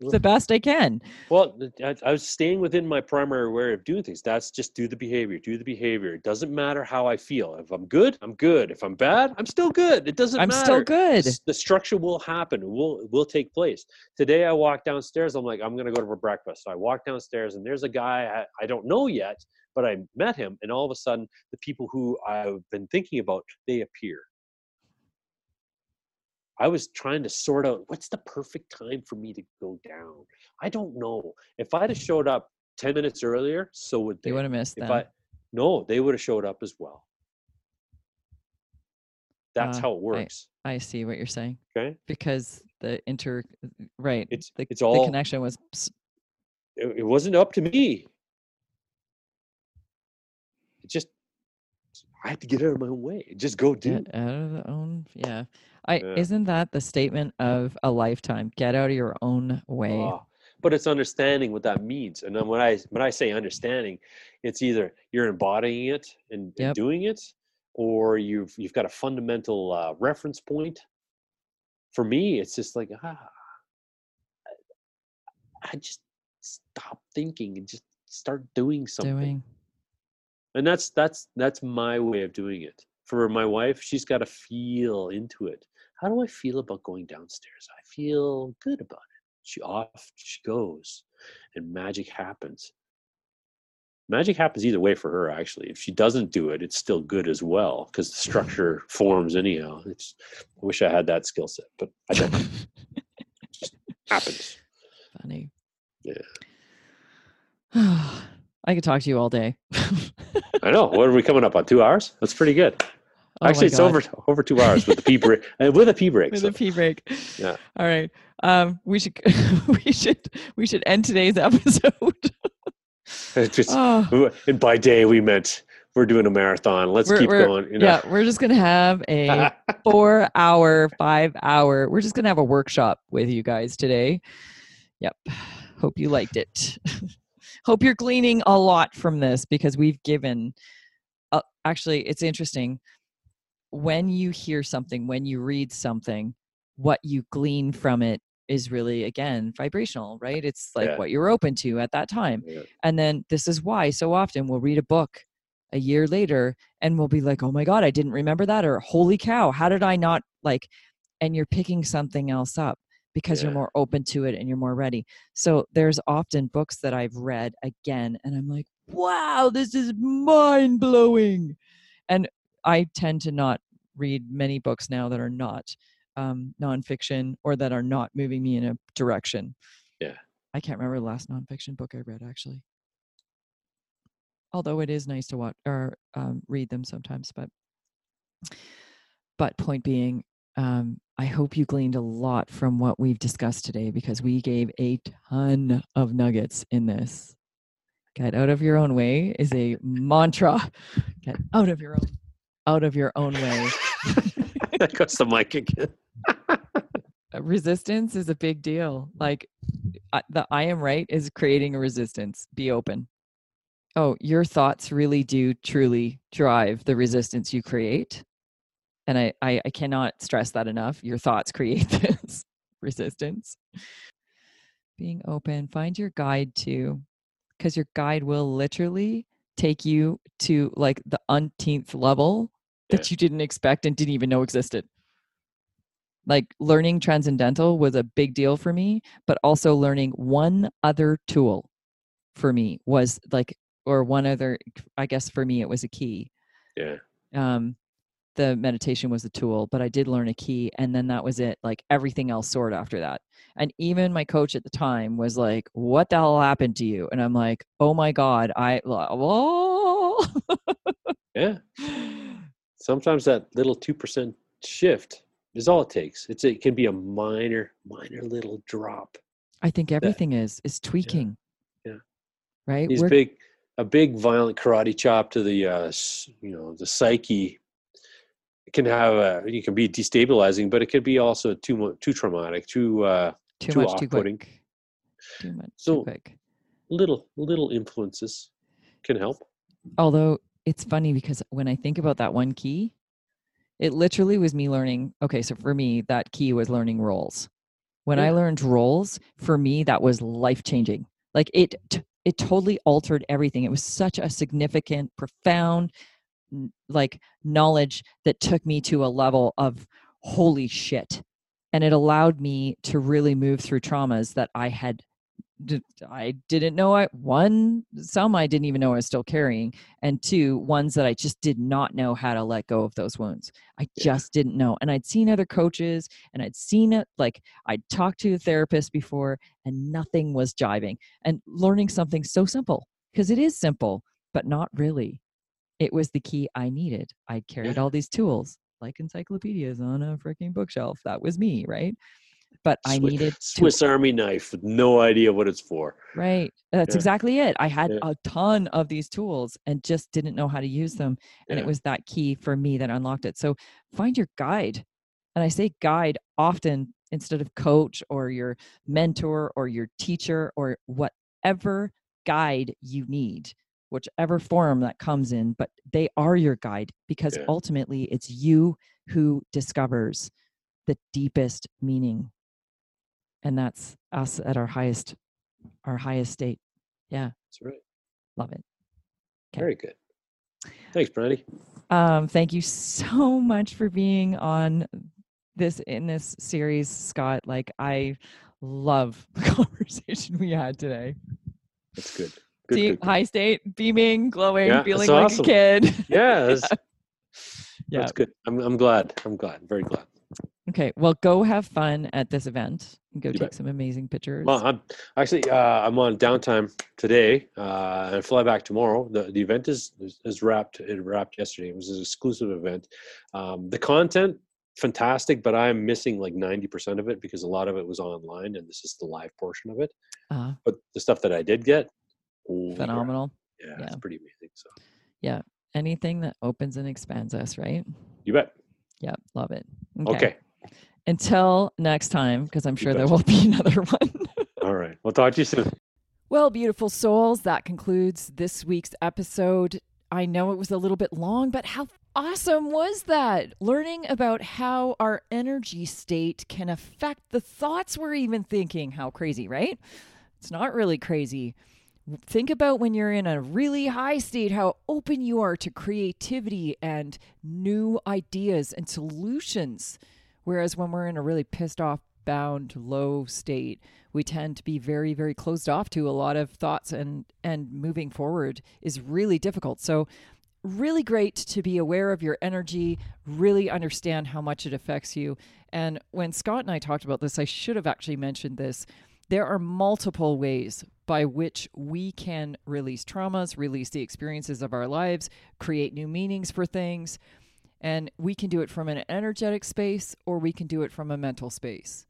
the best i can Well, I, I was staying within my primary way of doing things. That's just do the behavior, do the behavior. It doesn't matter how I feel. If I'm good, I'm good. If I'm bad, I'm still good. It doesn't i'm matter. still good The structure will happen. It will it will take place. Today I walk downstairs. I'm like, I'm gonna go for breakfast. So I walk downstairs and there's a guy I, I don't know yet, but I met him, and all of a sudden the people who I've been thinking about, they appear. I was trying to sort out what's the perfect time for me to go down. I don't know. If I'd have showed up 10 minutes earlier, so would they. you would have missed if them I no, they would have showed up as well. That's Uh, how it works. I see what you're saying okay. because the inter right It's the, it's all, the connection was it, it wasn't up to me. It just I had to get out of my own way. Just go do. get out of the own yeah I Yeah. isn't that the statement of a lifetime get out of your own way Ah, but it's understanding what that means. And then when I when I say understanding, it's either you're embodying it and, and doing it, or you've you've got a fundamental uh, reference point. For me, it's just like ah, I- I just stop thinking and just start doing something. doing and that's that's that's my way of doing it. For my wife she's got to feel into it. How do i feel about going downstairs? I feel good about it. She off she goes and magic happens. Magic happens either way for her actually. If she doesn't do it it's still good as well because the structure forms anyhow. It's i wish i had that skill set but i don't. Happens. Funny. Yeah. I could talk to you all day. i know what are we coming up on two hours that's pretty good Oh actually it's over over two hours with the pee break uh, with a pee break with so, a pee break. Yeah. All right. Um, we should we should we should end today's episode. just- oh, and by day we meant we're doing a marathon let's We're- keep we're- going you know yeah, we're just gonna have a four hour, five hour. We're just gonna have a workshop with you guys today. Yep. Hope you liked it. Hope you're gleaning a lot from this because we've given. Uh, actually, it's interesting when you hear something, when you read something, what you glean from it is really again vibrational, right? It's like Yeah. what you're open to at that time. Yeah. And then this is why so often we'll read a book a year later and we'll be like, oh my God, I didn't remember that. Or holy cow, how did I not like? And you're picking something else up because you're more open to it and you're more ready. So there's often books that I've read again and I'm like, wow, this is mind blowing. And I tend to not read many books now that are not um, nonfiction or that are not moving me in a direction. Yeah. I can't remember the last nonfiction book I read actually. Although it is nice to watch or um, read them sometimes, but but point being, um, I hope you gleaned a lot from what we've discussed today because we gave a ton of nuggets in this. Get out of your own way is a mantra. Get out of your own out of your own way. that goes the mic again resistance is a big deal. Like the I am right is creating a resistance. Be open. Oh, your thoughts really do truly drive the resistance you create. And I, I, I cannot stress that enough. Your thoughts create this resistance. Being open, find your guide too, because your guide will literally take you to like the umpteenth level that you didn't expect and didn't even know existed like learning transcendental was a big deal for me but also learning one other tool for me was like or one other i guess for me it was a key yeah um the meditation was the tool but i did learn a key and then that was it like everything else soared after that. And even my coach at the time was like what the hell happened to you? And i'm like oh my god i whoa. yeah. Sometimes that little 2% shift is all it takes. It's it can be a minor minor little drop i think everything is is tweaking. Yeah. right? These We're- big a big violent karate chop to the uh you know the psyche it can have a it can be destabilizing but it could be also too too traumatic too uh too, too much too quick. Too much So- too quick. little little influences can help. Although it's funny because when i think about that one key it literally was me learning okay so for me that key was learning roles. When i learned roles for me that was life changing like it t- it totally altered everything. It was such a significant profound like knowledge that took me to a level of holy shit and it allowed me to really move through traumas that i had i didn't know i one some i didn't even know i was still carrying and two ones that i just did not know how to let go of those wounds. I just didn't know and i'd seen other coaches and i'd seen it like i'd talked to a therapist before and nothing was jiving and learning something so simple because it is simple but not really it was the key i needed i carried Yeah. all these tools like encyclopedias on a freaking bookshelf that was me right but i needed to swiss army knife with no idea what it's for Right. That's Yeah. exactly it. I had Yeah. a ton of these tools and just didn't know how to use them. And it was that key for me that unlocked it. So find your guide. And I say guide often instead of coach or your mentor or your teacher or whatever guide you need, whichever form that comes in, but they are your guide because Yeah. ultimately it's you who discovers the deepest meaning. And that's us at our highest our highest state. Yeah, that's right love it. 'Kay. very good thanks brandy Um, thank you so much for being on this in this series, Scott. Like I love the conversation we had today. That's good. Good, See, good, high state, beaming, glowing, Yeah, feeling like awesome. a kid. Yeah, that's, Yeah. that's good. I'm I'm glad. I'm glad. Very glad. Okay, well, go have fun at this event. and Go You take bet. some amazing pictures. Well, I'm actually uh, I'm on downtime today, uh, and I fly back tomorrow. the The event is is, is wrapped. It wrapped yesterday. It was an exclusive event. Um, the content fantastic, but I'm missing like ninety percent of it because a lot of it was online, and this is the live portion of it. Uh, But the stuff that I did get, phenomenal. Yeah, Yeah. it's pretty amazing. So yeah, Anything that opens and expands us, right? you bet. Yep, love it. Okay. Until next time, because I'm sure there will be another one. All right. We'll talk to you soon. Well, beautiful souls, that concludes this week's episode. I know it was a little bit long, but how awesome was that? Learning about how our energy state can affect the thoughts we're even thinking. How crazy, right? It's not really crazy. Think about when you're in a really high state, how open you are to creativity and new ideas and solutions. Whereas when we're in a really pissed off, bound, low state, we tend to be very, very closed off to a lot of thoughts and and moving forward is really difficult. So really great to be aware of your energy, really understand how much it affects you. And when Scott and I talked about this, I should have actually mentioned this. There are multiple ways by which we can release traumas, release the experiences of our lives, create new meanings for things. And we can do it from an energetic space or we can do it from a mental space.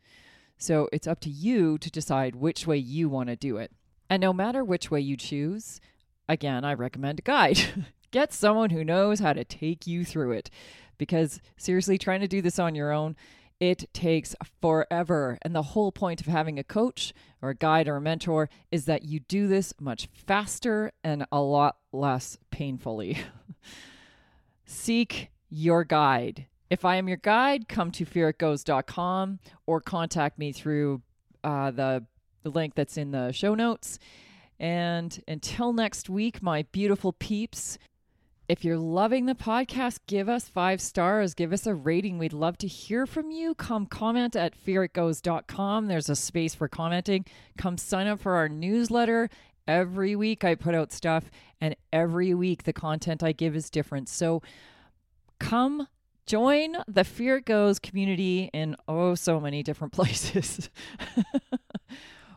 So it's up to you to decide which way you want to do it. And no matter which way you choose, again, I recommend a guide. Get someone who knows how to take you through it. Because seriously, trying to do this on your own, it takes forever. And the whole point of having a coach or a guide or a mentor is that you do this much faster and a lot less painfully. Seek your guide. If I am your guide, come to fearitgoes.com or contact me through uh, the, the link that's in the show notes. And until next week, my beautiful peeps, if you're loving the podcast, give us five stars, give us a rating. We'd love to hear from you. Come comment at fearitgoes.com. There's a space for commenting. Come sign up for our newsletter. Every week I put out stuff, and every week the content I give is different. So come join the Fear It Goes community in oh so many different places.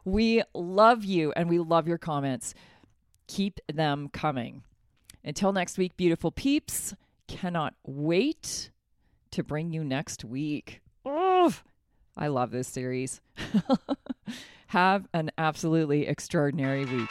we love you and we love your comments. Keep them coming. Until next week, beautiful peeps, cannot wait to bring you next week. Oh, I love this series. Have an absolutely extraordinary week.